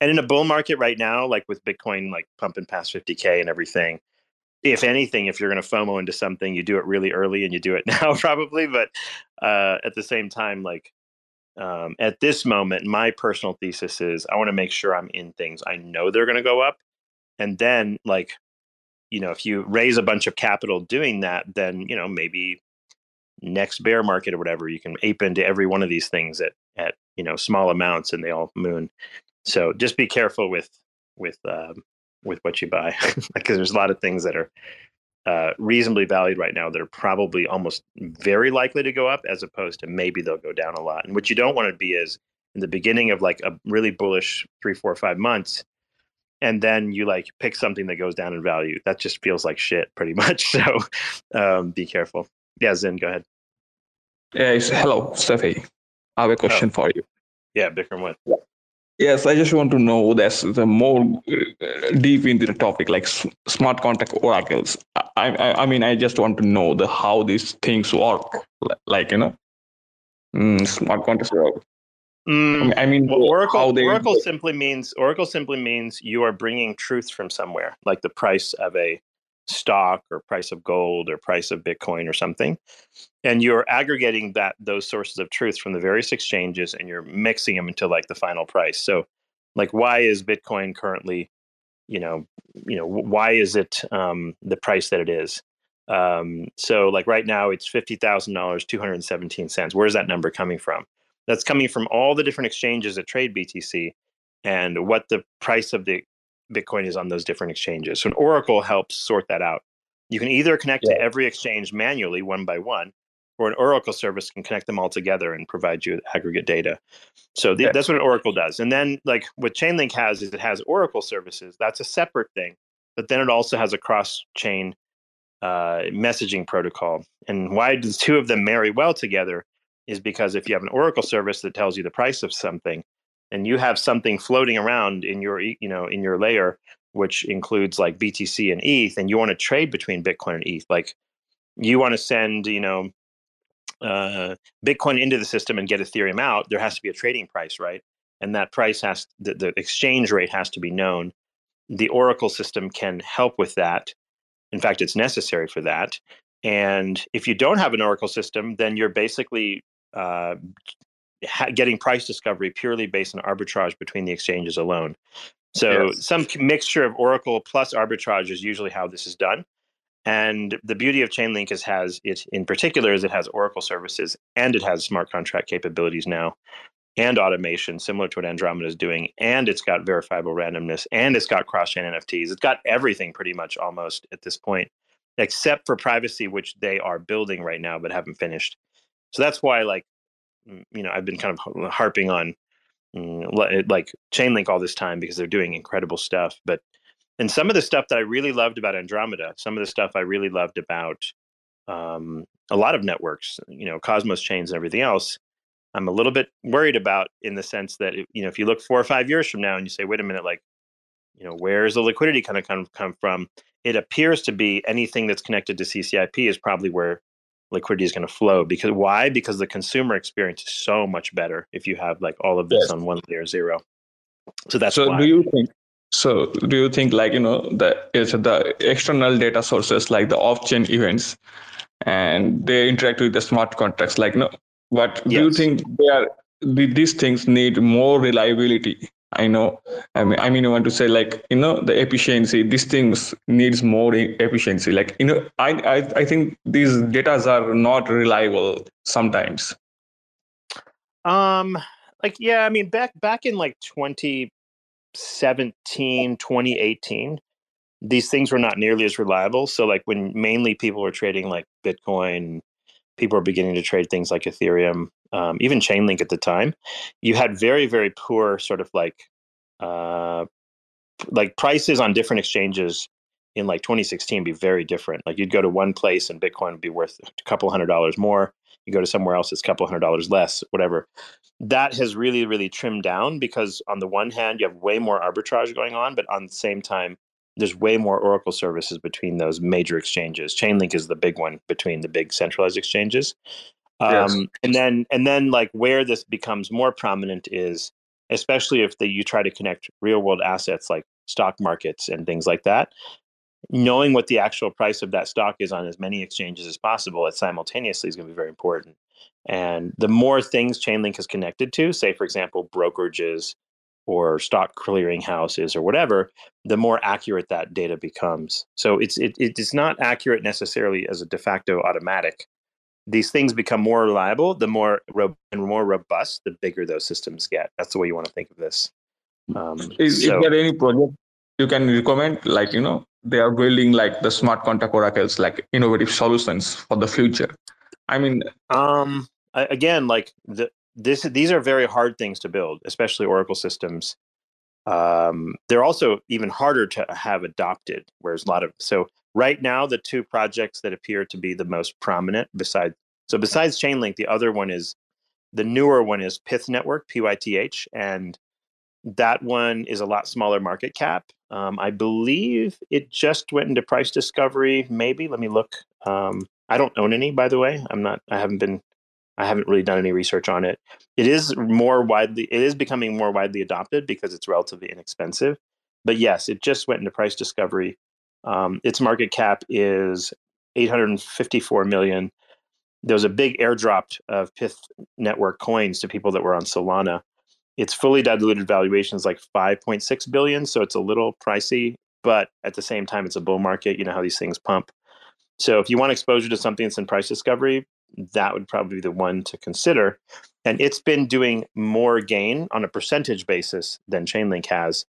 And in a bull market right now like with bitcoin like pumping past 50k and everything if anything if you're going to fomo into something you do it really early and you do it now probably but uh, at the same time like um, at this moment my personal thesis is i want to make sure i'm in things i know they're going to go up. And then like you know if you raise a bunch of capital doing that then you know maybe next bear market or whatever, you can ape into every one of these things at at you know small amounts, and they all moon. So just be careful with with um, with what you buy because there's a lot of things that are uh, reasonably valued right now that are probably almost very likely to go up as opposed to maybe they'll go down a lot. And what you don't want to be is in the beginning of like a really bullish three, four, five months, and then you like pick something that goes down in value. That just feels like shit pretty much. So um, be careful. Yeah, Zen, go ahead. Yes, hello, Steffi. I have a question oh. for you. Yeah, Bikram, what? Yes, I just want to know that's the more uh, deep into the topic, like smart contract oracles. I, I, I mean, I just want to know the how these things work, like you know, mm, smart contracts work. Mm, I mean, well, Oracle, they, Oracle simply means Oracle simply means you are bringing truth from somewhere, like the price of a stock or price of gold or price of bitcoin or something and you're aggregating that those sources of truth from the various exchanges and you're mixing them into like the final price. So like why is bitcoin currently you know you know why is it um, the price that it is? Um, so like right now it's $50000 217 cents. Where's that number coming from? That's coming from all the different exchanges that trade btc and what the price of the Bitcoin is on those different exchanges. So an Oracle helps sort that out. You can either connect yeah. to every exchange manually, one by one, or an Oracle service can connect them all together and provide you aggregate data. So the, yeah. that's what an Oracle does. And then, like what Chainlink has is it has Oracle services. That's a separate thing, but then it also has a cross-chain uh, messaging protocol. And why the two of them marry well together is because if you have an Oracle service that tells you the price of something, and you have something floating around in your you know in your layer which includes like btc and eth and you want to trade between bitcoin and eth like you want to send you know uh, bitcoin into the system and get ethereum out there has to be a trading price right? And that price has the, the exchange rate has to be known. The oracle system can help with that. In fact it's necessary for that. And if you don't have an oracle system then you're basically uh, ha- getting price discovery purely based on arbitrage between the exchanges alone. So yes. some mixture of Oracle plus arbitrage is usually how this is done. And the beauty of Chainlink is has it in particular is it has Oracle services and it has smart contract capabilities now. and automation, similar to what Andromeda is doing, and it's got verifiable randomness, and it's got cross-chain NFTs. It's got everything pretty much almost at this point, except for privacy, which they are building right now but haven't finished. So that's why, like, you know, I've been kind of harping on mm, like Chainlink all this time because they're doing incredible stuff. But and some of the stuff that I really loved about Andromeda, some of the stuff I really loved about um, a lot of networks, you know, Cosmos chains and everything else, I'm a little bit worried about in the sense that you know if you look four or five years from now and you say, wait a minute, like, you know, where's the liquidity kind of come come from? It appears to be anything that's connected to CCIP is probably where liquidity is going to flow. Because why? Because the consumer experience is so much better if you have like all of this yes. on one layer zero. So that's so. Why. Do you think? So do you think like you know the is the external data sources like the off-chain events and they interact with the smart contracts like no but yes. do you think they are these things need more reliability? I know. I mean, I mean, I want to say like you know the efficiency. These things needs more efficiency. Like you know, I I I think these datas are not reliable sometimes. Um, like yeah, I mean back back in like 2017, 2018, these things were not nearly as reliable. So like when mainly people were trading like Bitcoin, people are beginning to trade things like Ethereum, um, even Chainlink at the time. You had very, very poor sort of like uh, like prices on different exchanges in like 2016 be very different. Like you'd go to one place and Bitcoin would be worth a couple hundred dollars more. You go to somewhere else, it's a couple hundred dollars less, whatever. That has really, really trimmed down because on the one hand, you have way more arbitrage going on, but on the same time, there's way more Oracle services between those major exchanges. Chainlink is the big one between the big centralized exchanges. Um, yes. And then, and then, like where this becomes more prominent is, especially if the, you try to connect real world assets like stock markets and things like that. Knowing what the actual price of that stock is on as many exchanges as possible, it simultaneously is going to be very important. And the more things Chainlink is connected to, say for example, brokerages, or stock clearing houses or whatever, the more accurate that data becomes. So it's it, it is not accurate necessarily as a de facto automatic. These things become more reliable the more ro- and more robust the bigger those systems get. That's the way you want to think of this. Um, is, so, is there any project you can recommend? Like you know, they are building like the smart contract oracles, like innovative solutions for the future. I mean, um, again, like the this these are very hard things to build, especially Oracle systems. Um, they're also even harder to have adopted. Whereas a lot of so right now, the two projects that appear to be the most prominent, besides so besides Chainlink, the other one is the newer one is Pyth Network, PYTH, and that one is a lot smaller market cap. Um, I believe it just went into price discovery. Maybe let me look. Um, I don't own any, by the way. I'm not. I haven't been I haven't really done any research on it. It is more widely, it is becoming more widely adopted because it's relatively inexpensive. But yes, it just went into price discovery. Um, its market cap is 854 million. There was a big airdrop of Pyth network coins to people that were on Solana. Its fully diluted valuation is like 5.6 billion, so it's a little pricey, but at the same time, it's a bull market. You know how these things pump. So if you want exposure to something that's in price discovery, that would probably be the one to consider. And it's been doing more gain on a percentage basis than Chainlink has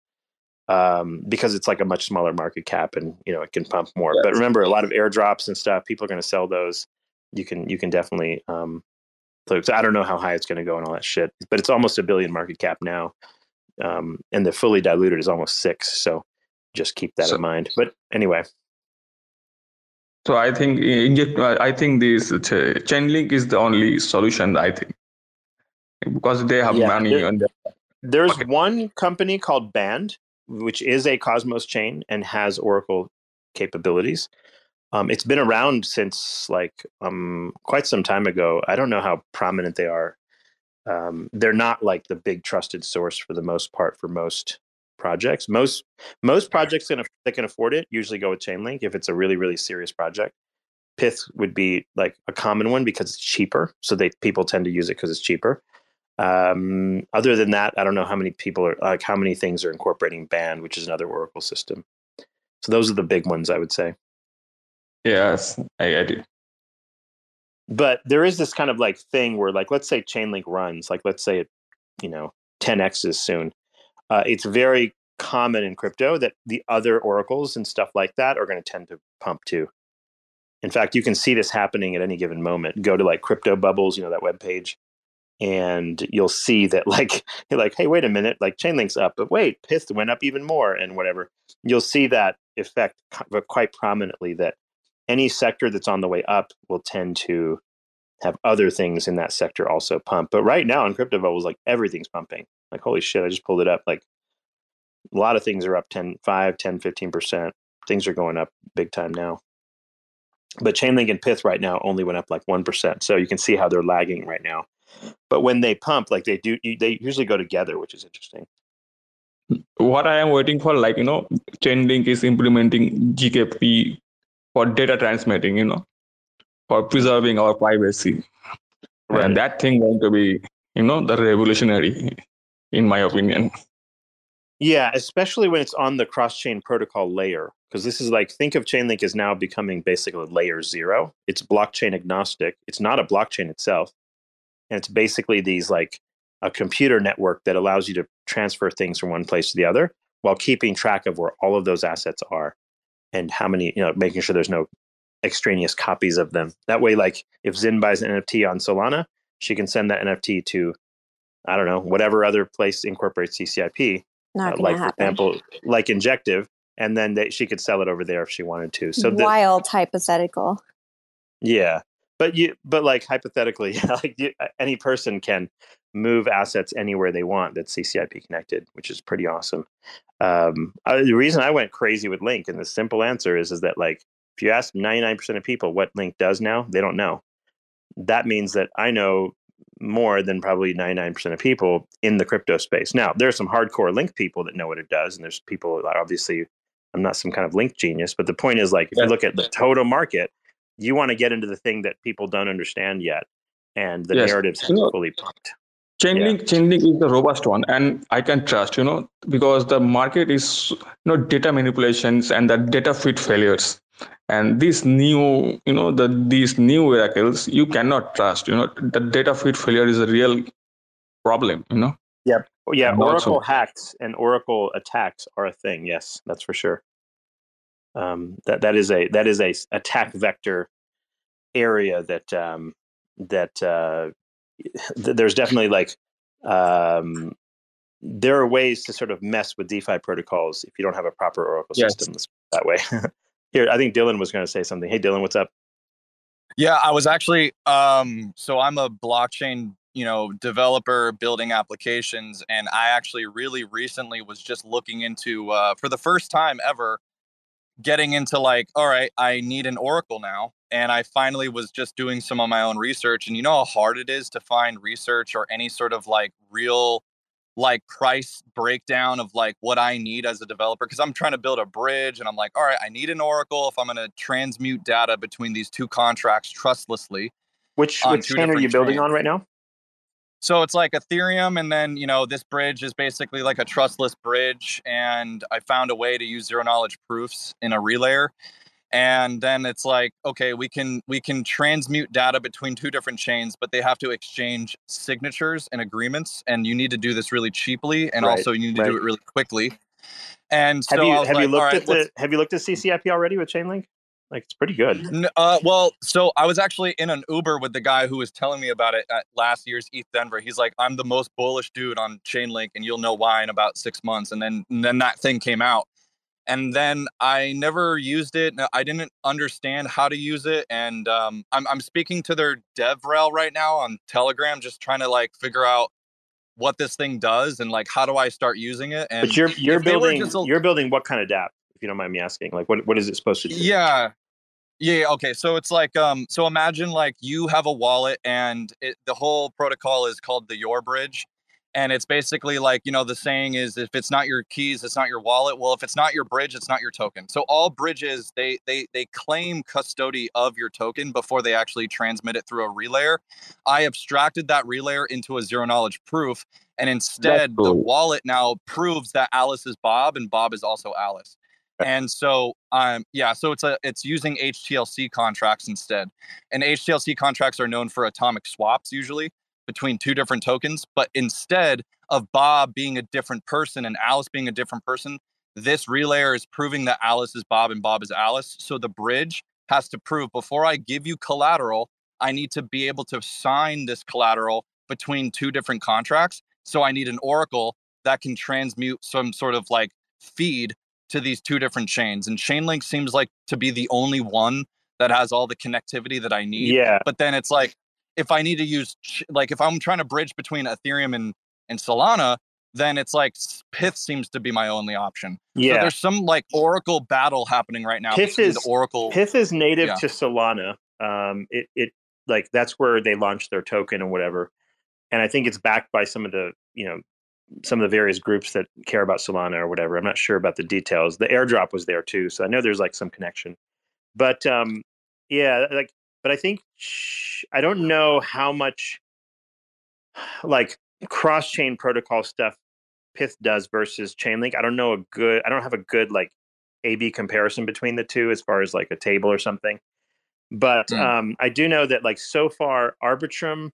um, because it's like a much smaller market cap and you know it can pump more. But remember, a lot of airdrops and stuff, people are going to sell those. You can you can definitely. Um, so I don't know how high it's going to go and all that shit, but it's almost a billion market cap now, um, and the fully diluted is almost six. So just keep that so, in mind. But anyway, so I think inject. I think this uh, Chainlink is the only solution. I think because they have yeah, money there, on. there's okay. one company called Band, which is a Cosmos chain and has Oracle capabilities. Um, it's been around since like um, quite some time ago. I don't know how prominent they are. Um, they're not like the big trusted source for the most part for most projects. Most most projects that can afford it usually go with Chainlink if it's a really really serious project. Pyth would be like a common one because it's cheaper, so they people tend to use it because it's cheaper. Um, other than that, I don't know how many people are like how many things are incorporating Band, which is another Oracle system. So those are the big ones, I would say. Yes, I, I do. But there is this kind of like thing where, like, let's say Chainlink runs, like, let's say it you know 10x's soon. Uh, it's very common in crypto that the other oracles and stuff like that are going to tend to pump too. In fact, you can see this happening at any given moment. Go to like crypto bubbles, you know that web page, and you'll see that like you're like, hey, wait a minute, like Chainlink's up, but wait, Pyth went up even more, and whatever. You'll see that effect quite prominently. That any sector that's on the way up will tend to have other things in that sector also pump. But right now in crypto bubbles, like everything's pumping. Like holy shit, I just pulled it up. Like a lot of things are up 10, 5, 10, 15%. Things are going up big time now. But Chainlink and Pyth right now only went up like 1%. So you can see how they're lagging right now. But when they pump, like they do, they usually go together, which is interesting. What I am waiting for, like, you know, Chainlink is implementing ZKP for data transmitting, you know, for preserving our privacy. Right. And that thing going to be, you know, the revolutionary, in my opinion. Yeah, especially when it's on the cross-chain protocol layer, because this is like think of Chainlink as now becoming basically layer zero. It's blockchain agnostic. It's not a blockchain itself, and it's basically these like a computer network that allows you to transfer things from one place to the other while keeping track of where all of those assets are and how many you know making sure there's no extraneous copies of them. That way, like if Zin buys an NFT on Solana, she can send that NFT to I don't know whatever other place incorporates CCIP not uh, like happen. for example, like Injective, and then they, she could sell it over there if she wanted to. So wild the, hypothetical. Yeah, but you, but like hypothetically, like you, any person can move assets anywhere they want that's CCIP connected, which is pretty awesome. Um, I, the reason I went crazy with Link, and the simple answer is, is that like if you ask 99% of people what Link does now, they don't know. That means that I know more than probably 99% of people in the crypto space. Now, there are some hardcore link people that know what it does, and there's people that obviously I'm not some kind of link genius, but the point is like if you look at the total market, you want to get into the thing that people don't understand yet, and the yes. narratives have no. fully pumped. Chainlink, yeah. Chainlink is the robust one, and I can trust, you know, because the market is, you know, data manipulations and the data feed failures and these new you know the these new oracles you cannot trust you know the data feed failure is a real problem you know yeah yeah and oracle also, hacks and oracle attacks are a thing yes that's for sure um, that that is a that is a attack vector area that um, that uh, th- there's definitely like um, there are ways to sort of mess with DeFi protocols if you don't have a proper Oracle yes. system that way. Here, I think Dylan was going to say something. Hey, Dylan, what's up? Yeah, I was actually um so I'm a blockchain, you know, developer building applications and I actually really recently was just looking into uh for the first time ever getting into like, all right, I need an Oracle now. And I finally was just doing some of my own research and you know how hard it is to find research or any sort of like real like price breakdown of like what I need as a developer because I'm trying to build a bridge and I'm like, all right, I need an Oracle if I'm going to transmute data between these two contracts trustlessly. Which which chain are you building on right now? So it's like Ethereum, and then you know this bridge is basically like a trustless bridge, and I found a way to use zero knowledge proofs in a relayer and then it's like okay we can we can transmute data between two different chains but they have to exchange signatures and agreements and you need to do this really cheaply and right, also you need to right. do it really quickly. And have so you have like, you looked right, at the have you looked at ccip already with chainlink? Like it's pretty good. Uh, well so i was actually in an uber with the guy who was telling me about it at last year's eth denver. He's like i'm the most bullish dude on chainlink and you'll know why in about six months and then and then that thing came out and then I never used it. I didn't understand how to use it, and um, I'm I'm speaking to their DevRel right now on Telegram, just trying to like figure out what this thing does and like how do I start using it. And but you're you're building a, you're building what kind of DApp, if you don't mind me asking? Like what what is it supposed to do? Yeah. Yeah, okay. So it's like um so imagine like you have a wallet and it, the whole protocol is called the Your Bridge and it's basically like you know the saying is if it's not your keys it's not your wallet. Well if it's not your bridge it's not your token. So all bridges they they they claim custody of your token before they actually transmit it through a relayer. I abstracted that relayer into a zero knowledge proof and instead cool. the wallet now proves that alice is bob and bob is also alice. And so um yeah so it's a it's using htlc contracts instead. And htlc contracts are known for atomic swaps usually between two different tokens, but instead of Bob being a different person and Alice being a different person, this relayer is proving that Alice is Bob and Bob is Alice. So the bridge has to prove before I give you collateral, I need to be able to sign this collateral between two different contracts. So I need an oracle that can transmute some sort of like feed to these two different chains. And Chainlink seems like to be the only one that has all the connectivity that I need. Yeah. But then it's like if I need to use like if I'm trying to bridge between Ethereum and and Solana, then it's like Pyth seems to be my only option. Yeah. So there's some like Oracle battle happening right now. Pyth is Oracle. Pyth is native yeah. to Solana. Um, it it like that's where they launched their token and whatever. And I think it's backed by some of the you know some of the various groups that care about Solana or whatever. I'm not sure about the details. The airdrop was there too, so I know there's like some connection. But um, yeah, like, but I think sh- I don't know how much like cross chain protocol stuff Pyth does versus Chainlink. I don't know a good. I don't have a good like A/B comparison between the two as far as like a table or something. But mm. um, I do know that like so far, Arbitrum,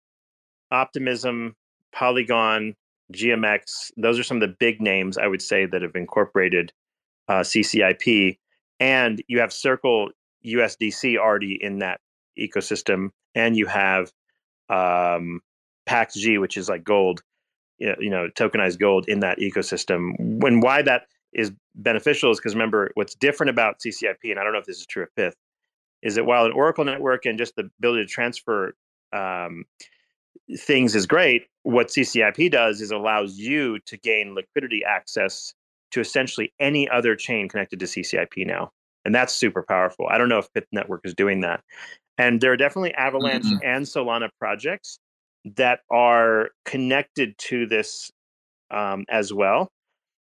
Optimism, Polygon, GMX, those are some of the big names I would say that have incorporated uh, CCIP. And you have Circle USDC already in that ecosystem, and you have um, G, which is like gold, you know, tokenized gold in that ecosystem. When why that is beneficial is because remember what's different about CCIP, and I don't know if this is true of Pyth, is that while an Oracle network and just the ability to transfer um, things is great, what CCIP does is allows you to gain liquidity access to essentially any other chain connected to CCIP now. And that's super powerful. I don't know if Pyth Network is doing that. And there are definitely Avalanche mm-hmm. and Solana projects that are connected to this um, as well.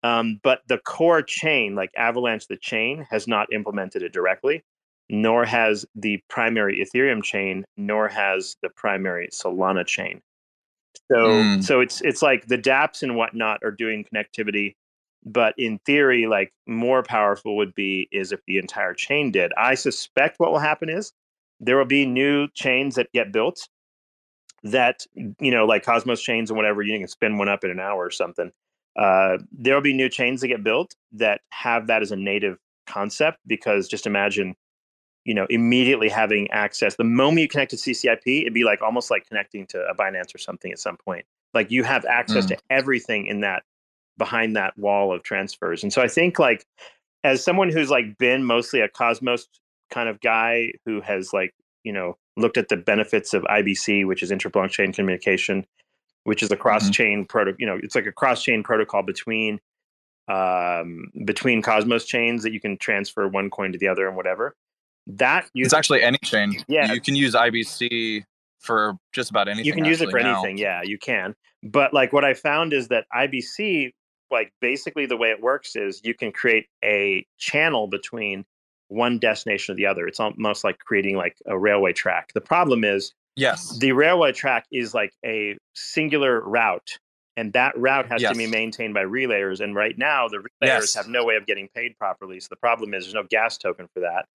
Um, but the core chain, like Avalanche, the chain, has not implemented it directly, nor has the primary Ethereum chain, nor has the primary Solana chain. So, mm. so it's it's like the DApps and whatnot are doing connectivity, but in theory, like more powerful would be is if the entire chain did. I suspect what will happen is there will be new chains that get built that you know like cosmos chains and whatever you can spin one up in an hour or something. Uh, there will be new chains that get built that have that as a native concept because just imagine you know immediately having access the moment you connect to ccip it'd be like almost like connecting to a binance or something at some point. Like you have access mm. to everything in that behind that wall of transfers. And so i think like as someone who's like been mostly a cosmos kind of guy who has like you know looked at the benefits of IBC, which is inter-blockchain communication, which is a cross-chain mm-hmm. proto. You know, it's like a cross-chain protocol between um, between Cosmos chains that you can transfer one coin to the other and whatever. That uses, it's actually any chain. Yeah, you can use IBC for just about anything. You can use it for now. anything. Yeah, you can. But like what I found is that IBC, like basically the way it works is you can create a channel between one destination or the other. It's almost like creating like a railway track. The problem is, yes, the railway track is like a singular route, and that route has yes. to be maintained by relayers. And right now, the relayers yes. have no way of getting paid properly. So the problem is, there's no gas token for that.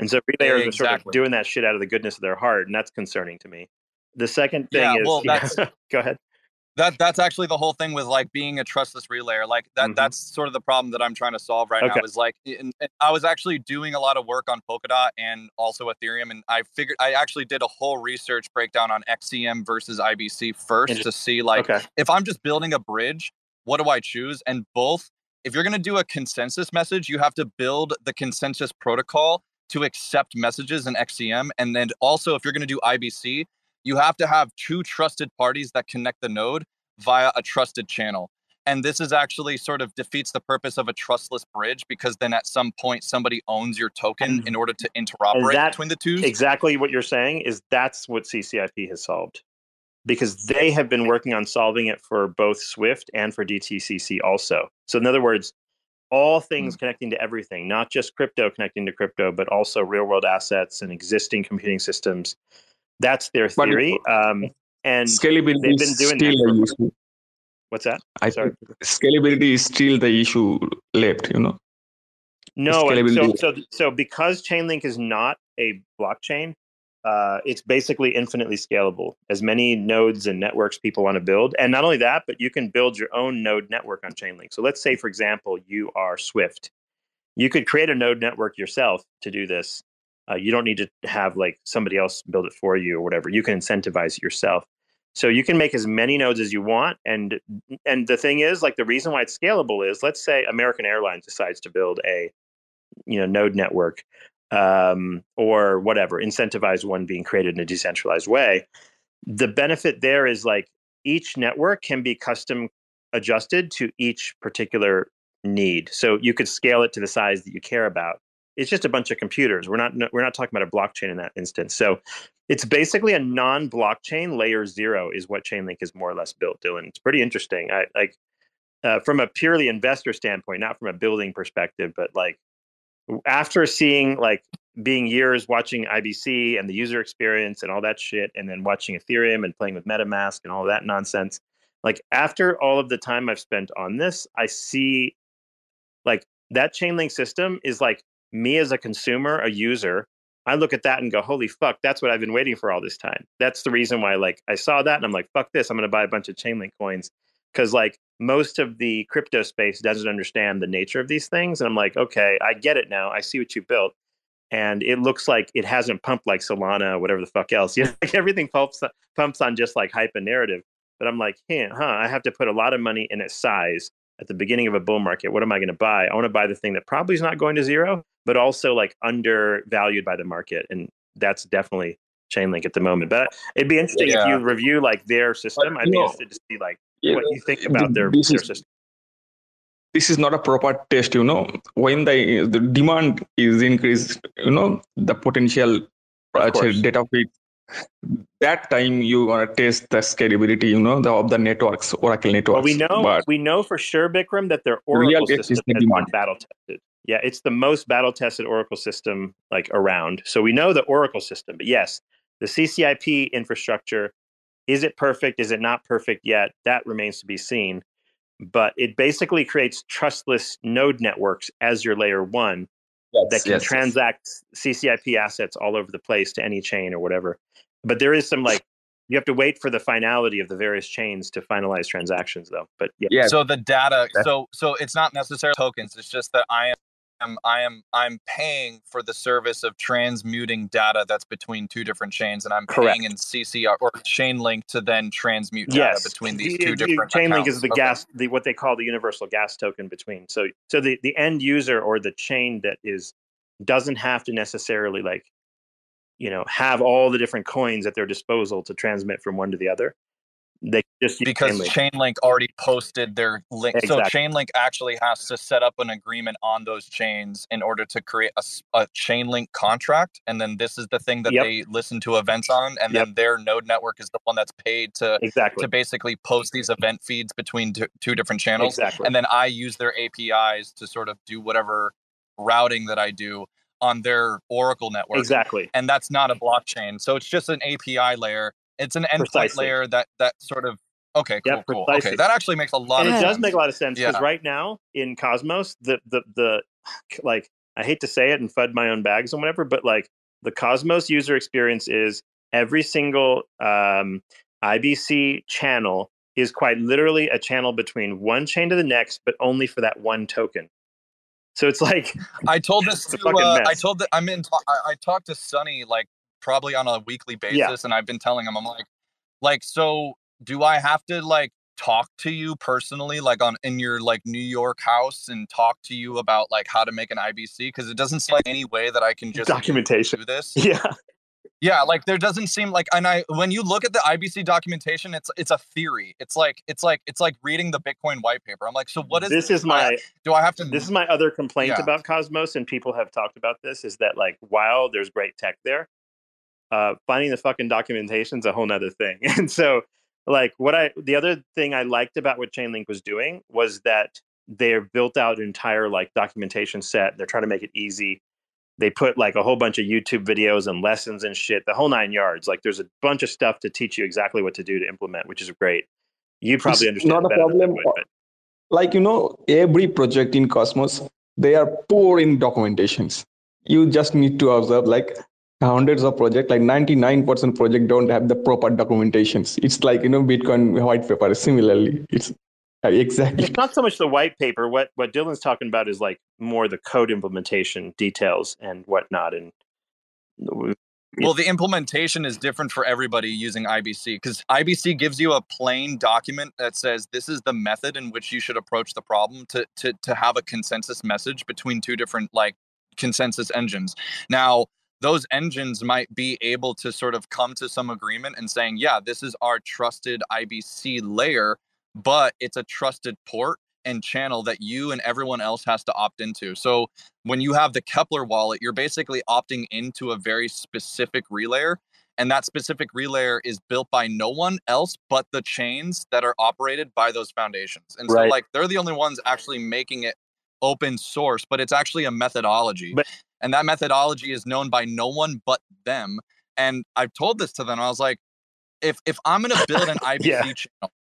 And so relayers exactly. are sort of doing that shit out of the goodness of their heart, and that's concerning to me. The second thing yeah, is, well, that's, go ahead that that's actually the whole thing with like being a trustless relayer like that mm-hmm. that's sort of the problem that i'm trying to solve right okay. now is like and, and i was actually doing a lot of work on polkadot and also ethereum and i figured i actually did a whole research breakdown on xcm versus ibc first to see like okay. if i'm just building a bridge what do i choose and both if you're going to do a consensus message you have to build the consensus protocol to accept messages in xcm and then also if you're going to do ibc you have to have two trusted parties that connect the node via a trusted channel. And this is actually sort of defeats the purpose of a trustless bridge because then at some point somebody owns your token in order to interoperate that, between the two. Exactly what you're saying is that's what CCIP has solved because they have been working on solving it for both Swift and for DTCC also. So in other words, all things mm. connecting to everything, not just crypto connecting to crypto, but also real world assets and existing computing systems that's their theory. Um, and scalability they've been doing still that. What's that? I Sorry. scalability is still the issue left. You know. No, so so so because Chainlink is not a blockchain, uh, it's basically infinitely scalable. As many nodes and networks people want to build, and not only that, but you can build your own node network on Chainlink. So let's say, for example, you are Swift. You could create a node network yourself to do this. Uh, you don't need to have like somebody else build it for you or whatever. You can incentivize it yourself. So you can make as many nodes as you want, and and the thing is, like the reason why it's scalable is, let's say American Airlines decides to build a you know node network um, or whatever, incentivize one being created in a decentralized way. The benefit there is like each network can be custom adjusted to each particular need. So you could scale it to the size that you care about. It's just a bunch of computers. We're not we're not talking about a blockchain in that instance. So it's basically a non-blockchain layer zero is what Chainlink is more or less built, Dylan. It's pretty interesting. I like uh, from a purely investor standpoint, not from a building perspective, but like after seeing like being years watching IBC and the user experience and all that shit, and then watching Ethereum and playing with MetaMask and all that nonsense, like after all of the time I've spent on this, I see like that Chainlink system is like me as a consumer, a user. I look at that and go, holy fuck, that's what I've been waiting for all this time. That's the reason why like I saw that and I'm like, fuck this, I'm gonna buy a bunch of Chainlink coins. Cause like most of the crypto space doesn't understand the nature of these things. And I'm like, okay, I get it now. I see what you built. And it looks like it hasn't pumped like Solana, whatever the fuck else. You know, like everything pumps pumps on just like hype and narrative. But I'm like, hey, huh, I have to put a lot of money in its size at the beginning of a bull market. What am I going to buy? I want to buy the thing that probably is not going to zero, but also like undervalued by the market. And that's definitely Chainlink at the moment. But it'd be interesting yeah. if you review like their system. I'd be interested to see like what you think about their, their system this is not a proper test you know when the the demand is increased you know the potential uh, data feed that time you want to test the scalability you know the, of the networks oracle networks well, we know but we know for sure bikram that their oracle system is has been battle tested yeah it's the most battle tested oracle system like around so we know the oracle system but yes the ccip infrastructure is it perfect? Is it not perfect yet? That remains to be seen. But it basically creates trustless node networks as your layer one yes, that can yes, transact yes. CCIP assets all over the place to any chain or whatever. But there is some like you have to wait for the finality of the various chains to finalize transactions though. But yeah. yeah. So the data so so it's not necessarily tokens, it's just that I am am I am I'm paying for the service of transmuting data that's between two different chains, and I'm Correct. paying in CCR or Chainlink to then transmute data between these two different. Chainlink accounts. is the okay. gas, the what they call the universal gas token between. So so the the end user or the chain that is doesn't have to necessarily like you know have all the different coins at their disposal to transmit from one to the other they just because Chainlink. Chainlink already posted their link. Exactly. So Chainlink actually has to set up an agreement on those chains in order to create a, a Chainlink contract, and then this is the thing that yep. they listen to events on, and yep. then their node network is the one that's paid to exactly to basically post these event feeds between two, two different channels. Exactly. And then I use their APIs to sort of do whatever routing that I do on their Oracle network. Exactly. And that's not a blockchain. So it's just an API layer it's an endpoint Precisely. layer that that sort of okay, cool, cool. Okay, that actually makes a lot. And of it sense. does make a lot of sense because yeah. right now in Cosmos, the the the like I hate to say it and fud my own bags and whatever, but like the Cosmos user experience is every single um, IBC channel is quite literally a channel between one chain to the next, but only for that one token. So it's like I told this to uh, I told that I'm in. I, I talked to Sunny like probably on a weekly basis yeah. and I've been telling him I'm like like so do I have to like talk to you personally like on in your like New York house and talk to you about like how to make an IBC because it doesn't seem like any way that I can just documentation do this. Yeah. Yeah, like there doesn't seem like and I when you look at the IBC documentation it's it's a theory. It's like it's like it's like reading the Bitcoin white paper. I'm like, so what is This is my I, do I have to This is my other complaint yeah. about Cosmos and people have talked about this is that like while there's great tech there, uh, finding the fucking documentation is a whole nother thing. And so, like, what I the other thing I liked about what Chainlink was doing was that they're built out an entire like documentation set. They're trying to make it easy. They put like a whole bunch of YouTube videos and lessons and shit, the whole nine yards. Like, there's a bunch of stuff to teach you exactly what to do to implement, which is great. You probably it's understand. Not a problem. Way, like you know, every project in Cosmos, they are poor in documentations. You just need to observe like hundreds of projects like 99% project don't have the proper documentations. It's like you know bitcoin white paper. Similarly it's uh, exactly. It's not so much the white paper. What what dylan's talking about is like more the code implementation details and whatnot and well the implementation is different for everybody using ibc because ibc gives you a plain document that says this is the method in which you should approach the problem to to to have a consensus message between two different like consensus engines. Now those engines might be able to sort of come to some agreement and saying, yeah, this is our trusted IBC layer, but it's a trusted port and channel that you and everyone else has to opt into. So when you have the Keplr wallet, you're basically opting into a very specific relayer. And that specific relayer is built by no one else but the chains that are operated by those foundations. And right. so, like, they're the only ones actually making it open source, but it's actually a methodology. But and that methodology is known by no one but them. And I've told this to them. I was like, if if I'm gonna build an IBC yeah. channel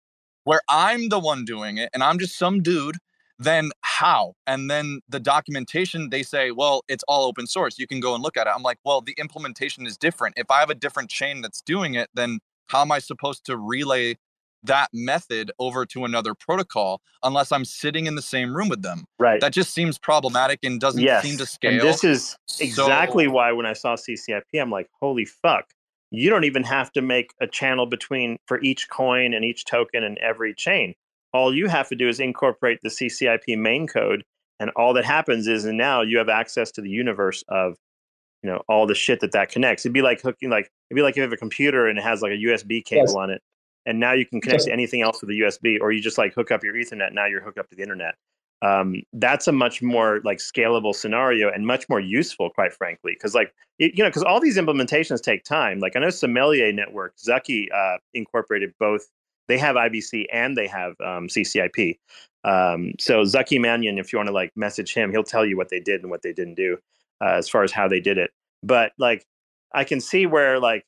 where I'm the one doing it and I'm just some dude, then how? And then the documentation, they say, well, it's all open source. You can go and look at it. I'm like, well, the implementation is different. If I have a different chain that's doing it, then how am I supposed to relay that method over to another protocol unless I'm sitting in the same room with them. Right. That just seems problematic and doesn't yes. seem to scale. And this is exactly so, why when I saw CCIP, I'm like, holy fuck. You don't even have to make a channel between for each coin and each token and every chain. All you have to do is incorporate the CCIP main code. And all that happens is and now you have access to the universe of you know all the shit that that connects. It'd be like hooking like it'd be like you have a computer and it has like a USB cable yes. on it and now you can connect to anything else with a USB, or you just like hook up your Ethernet. Now you're hooked up to the internet. Um, that's a much more like scalable scenario and much more useful, quite frankly, because like it, you know, because all these implementations take time. Like I know Sommelier Network, Zaki uh, incorporated both. They have IBC and they have um, CCIP. Um, so Zaki Manian, if you want to like message him, he'll tell you what they did and what they didn't do uh, as far as how they did it. But like I can see where like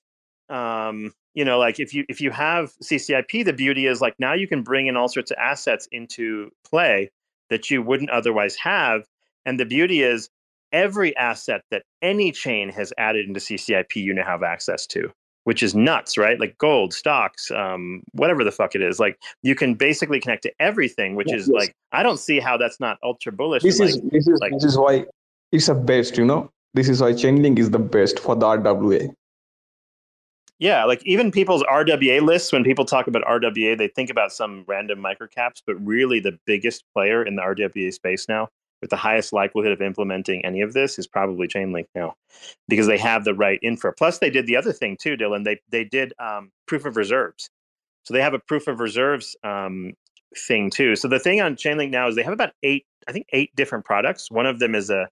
um, you know like if you if you have ccip the beauty is like now you can bring in all sorts of assets into play that you wouldn't otherwise have. And the beauty is every asset that any chain has added into ccip you now have access to which is nuts right? Like gold stocks um, whatever the fuck it is. Like you can basically connect to everything which yes, is yes. like i don't see how that's not ultra bullish this is like, this is like, this is why it's the best you know? This is why chainlink is the best for the rwa yeah, like even people's RWA lists, when people talk about RWA, they think about some random microcaps, but really the biggest player in the RWA space now, with the highest likelihood of implementing any of this, is probably Chainlink now, because they have the right infra. Plus, they did the other thing too, Dylan. They they did um, proof of reserves, so they have a proof of reserves um, thing too. So the thing on Chainlink now is they have about eight, I think eight different products. One of them is a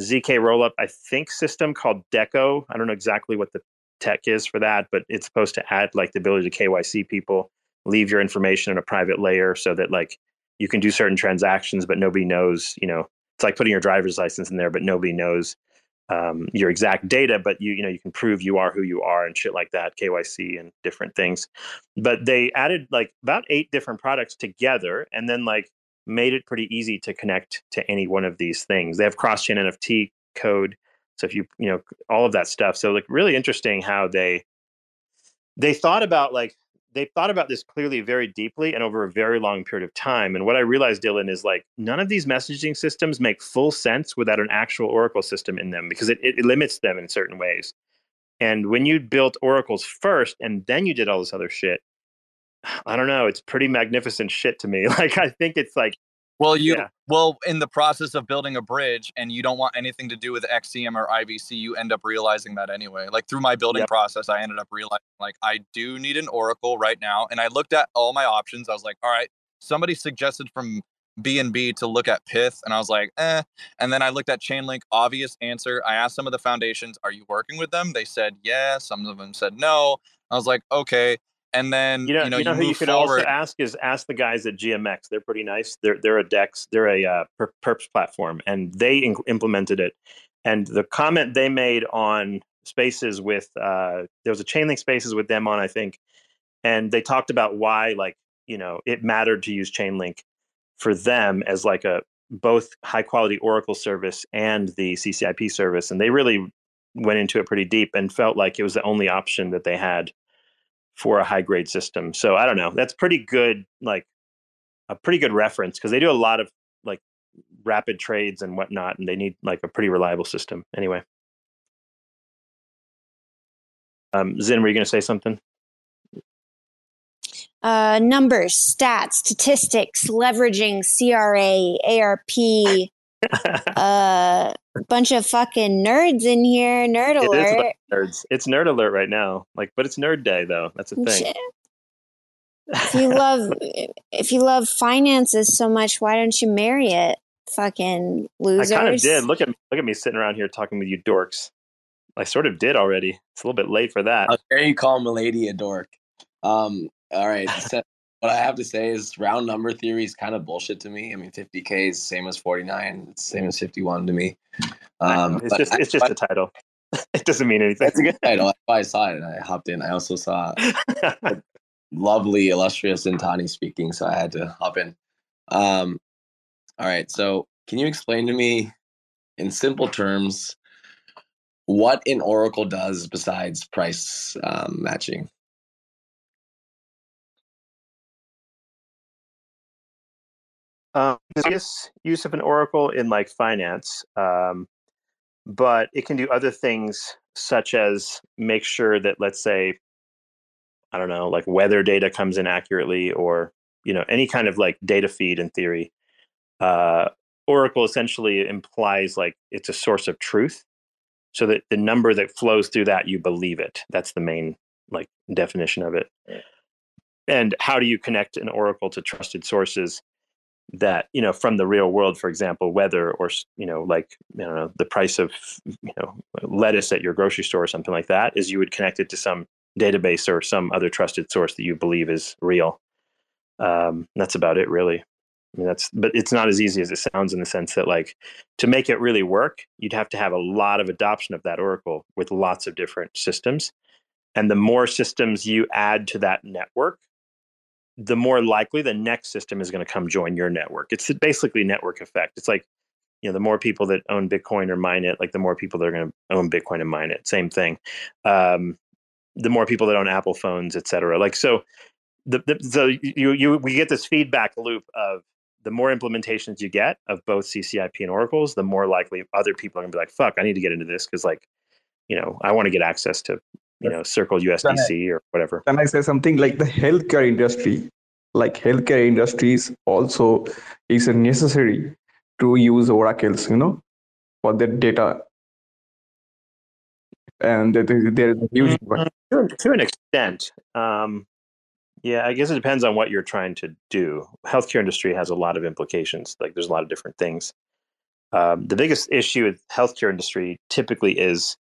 ZK rollup, I think, system called Deco. I don't know exactly what the tech is for that, but it's supposed to add like the ability to KYC people, leave your information in a private layer so that like you can do certain transactions, but nobody knows, you know, it's like putting your driver's license in there, but nobody knows um, your exact data, but you, you know, you can prove you are who you are and shit like that, KYC and different things. But they added like about eight different products together and then like made it pretty easy to connect to any one of these things. They have cross chain NFT code so if you you know all of that stuff, so like really interesting how they they thought about like they thought about this clearly very deeply and over a very long period of time. And what I realized, Dylan, is like none of these messaging systems make full sense without an actual Oracle system in them because it, it limits them in certain ways. And when you built oracles first and then you did all this other shit, I don't know, it's pretty magnificent shit to me. Like I think it's like well, you yeah. well in the process of building a bridge, and you don't want anything to do with XCM or IBC. You end up realizing that anyway. Like through my building yep. process, I ended up realizing like I do need an Oracle right now, and I looked at all my options. I was like, all right, somebody suggested from BNB to look at Pyth, and I was like, eh. And then I looked at Chainlink. Obvious answer. I asked some of the foundations, "Are you working with them?" They said yes. Some of them said no. I was like, okay and then you know, you know, you know you who you could forward. also ask is ask the guys at GMX. They're pretty nice. They're they're a Dex. They're a uh, perps platform, and they in- implemented it. And the comment they made on Spaces with uh, there was a Chainlink Spaces with them on, I think, and they talked about why like you know it mattered to use Chainlink for them as like a both high quality Oracle service and the CCIP service, and they really went into it pretty deep and felt like it was the only option that they had for a high grade system. So I don't know. That's pretty good, like a pretty good reference because they do a lot of like rapid trades and whatnot, and they need like a pretty reliable system. Anyway, um, Zin, were you going to say something? Uh, numbers, stats, statistics, leveraging, CRA, ARP, a uh, bunch of fucking nerds in here. Nerd alert. It nerds. It's nerd alert right now. Like, but it's nerd day though. That's a thing. if you love, if you love finances so much, why don't you marry it? Fucking losers. I kind of did. Look at look at me sitting around here talking with you dorks. I sort of did already. It's a little bit late for that. How dare you call Milady a dork? Um, all right. So what I have to say is round number theory is kind of bullshit to me. I mean, 50K is same as 49. It's same as 51 to me. Um, it's just, it's just a title. it doesn't mean anything. It's a good title. I saw it and I hopped in. I also saw lovely, illustrious Xintani speaking, so I had to hop in. Um, all right. So can you explain to me in simple terms what an Oracle does besides price um, matching? Um, biggest use of an Oracle in like finance, um, but it can do other things such as make sure that, let's say, I don't know, like weather data comes in accurately, or you know, any kind of like data feed in theory. Uh, Oracle essentially implies like it's a source of truth, so that the number that flows through that you believe it. That's the main like definition of it. And how do you connect an Oracle to trusted sources? That you know from the real world for example weather or you know like you know the price of you know lettuce at your grocery store or something like that is you would connect it to some database or some other trusted source that you believe is real. Um, that's about it really. I mean, that's but it's not as easy as it sounds in the sense that like to make it really work you'd have to have a lot of adoption of that oracle with lots of different systems. And the more systems you add to that network the more likely the next system is going to come join your network. It's basically network effect. It's like, you know, the more people that own Bitcoin or mine it, like the more people that are going to own Bitcoin and mine it. Same thing. Um, the more people that own Apple phones, et cetera. Like so, the, the so you you we get this feedback loop of the more implementations you get of both CCIP and Oracles, the more likely other people are going to be like, "Fuck, I need to get into this because like, you know, I want to get access to you know circle usdc or whatever. can i say something like the healthcare industry like healthcare industries also is necessary to use oracles you know for their data. And there is a huge mm-hmm. to an extent um, yeah i guess it depends on what you're trying to do. Healthcare industry has a lot of implications like there's a lot of different things. Um, the biggest issue with healthcare industry typically is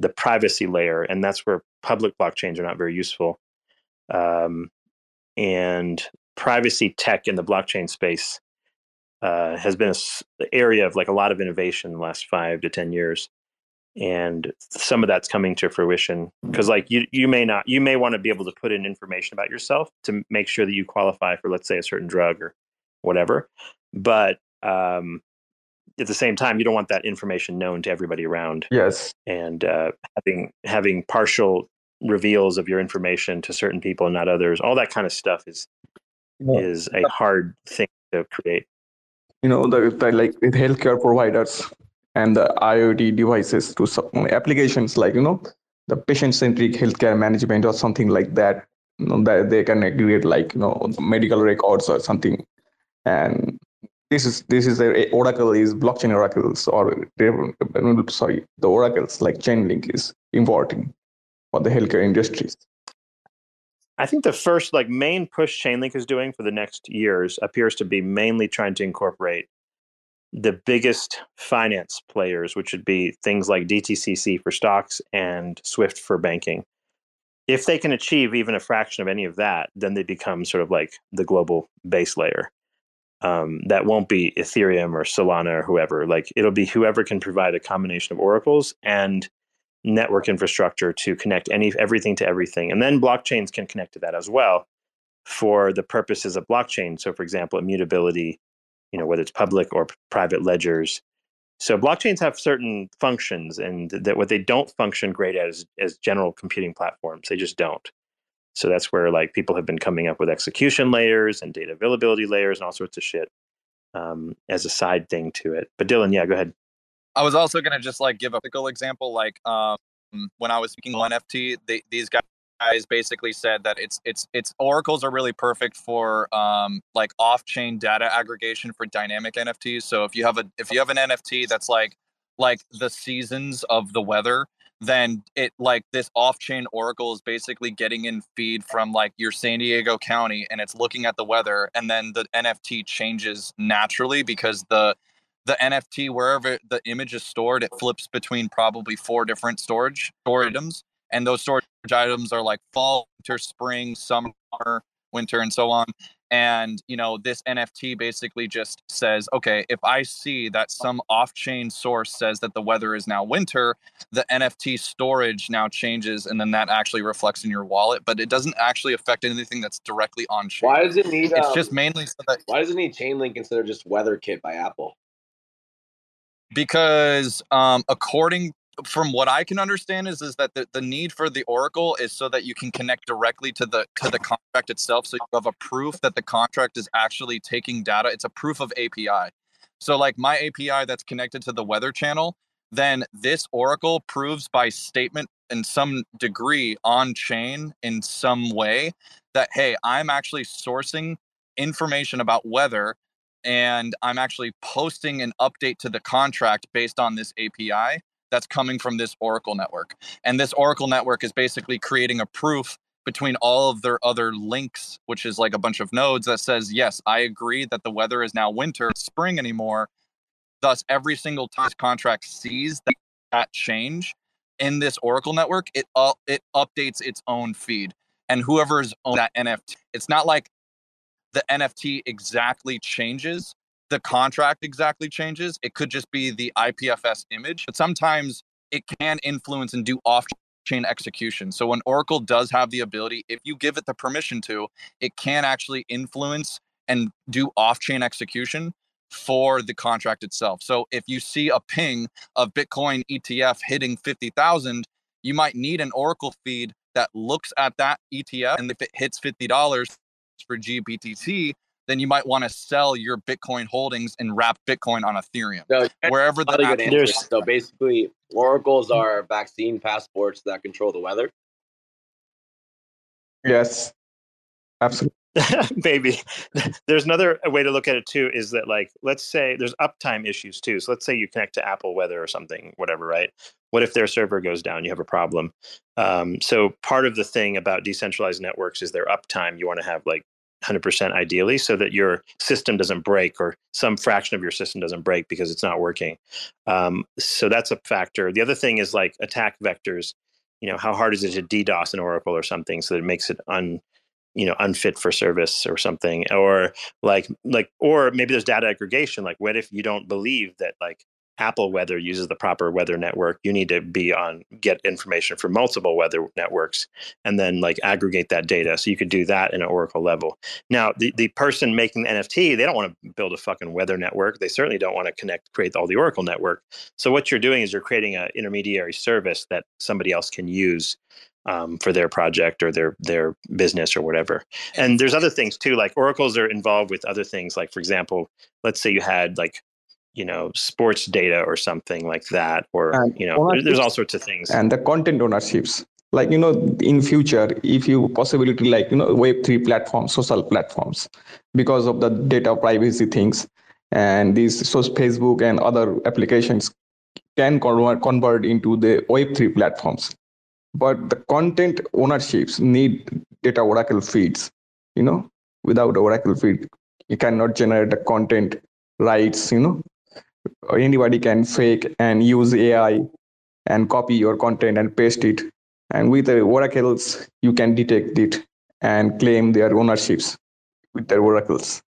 the privacy layer, and that's where public blockchains are not very useful. Um, and privacy tech in the blockchain space uh, has been an area of like a lot of innovation in the last five to ten years, and some of that's coming to fruition because like you you may not you may want to be able to put in information about yourself to make sure that you qualify for let's say a certain drug or whatever, but um, at the same time, you don't want that information known to everybody around. Yes. And uh, having having partial reveals of your information to certain people and not others, all that kind of stuff is yeah. is a hard thing to create. You know, the, the like with healthcare providers and the IoT devices to some applications like you know the patient-centric healthcare management or something like that. You know, that they can aggregate like you know medical records or something, and this is this is a, oracle is blockchain oracles or sorry the oracles like chainlink is important for the healthcare industries. I think the first like main push chainlink is doing for the next years appears to be mainly trying to incorporate the biggest finance players which would be things like dtcc for stocks and swift for banking. If they can achieve even a fraction of any of that then they become sort of like the global base layer um, that won't be Ethereum or Solana or whoever. Like it'll be whoever can provide a combination of oracles and network infrastructure to connect any everything to everything, and then blockchains can connect to that as well for the purposes of blockchain. So, for example, immutability, you know, whether it's public or private ledgers, So blockchains have certain functions, and that what they don't function great as as general computing platforms. They just don't. So that's where like people have been coming up with execution layers and data availability layers and all sorts of shit um, as a side thing to it. But Dylan, yeah, go ahead. I was also gonna just like give a typical example, like um, when I was speaking on NFT, they, these guys guys basically said that it's it's it's oracles are really perfect for um like off-chain data aggregation for dynamic nfts so if you have a if you have an nft that's like like the seasons of the weather then it like this off-chain oracle is basically getting in feed from like your san diego county and it's looking at the weather and then the nft changes naturally because the the nft wherever the image is stored it flips between probably four different storage store items and those storage items are like fall, winter, spring, summer, winter, and so on. And you know, this NFT basically just says, okay, if I see that some off-chain source says that the weather is now winter, the NFT storage now changes, and then that actually reflects in your wallet. But it doesn't actually affect anything that's directly on chain. Why does it need? It's um, just mainly so that. Why does it need Chainlink instead of just WeatherKit by Apple? because um, according from what I can understand is is that the, the need for the Oracle is so that you can connect directly to the to the contract itself. So you have a proof that the contract is actually taking data. It's a proof of API. So like my API that's connected to the weather channel, then this Oracle proves by statement in some degree on chain in some way that hey, I'm actually sourcing information about weather and I'm actually posting an update to the contract based on this API that's coming from this Oracle network. And this Oracle network is basically creating a proof between all of their other links, which is like a bunch of nodes that says, yes, I agree that the weather is now winter, spring anymore. Thus, every single time contract sees that, that change in this Oracle network, it uh, it updates its own feed. And whoever's on that NFT, it's not like the NFT exactly changes the contract exactly changes. It could just be the IPFS image, but sometimes it can influence and do off chain execution. So when Oracle does have the ability, if you give it the permission to, it can actually influence and do off chain execution for the contract itself. So if you see a ping of Bitcoin ETF hitting 50,000, you might need an Oracle feed that looks at that ETF. And if it hits $50 for GBTC, then you might want to sell your Bitcoin holdings and wrap Bitcoin on Ethereum. So, Wherever the actual- so basically, oracles are vaccine passports that control the weather. Yes, absolutely. Maybe there's another way to look at it too. Is that like let's say there's uptime issues too. So let's say you connect to Apple Weather or something, whatever, right? What if their server goes down? You have a problem. Um, so part of the thing about decentralized networks is their uptime. You want to have like 100% ideally so that your system doesn't break or some fraction of your system doesn't break because it's not working. Um, so that's a factor. The other thing is like attack vectors. You know how hard is it to ddos an oracle or something so that it makes it un you know unfit for service or something? Or like like or maybe there's data aggregation like what if you don't believe that like Apple Weather uses the proper weather network, you need to be on get information from multiple weather networks and then like aggregate that data. So you could do that in an Oracle level. Now, the, the person making the NFT, they don't want to build a fucking weather network. They certainly don't want to connect, create all the Oracle network. So what you're doing is you're creating an intermediary service that somebody else can use um, for their project or their their business or whatever. And there's other things too, like oracles are involved with other things. Like for example, let's say you had like you know sports data or something like that or and you know there's all sorts of things. And the content ownerships. Like you know in future if you possibility like you know web3 platforms social platforms because of the data privacy things and these so facebook and other applications can convert, convert into the web3 platforms. But the content ownerships need data oracle feeds you know? Without oracle feed you cannot generate the content rights you know anybody can fake and use AI and copy your content and paste it. And with the oracles, you can detect it and claim their ownerships with their oracles.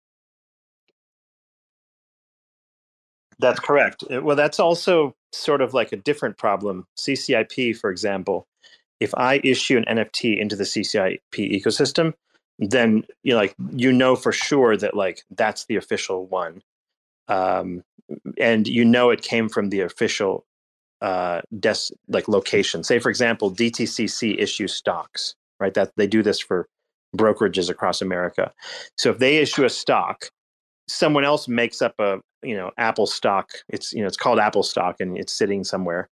That's correct. Uh, well, that's also sort of like a different problem. CCIP, for example, if I issue an NFT into the CCIP ecosystem, then you know, like you know for sure that like that's the official one um, and you know it came from the official uh, des- like location. Say, for example, DTCC issues stocks, right? That they do this for brokerages across America. So if they issue a stock, someone else makes up a you know Apple stock. It's you know it's called Apple stock and it's sitting somewhere.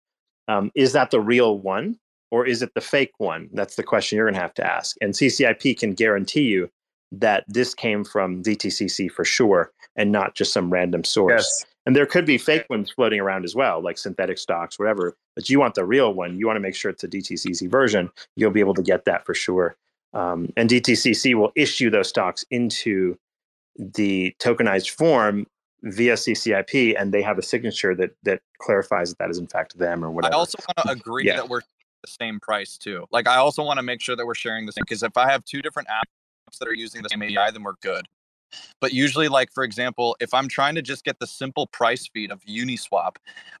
Um, is that the real one or is it the fake one? That's the question you're going to have to ask. And CCIP can guarantee you that this came from DTCC for sure and not just some random source. Yes. And there could be fake ones floating around as well, like synthetic stocks, whatever. But you want the real one. You want to make sure it's a DTCC version. You'll be able to get that for sure. Um, and DTCC will issue those stocks into the tokenized form via CCIP, and they have a signature that that clarifies that that is in fact them or whatever. I also want to agree yeah. that we're the same price too. Like I also want to make sure that we're sharing the same because if I have two different apps that are using the same AI, then we're good. But usually, like for example, if I'm trying to just get the simple price feed of Uniswap,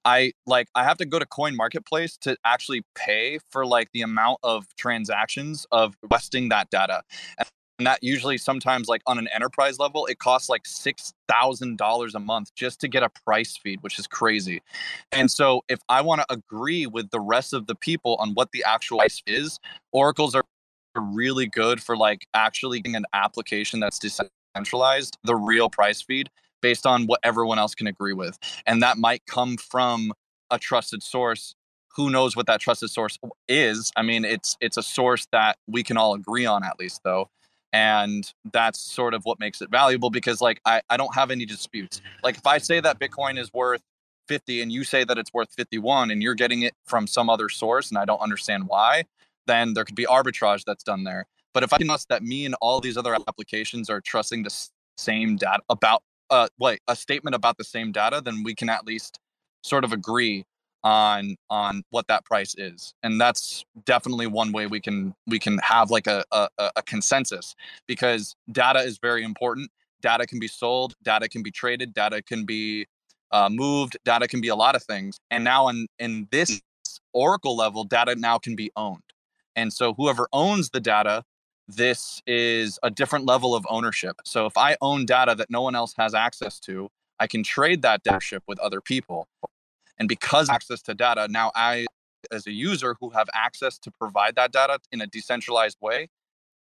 I like I have to go to Coin Marketplace to actually pay for like the amount of transactions of requesting that data. And that usually sometimes like on an enterprise level, it costs like six thousand dollars a month just to get a price feed, which is crazy. And so if I want to agree with the rest of the people on what the actual price is, oracles are really good for like actually getting an application that's decentralized, the real price feed based on what everyone else can agree with. And that might come from a trusted source. Who knows what that trusted source is? I mean it's it's a source that we can all agree on at least though. And that's sort of what makes it valuable because like I, I don't have any disputes. Like if i say that bitcoin is worth 50 and you say that it's worth 51 and you're getting it from some other source and i don't understand why then there could be arbitrage that's done there. But if i trust that me and all these other applications are trusting the same data about uh wait a statement about the same data then we can at least sort of agree on on what that price is. And that's definitely one way we can we can have like a, a, a consensus because data is very important. Data can be sold data can be traded data can be uh, moved data can be a lot of things. And now in in this oracle level data now can be owned and so whoever owns the data this is a different level of ownership so if i own data that no one else has access to i can trade that data with other people and because access to data, now I, as a user who have access to provide that data in a decentralized way,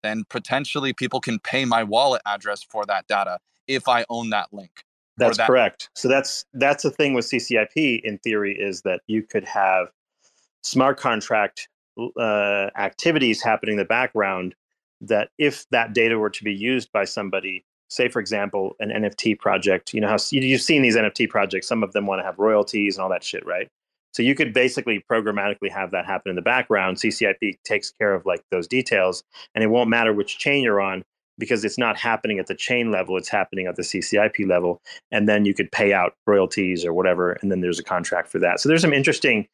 then potentially people can pay my wallet address for that data if I own that link. That's that- correct. So that's that's the thing with CCIP in theory is that you could have smart contract uh, activities happening in the background that if that data were to be used by somebody say for example an nft project you know how you've seen these nft projects some of them want to have royalties and all that shit right? So you could basically programmatically have that happen in the background. Ccip takes care of like those details and it won't matter which chain you're on because it's not happening at the chain level it's happening at the ccip level and then you could pay out royalties or whatever and then there's a contract for that. So there's some interesting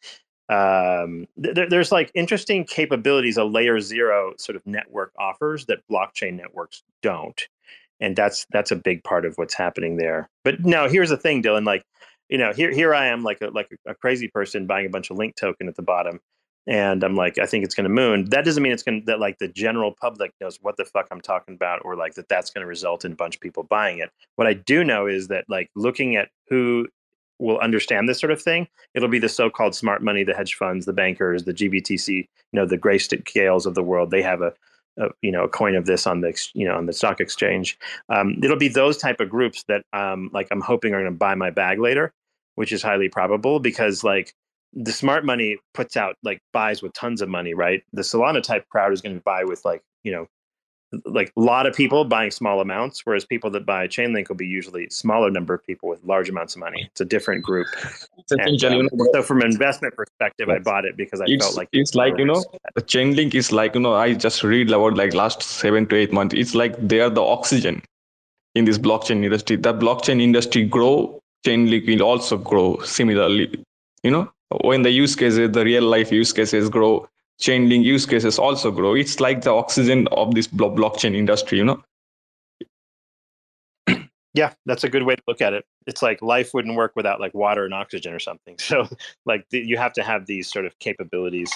um, th- there's like interesting capabilities a layer zero sort of network offers that blockchain networks don't and that's that's a big part of what's happening there. But now here's the thing, Dylan. Like, you know, here here I am, like a like a, crazy person buying a bunch of link token at the bottom, and I'm like, I think it's going to moon. That doesn't mean it's going to that like the general public knows what the fuck I'm talking about, or like that that's going to result in a bunch of people buying it. What I do know is that like looking at who will understand this sort of thing. It'll be the so-called smart money, the hedge funds, the bankers, the GBTC, you know, the grayscales of the world. They have a a, you know a coin of this on the you know on the stock exchange. Um, it'll be those type of groups that um, like I'm hoping are going to buy my bag later, which is highly probable because like the smart money puts out like buys with tons of money, right? The Solana type crowd is going to buy with like you know like a lot of people buying small amounts, whereas people that buy Chainlink will be usually smaller number of people with large amounts of money. It's a different group. and, um, so from an investment perspective, I bought it because I it's, felt like it's like you know the Chainlink is like you know I just read about like last seven to eight months. It's like they are the oxygen in this blockchain industry. The blockchain industry grow, Chainlink will also grow similarly. You know when the use cases, the real life use cases grow, Chainlink use cases also grow. It's like the oxygen of this blockchain industry, you know? Yeah, that's a good way to look at it. It's like life wouldn't work without like water and oxygen or something. So, like, the, you have to have these sort of capabilities.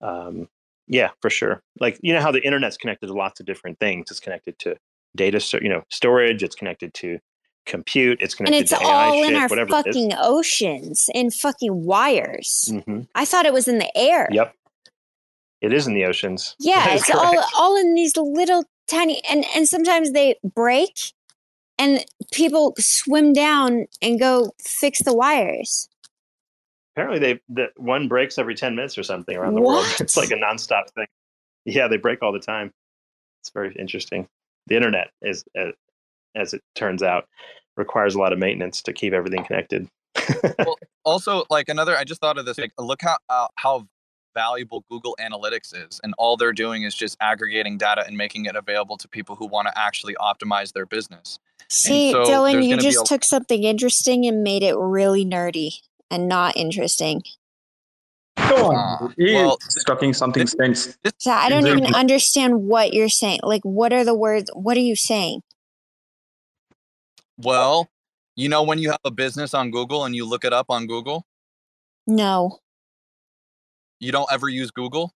Um, yeah, for sure. Like, you know how the internet's connected to lots of different things. It's connected to data, you know, storage. It's connected to compute. It's connected to whatever. and it's to all AI in shit, our fucking oceans in fucking wires. Mm-hmm. I thought it was in the air. Yep, it is in the oceans. Yeah, it's correct. all all in these little tiny and and sometimes they break, and people swim down and go fix the wires. Apparently, they the one breaks every ten minutes or something around the what? world. It's like a nonstop thing. Yeah, they break all the time. It's very interesting. The internet is, uh, as it turns out, requires a lot of maintenance to keep everything connected. well, also, like another, I just thought of this. Like, look how uh, how valuable Google Analytics is, and all they're doing is just aggregating data and making it available to people who want to actually optimize their business. See, so Dylan, you just a- took something interesting and made it really nerdy and not interesting. Go on. Uh, well, talking something sense. So I don't even understand what you're saying. Like, what are the words? What are you saying? Well, you know when you have a business on Google and you look it up on Google? No. You don't ever use Google?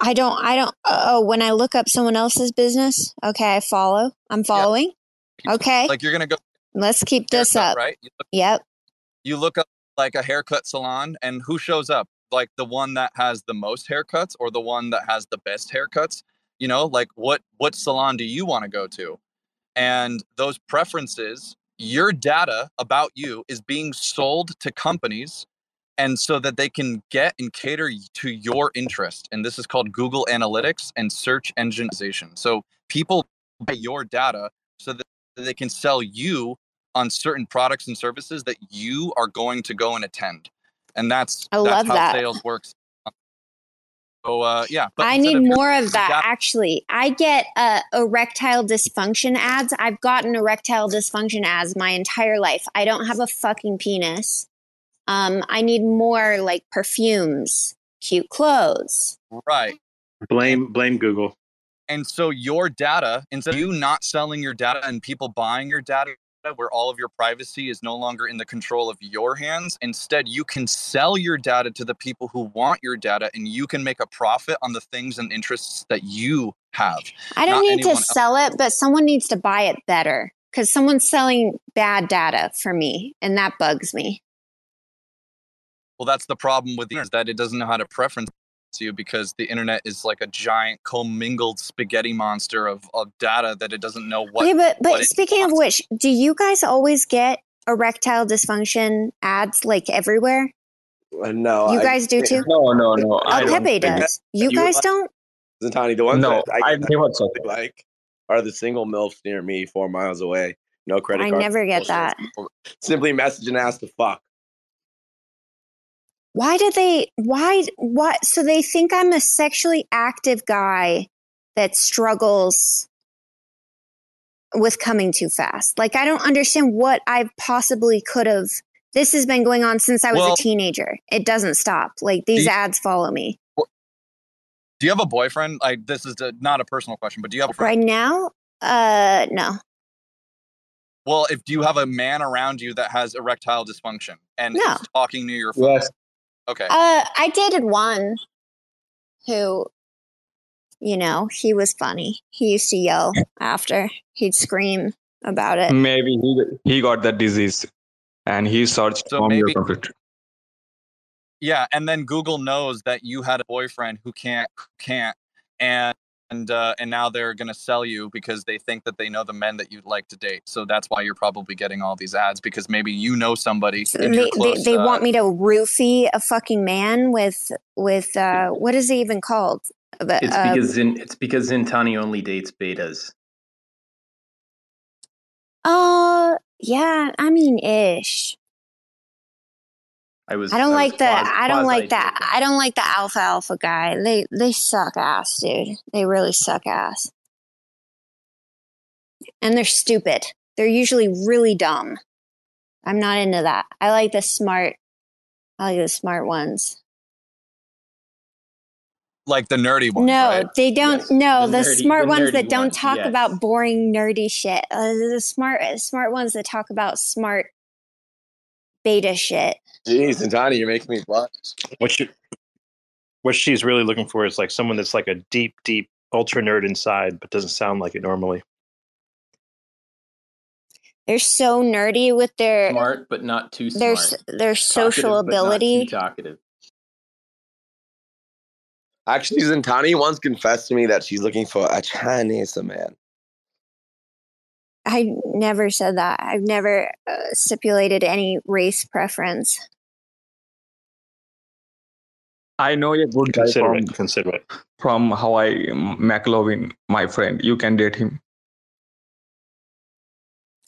I don't I don't uh, oh when I look up someone else's business, okay, I follow. I'm following. Okay. Like you're going to go Let's keep this up. Right? You look, yep. You look up like a haircut salon and who shows up? Like the one that has the most haircuts or the one that has the best haircuts? You know, like what what salon do you want to go to? And those preferences, your data about you is being sold to companies and so that they can get and cater to your interest. And this is called Google Analytics and search engineization. So people buy your data so that they can sell you on certain products and services that you are going to go and attend. And that's I that's love how that. sales works. So uh, yeah, I need of more of that. actually, I get uh, erectile dysfunction ads. I've gotten erectile dysfunction ads my entire life. I don't have a fucking penis. Um, I need more like perfumes, cute clothes. Right. Blame blame Google. And so your data, instead of you not selling your data and people buying your data, where all of your privacy is no longer in the control of your hands, instead you can sell your data to the people who want your data, and you can make a profit on the things and interests that you have. I don't need to else. sell it, but someone needs to buy it better because someone's selling bad data for me, and that bugs me. Well, that's the problem with the internet that it doesn't know how to preference you because the internet is like a giant commingled spaghetti monster of, of data that it doesn't know what. Yeah, but but speaking wants. of which, do you guys always get erectile dysfunction ads like everywhere? Uh, no, you guys do too. No, no, no. Oh, Pepe does. You, you guys don't. Xintani, the ones no, that I, I, I like are the single milfs near me, four miles away. No credit. Card. I never get that. Simply message and ask to fuck why do they why what so they think i'm a sexually active guy that struggles with coming too fast. Like i don't understand what i possibly could have this has been going on since i was well, a teenager. It doesn't stop. Like these you, ads follow me. Do you have a boyfriend? Like this is a, not a personal question but do you have a friend? right now? Uh no. Well if do you have a man around you that has erectile dysfunction and no. is talking to your phone? yes. Okay. Uh, I dated one who, you know, he was funny. He used to yell after he'd scream about it. Maybe he he got that disease, and he searched so maybe, your computer. Yeah, and then Google knows that you had a boyfriend who can't can't, and and uh, and now they're going to sell you because they think that they know the men that you'd like to date. So that's why you're probably getting all these ads because maybe you know somebody. So they, close, they, they uh, want me to roofie a fucking man with with uh, what is it even called? It's uh, because Zin, it's because Xintani only dates betas. Uh, yeah, I mean, ish. I was. I don't I like the. I don't like that. I don't like the alpha alpha guy. They they suck ass, dude. They really suck ass, and they're stupid. They're usually really dumb. I'm not into that. I like the smart. I like the smart ones. Like the nerdy ones. No, right? they don't. Yes. No, the, the nerdy, smart the ones that don't talk yes. about boring nerdy shit. Uh, the smart smart ones that talk about smart beta shit. Jeez, and Donnie, you're making me blush. What she, what she's really looking for is like someone that's like a deep, deep ultra nerd inside, but doesn't sound like it normally. They're so nerdy with their smart, but not too smart. Their their social talkative, ability. talkative. Actually, Xintani once confessed to me that she's looking for a Chinese man. I never said that. I've never uh, stipulated any race preference. I know a good guy consider from, it, consider it. from Hawaii, McLovin, my friend. You can date him.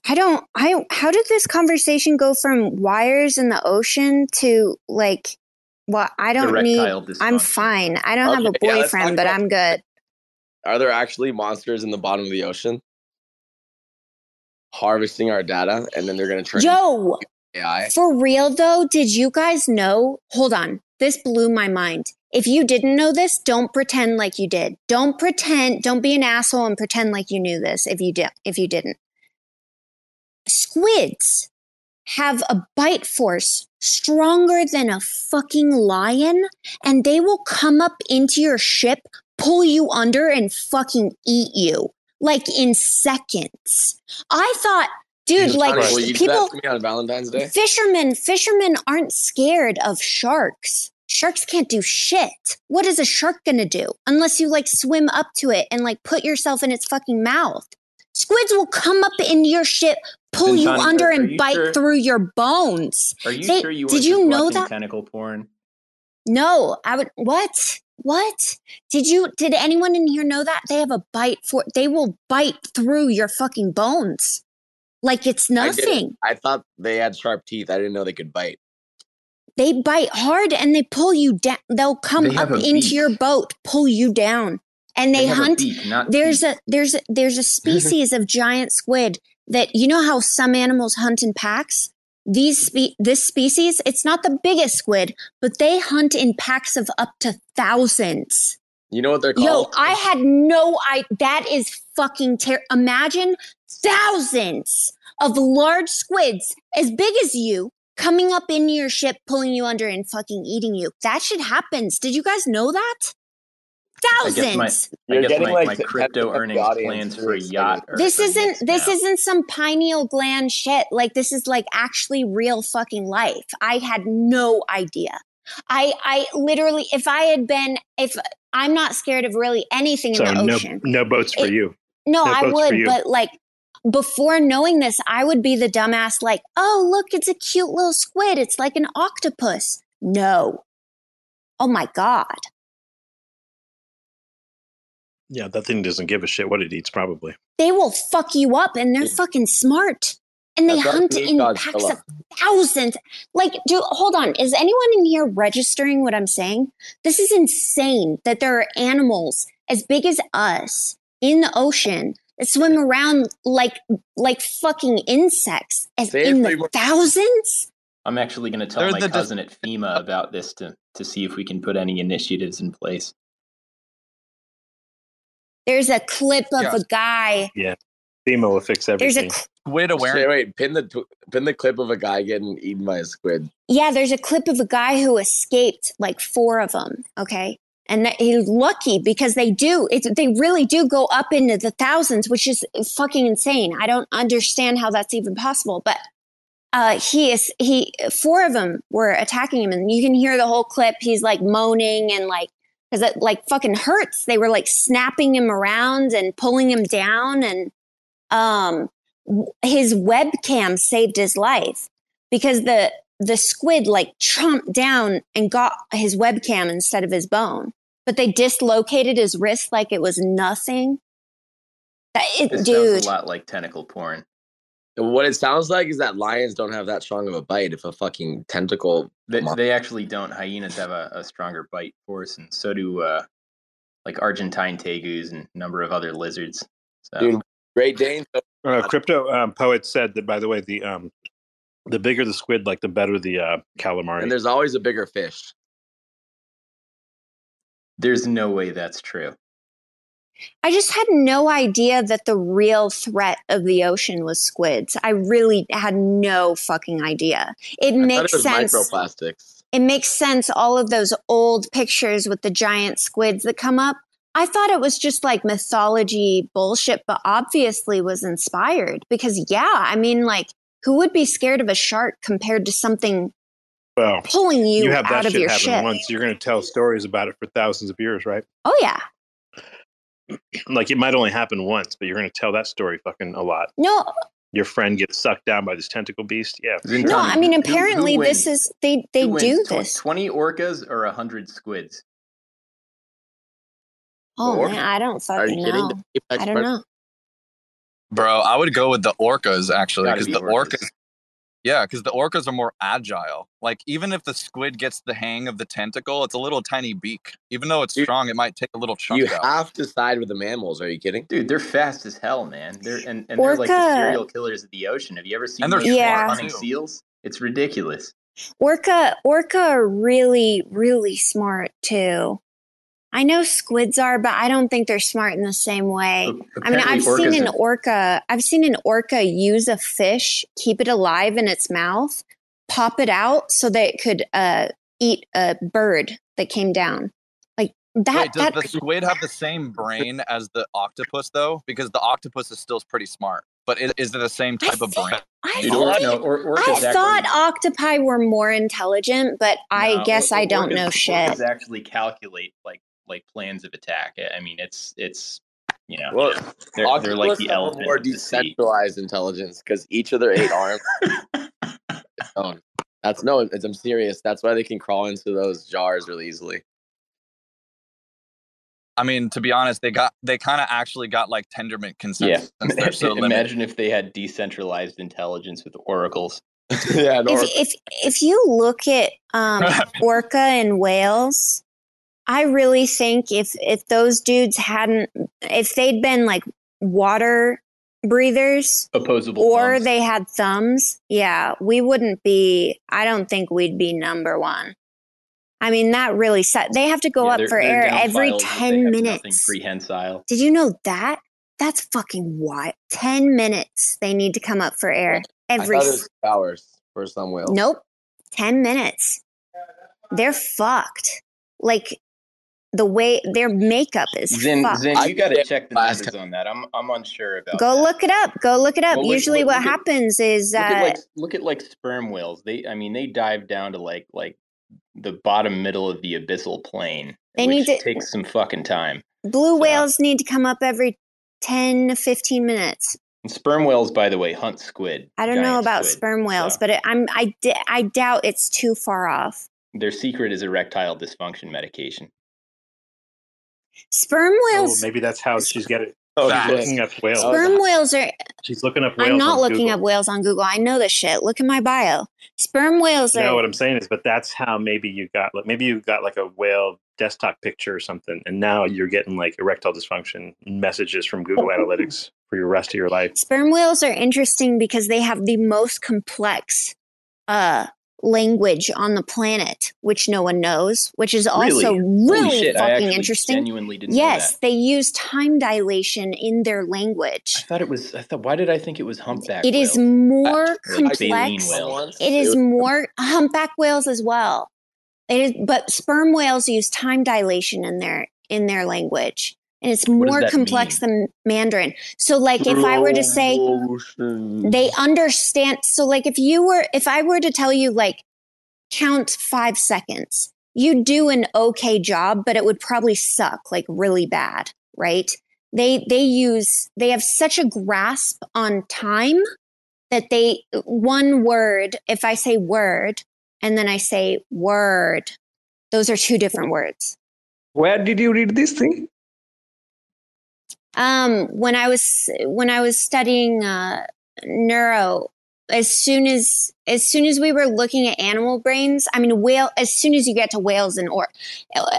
I don't. I how did this conversation go from wires in the ocean to like? Well, I don't need. I'm fine. I don't okay, have a boyfriend, yeah, but I'm good. Are there actually monsters in the bottom of the ocean harvesting our data, and then they're going to turn? Yo, AI. For real though, did you guys know? Hold on. This blew my mind. If you didn't know this, don't pretend like you did. Don't pretend, don't be an asshole and pretend like you knew this if you did if you didn't. Squids have a bite force stronger than a fucking lion and they will come up into your ship, pull you under and fucking eat you like in seconds. I thought dude like people on valentine's day? fishermen fishermen aren't scared of sharks. Sharks can't do shit. What is a shark gonna do unless you like swim up to it and like put yourself in its fucking mouth? Squids will come up in your ship pull you under and you bite sure? through your bones. Are you they, sure you did you know that? tentacle porn? No i would what what did you did anyone in here know that they have a bite for they will bite through your fucking bones like it's nothing. I, I, thought they had sharp teeth. I didn't know they could bite. They bite hard and they pull you down. They'll come they up into beak. your boat, pull you down, and they, they hunt. A beak, there's teeth. a there's a, there's a species of giant squid that you know how some animals hunt in packs. These spe- this species, it's not the biggest squid, but they hunt in packs of up to thousands. You know what they're called? Yo, I had no I that is fucking ter- imagine thousands of large squids as big as you coming up in your ship, pulling you under and fucking eating you. That shit happens. Did you guys know that? Thousands. I guess my, I guess my, my crypto earnings plans for a yacht. This isn't this now. isn't some pineal gland shit. Like this is like actually real fucking life. I had no idea. I I literally if I had been if I'm not scared of really anything so in the ocean. No, no boats for it, you. No, no I would, but like before knowing this, I would be the dumbass, like, oh, look, it's a cute little squid. It's like an octopus. No. Oh my God. Yeah, that thing doesn't give a shit what it eats, probably. They will fuck you up and they're fucking smart. And they That's hunt in packs of thousands. Like, do hold on. Is anyone in here registering what I'm saying? This is insane that there are animals as big as us in the ocean that swim around like like fucking insects as in the thousands. I'm actually going to tell my cousin at FEMA about this to to see if we can put any initiatives in place. There's a clip of yeah. a guy. Yeah, FEMA will fix everything. There's a squid awareness. Wait, wait, pin the pin the clip of a guy getting eaten by a squid. Yeah, there's a clip of a guy who escaped like four of them. Okay, and that he's lucky because they do it, they really do go up into the thousands which is fucking insane i don't understand how that's even possible but uh, he is he four of them were attacking him and you can hear the whole clip he's like moaning and like because it like fucking hurts they were like snapping him around and pulling him down and um his webcam saved his life because the the squid like chomped down and got his webcam instead of his bone but they dislocated his wrist like it was nothing. That, it, this dude, sounds a lot like tentacle porn. What it sounds like is that lions don't have that strong of a bite. If a fucking tentacle, they, they actually don't. Hyenas have a, a, stronger bite force, and so do uh, like Argentine tegus and a number of other lizards. So. Dude, Great Dane. Uh, crypto um, poet said that. By the way, the um, the bigger the squid, like the better the uh, calamari. And there's always a bigger fish. There's no way that's true. I just had no idea that the real threat of the ocean was squids. I really had no fucking idea. It I makes it sense. Microplastics. It makes sense. All of those old pictures with the giant squids that come up. I thought it was just like mythology bullshit, but obviously was inspired because yeah, I mean like who would be scared of a shark compared to something well, pulling you, you have that out of your ship? Once you're going to tell stories about it for thousands of years, right? Oh yeah. Like it might only happen once, but you're going to tell that story fucking a lot. No, uh, your friend gets sucked down by this tentacle beast. Yeah. No, I mean apparently who, who this is they they do this. Twenty orcas or hundred squids. Oh man, I don't fucking know. I don't know. Bro, I would go with the orcas actually because be the orcas. orcas yeah, because the orcas are more agile. Like even if the squid gets the hang of the tentacle, it's a little tiny beak. Even though it's Dude, strong, it might take a little chunk. You out. have to side with the mammals. Are you kidding? Dude, they're fast as hell, man. They're and, and they're like the serial killers of the ocean. Have you ever seen and they're yeah. hunting seals? It's ridiculous. Orca orca are really, really smart too. I know squids are, but I don't think they're smart in the same way. Apparently I mean, I've seen an orca, I've seen an orca use a fish, keep it alive in its mouth, pop it out so that it could uh, eat a bird that came down. Like that. Wait, does that, the squid have the same brain as the octopus though? Because the octopus is still pretty smart. But is, is it the same type of brain? I, thought, know, or, or I thought octopi were more intelligent, but no, I guess or, I don't know shit. Actually, calculate like like plans of attack. I mean, it's it's you know, well, they're, they're like the elephant. More decentralized intelligence because each of their eight arms. oh, that's no, I'm serious. That's why they can crawl into those jars really easily. I mean, to be honest, they got they kind of actually got like Tendermint consensus. Yeah. So Imagine if they had decentralized intelligence with oracles. yeah, if, if if you look at um, orca and whales, I really think if if those dudes hadn't if they'd been like water breathers opposable or thumbs. they had thumbs, yeah, we wouldn't be I don't think we'd be number 1. I mean that really set they have to go yeah, up for air every 10 minutes. Prehensile. Did you know that? That's fucking wild. 10 minutes they need to come up for air every hours for some whales. Nope. 10 minutes. They're fucked. Like the way their makeup is. Zen, Zen you got to check the numbers on that. I'm I'm unsure about. Go that. look it up. Go look it up. Well, Usually, look, what look happens at, is look, uh, at like, look at like sperm whales. They, I mean, they dive down to like like the bottom middle of the abyssal plain. They need to take some fucking time. Blue so. whales need to come up every 10 to 15 minutes. And sperm whales, by the way, hunt squid. I don't know about squid, sperm whales, so. but it, I'm I, I doubt it's too far off. Their secret is erectile dysfunction medication. Sperm whales. Oh, maybe that's how she's getting. Oh, she's looking up whales. Sperm whales are. She's looking up whales. I'm not looking Google. up whales on Google. I know this shit. Look at my bio. Sperm whales you are. know what I'm saying is, but that's how maybe you got. Like maybe you got like a whale desktop picture or something, and now you're getting like erectile dysfunction messages from Google Analytics for your rest of your life. Sperm whales are interesting because they have the most complex uh language on the planet, which no one knows, which is also really, really fucking interesting. Yes, they use time dilation in their language. I thought it was. I thought. Why did I think it was humpback? It is more complex. It is more humpback whales as well. It is, but sperm whales use time dilation in their in their language and it's more complex mean? than Mandarin. So, like, if I were to say they understand, so like, if you were, if I were to tell you, like, count five seconds, you do an okay job, but it would probably suck like really bad, right? They they use they have such a grasp on time that they one word. If I say word and then I say word, those are two different words. Where did you read this thing? Um, when I was when I was studying uh, neuro, as soon as as soon as we were looking at animal brains, I mean whale. As soon as you get to whales and or,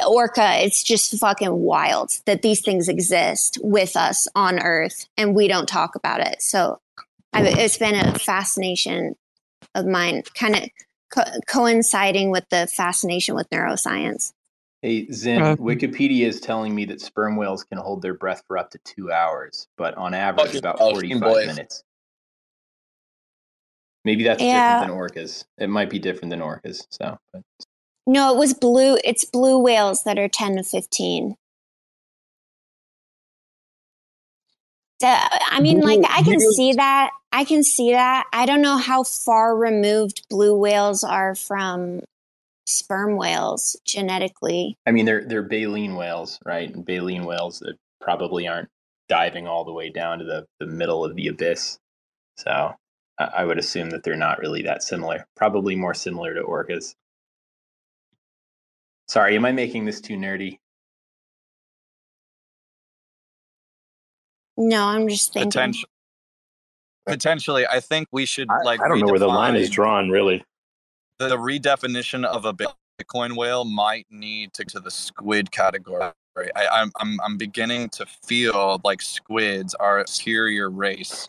orca, it's just fucking wild that these things exist with us on Earth and we don't talk about it. So I've, it's been a fascination of mine, kind of co- coinciding with the fascination with neuroscience. Hey, Zen, uh, Wikipedia is telling me that sperm whales can hold their breath for up to two hours, but on average, about 45 minutes. Maybe that's yeah. different than orcas. It might be different than orcas. So, but. no, it was blue. It's blue whales that are 10 to 15. I mean, like I can see that. I can see that. I don't know how far removed blue whales are from sperm whales genetically. I mean, they're they're baleen whales, right? And baleen whales that probably aren't diving all the way down to the, the middle of the abyss. So I, I would assume that they're not really that similar. Probably more similar to orcas. Sorry, am I making this too nerdy? No, I'm just thinking. Potentially, potentially I think we should like. I don't know where the line is drawn, really. The, the redefinition of a Bitcoin whale might need to to the squid category. I, I'm I'm I'm beginning to feel like squids are a superior race.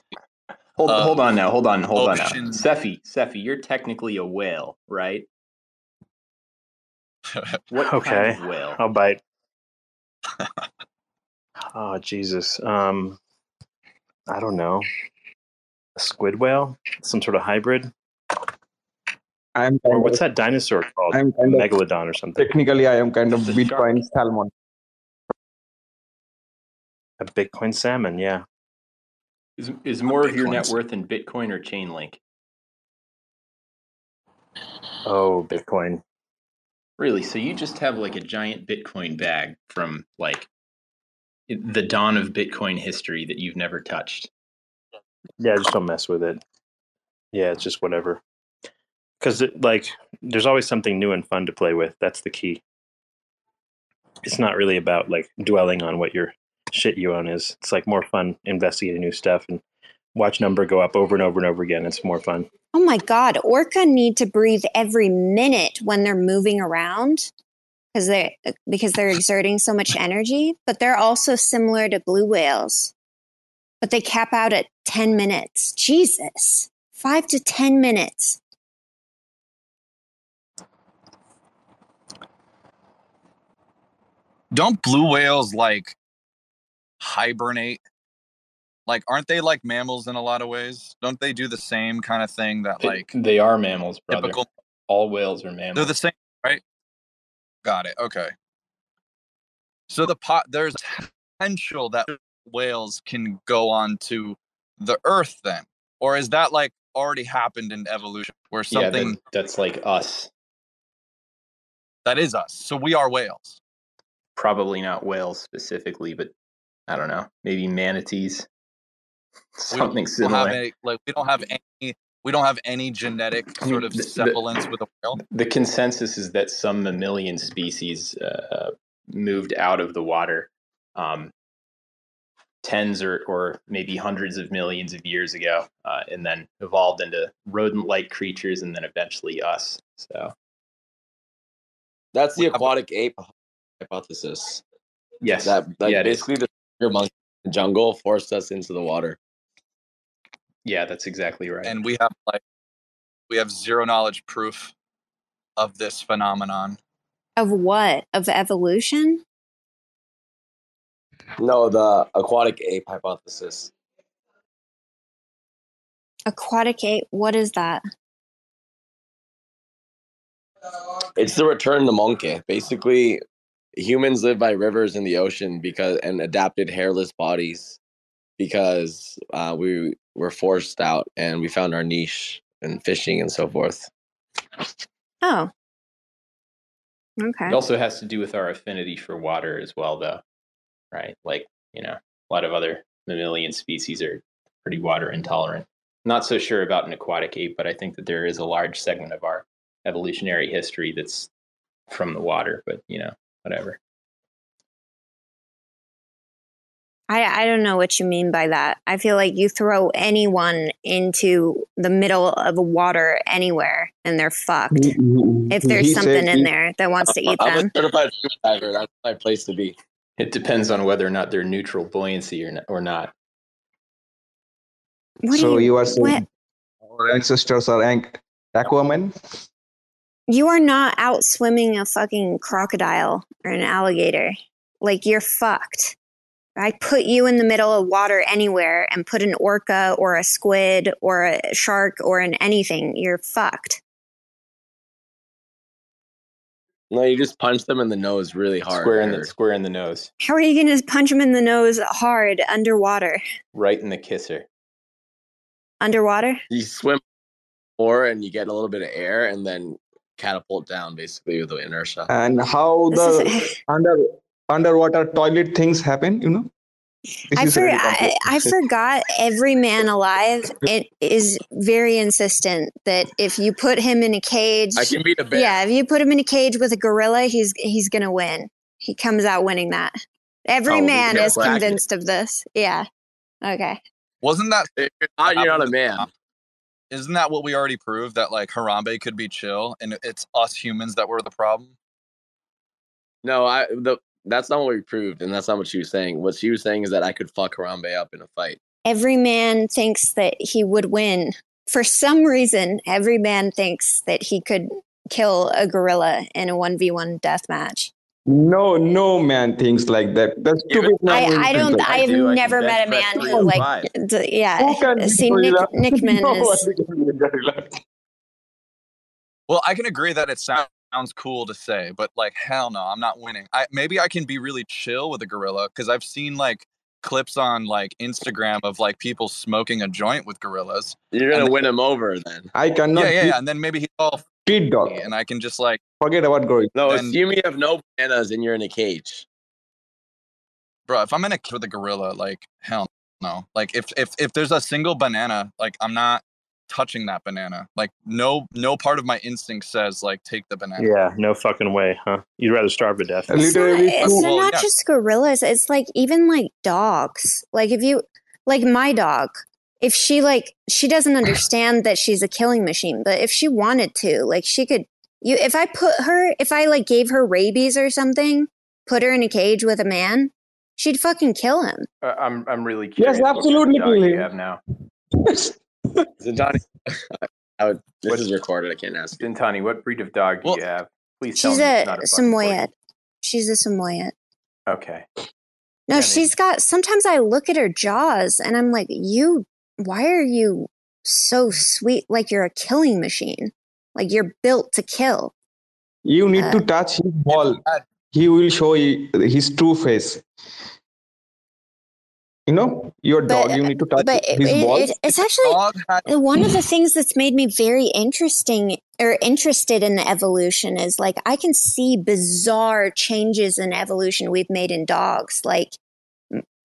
Hold uh, hold on now, hold on, hold ocean. on now. Seffi, Cephii, you're technically a whale, right? what okay. Kind of whale? I'll bite. oh Jesus. Um I don't know. A squid whale? Some sort of hybrid? I'm or what's that dinosaur called? I'm kind Megalodon or something. Technically I am kind of Bitcoin salmon. A Bitcoin salmon, yeah. Is is more of your net worth in Bitcoin or Chainlink? Oh, Bitcoin. Really? So you just have like a giant Bitcoin bag from like the dawn of Bitcoin history that you've never touched. Yeah, just don't mess with it. Yeah, it's just whatever. Because like, there's always something new and fun to play with. That's the key. It's not really about like dwelling on what your shit you own is. It's like more fun investigating new stuff and watch number go up over and over and over again. It's more fun. Oh my god, orca need to breathe every minute when they're moving around because they uh, because they're exerting so much energy, but they're also similar to blue whales. But they cap out at 10 minutes. Jesus. 5 to 10 minutes. Don't blue whales like hibernate? Like, aren't they like mammals in a lot of ways? Don't they do the same kind of thing that like they are mammals, brother? Typical, All whales are mammals. They're the same, right? Got it. Okay. So the pot there's potential that whales can go on to the Earth then, or is that like already happened in evolution where something yeah, that, that's like us? That is us. So we are whales. Probably not whales specifically, but I don't know, maybe manatees. Something we similar. Any, like we don't have any we don't have any genetic sort of semblance with a whale. The consensus is that some mammalian species uh, moved out of the water um, tens or, or maybe hundreds of millions of years ago, uh, and then evolved into rodent-like creatures, and then eventually us. So that's the aquatic ape hypothesis. Yes, that, that yeah, basically the monkey jungle forced us into the water. Yeah, that's exactly right. And we have like we have zero knowledge proof of this phenomenon. Of what? Of evolution? No, the aquatic ape hypothesis. Aquatic ape, what is that? It's the return to monkey. Basically, humans live by rivers in the ocean because and adapted hairless bodies because uh, we were forced out and we found our niche in fishing and so forth. Oh. Okay. It also has to do with our affinity for water as well, though, right? Like, you know, a lot of other mammalian species are pretty water intolerant. Not so sure about an aquatic ape, but I think that there is a large segment of our evolutionary history that's from the water, but, you know, whatever. I, I don't know what you mean by that. I feel like you throw anyone into the middle of water anywhere and they're fucked. Mm-hmm. If there's he something in there that wants to eat I'm them. I'm a certified scuba diver. That's my place to be. It depends on whether or not they're neutral buoyancy or not. Or not. What so you, you, are saying our ancestors are aquaman? You are not out swimming a fucking crocodile or an alligator. Like you're fucked. I put you in the middle of water anywhere and put an orca or a squid or a shark or an anything, you're fucked. No, you just punch them in the nose really hard. Square in the square in the nose. How are you going to punch them in the nose hard underwater? Right in the kisser. Underwater? You swim more and you get a little bit of air and then catapult down basically with the inertia. And how the under underwater toilet things happen, you know? I, for, I, I, forgot every man alive it is very insistent that if you put him in a cage I can beat a bear. Yeah, if you put him in a cage with a gorilla, he's he's gonna win. He comes out winning that. Every oh, man is convinced of this. Yeah. Okay. Wasn't that not you're not a man. Isn't that what we already proved that like Harambe could be chill and it's us humans that were the problem? No, I the that's not what we proved, and that's not what she was saying. What she was saying is that I could fuck Harambe up in a fight. Every man thinks that he would win. For some reason, every man thinks that he could kill a gorilla in a 1v1 death match. No, no man thinks like that. That's stupid. I, I don't. I have I never met a man who like. D- yeah. See, Nick, Nickman is. Well, I can agree that it sounds sounds cool to say, but like hell no, I'm not winning. I maybe I can be really chill with a gorilla because I've seen like clips on like Instagram of like people smoking a joint with gorillas. You're gonna win him over then. I cannot. Yeah, yeah, yeah. And then maybe he's all feed dog, and I can just like forget about gorilla. No, then, assume you have no bananas and you're in a cage. Bro, if I'm in a with a gorilla, like hell no. Like if if if there's a single banana, like I'm not touching that banana. Like no no part of my instinct says like take the banana. Yeah, no fucking way, huh? You'd rather starve to death. It's not, it's well, not yeah. just gorillas. It's like even like dogs. Like if you like my dog, if she like she doesn't understand that she's a killing machine, but if she wanted to, like she could you if I put her if I like gave her rabies or something, put her in a cage with a man, she'd fucking kill him. Uh, I'm I'm really curious. Yes, absolutely. What you have now. Xintani, would, this what, is recorded. I can't ask. Xintani, what breed of dog do well, you have? Please tell she's a, a Samoyed. She's a Samoyed. Okay. No, yeah, she's got. Sometimes I look at her jaws and I'm like, you. Why are you so sweet? Like you're a killing machine. Like you're built to kill. You need uh, to touch his ball. He will show his true face you know your dog you need to touch but his it, balls. It, it's actually one of the things that's made me very interesting or interested in the evolution is like i can see bizarre changes in evolution we've made in dogs like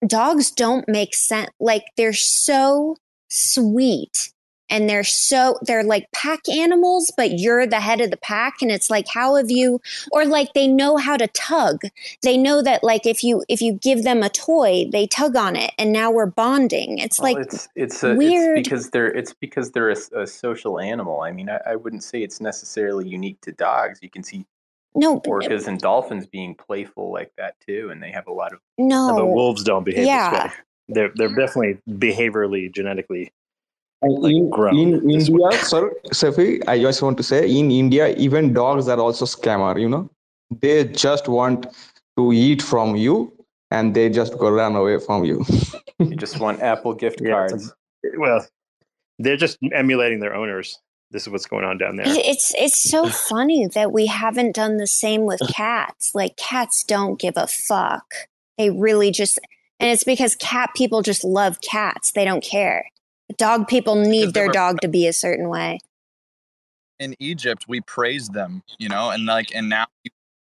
dogs don't make sense like they're so sweet. And they're so they're like pack animals but you're the head of the pack. And it's like how have you or like they know how to tug. They know that like if you if you give them a toy they tug on it. And now we're bonding. It's well, like it's it's, a, weird. it's because they're it's because they're a, a social animal. I mean I, I, wouldn't say it's necessarily unique to dogs. You can see no orcas and dolphins being playful like that too and they have a lot of no. but wolves don't behave yeah. This way they're they're definitely behaviorally genetically like in, in India, sir, Cephii, I just want to say in India, even dogs are also scammer, you know. They just want to eat from you and they just go run away from you. you just want Apple gift yeah, cards. well, they're just emulating their owners. This is what's going on down there. It's it's so funny that we haven't done the same with cats. Like cats don't give a fuck. They really just and it's because cat people just love cats. They don't care. Dog people need their dog to be a certain way. In Egypt, we praise them, you know, and like, and now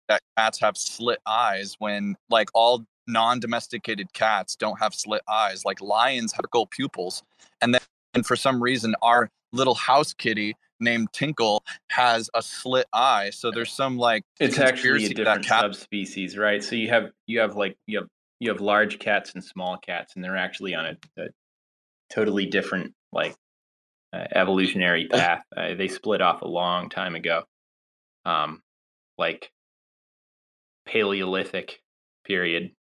that cats have slit eyes when like all non-domesticated cats don't have slit eyes. Like lions have gold pupils, and then and for some reason our little house kitty named Tinkle has a slit eye. So there's some like it's actually a different cat- subspecies, right? So you have you have like you have you have large cats and small cats, and they're actually on a, a totally different like uh, evolutionary path. Uh, they split off a long time ago, um, like Paleolithic period,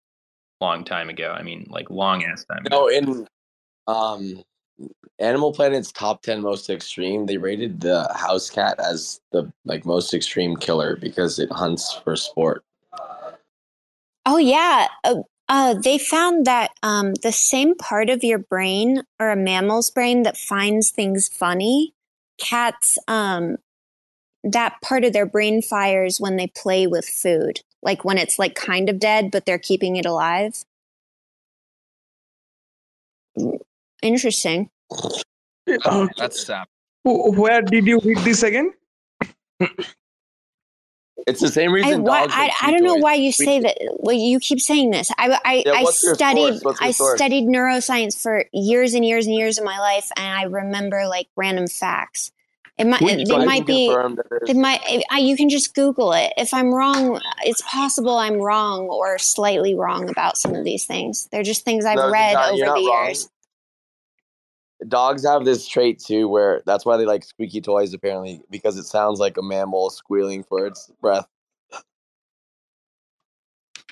long time ago. I mean, like long ass time. No, in um, Animal Planet's top ten most extreme, they rated the house cat as the like most extreme killer because it hunts for sport. Oh yeah, uh, uh, they found that um, the same part of your brain or a mammal's brain that finds things funny, cats, um, that part of their brain fires when they play with food, like when it's like kind of dead, but they're keeping it alive. Interesting. Oh, that's sad. Where did you read this again? It's the same reason. I, why, I, I, don't know why you say that. Well, you keep saying this. I I, yeah, I studied I studied neuroscience for years and years and years of my life, and I remember like random facts. It might it, it might be it might I, you can just Google it. If I'm wrong, it's possible I'm wrong or slightly wrong about some of these things. They're just things I've no, read not, over the wrong. years. Dogs have this trait too, where that's why they like squeaky toys apparently because it sounds like a mammal squealing for its breath.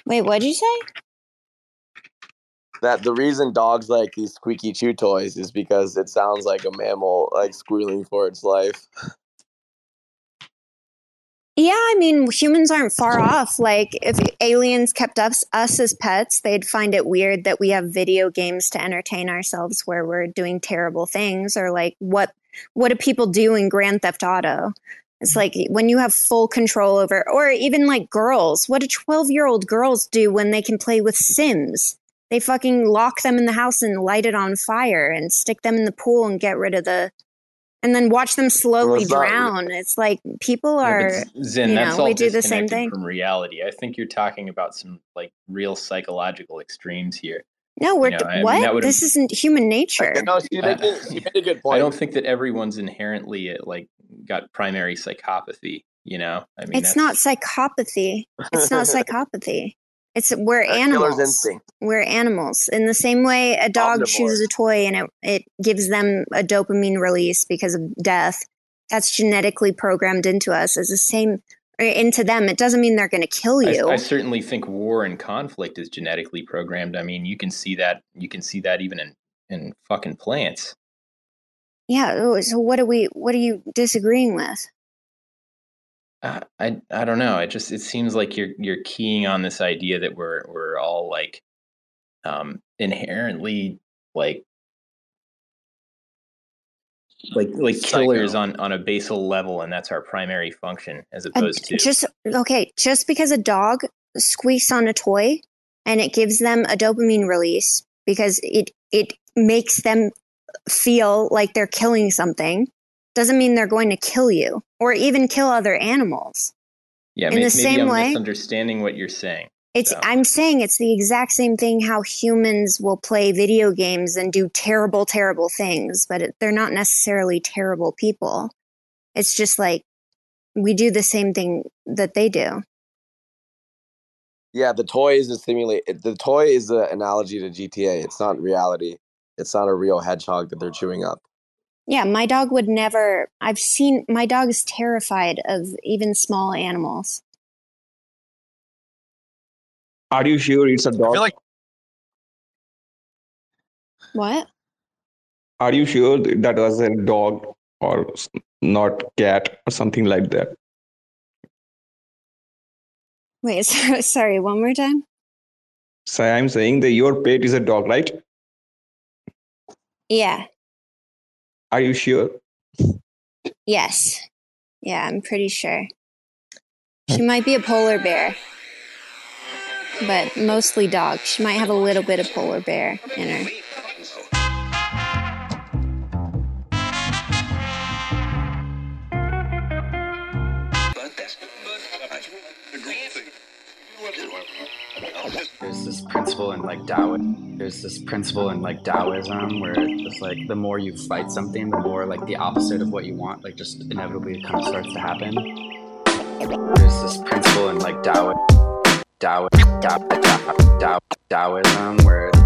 Wait, what'd you say? That the reason dogs like these squeaky chew toys is because it sounds like a mammal like squealing for its life. Yeah, I mean, humans aren't far off. Like, if aliens kept us us as pets, they'd find it weird that we have video games to entertain ourselves where we're doing terrible things, or like what what do people do in Grand Theft Auto? It's like when you have full control over, or even like girls. What do 12 year old girls do when they can play with Sims? They fucking lock them in the house and light it on fire and stick them in the pool and get rid of the, and then watch them slowly well, drown. Not, it's like people are, yeah, Zen, you know, we do the same thing from reality. I think you're talking about some like real psychological extremes here. No, we're you know, what? I mean, this isn't human nature. No, she made, she made, a good point. I don't think that everyone's inherently uh, like got primary psychopathy. You know, I mean, it's not psychopathy. It's not psychopathy. It's we're animals. We're animals. In the same way, a dog Omnivore. chooses a toy and it it gives them a dopamine release because of death. That's genetically programmed into us. As the same eh, into them. It doesn't mean they're going to kill you. I, I, certainly think war and conflict is genetically programmed. I mean, you can see that. You can see that even in in fucking plants. Yeah. Oh, so what are we? What are you disagreeing with? Uh, I I don't know. It just it seems like you're you're keying on this idea that we're we're all like um inherently like like like killers on on a basal level and that's our primary function as opposed to just okay just because a dog squeaks on a toy and it gives them a dopamine release because it it makes them feel like they're killing something doesn't mean they're going to kill you or even kill other animals yeah in maybe, the same I'm way misunderstanding what you're saying it's so. I'm saying it's the exact same thing how humans will play video games and do terrible terrible things, but it, they're not necessarily terrible people. It's just like we do the same thing that they do. Yeah, the toy is a simulate. The toy is an analogy to GTA. It's not reality. It's not a real hedgehog that they're chewing up. Yeah, my dog would never. I've seen my dog is terrified of even small animals. Are you sure it's a dog? I feel like what? Are you sure that was a dog or not cat or something like that? Wait, sorry, one more time. So I'm saying that your pet is a dog, right? Yeah. Are you sure? Yes. Yeah, I'm pretty sure. She might be a polar bear but mostly dog. She might have a little bit of polar bear in her. There's this principle in like Taoism. There's this principle in like Taoism where it's like the more you fight something, the more like the opposite of what you want, like just inevitably kind of starts to happen. There's this principle in like Taoism Taoism, Taoism, where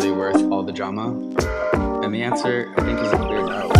Really worth all the drama? And the answer, I think, is clear no.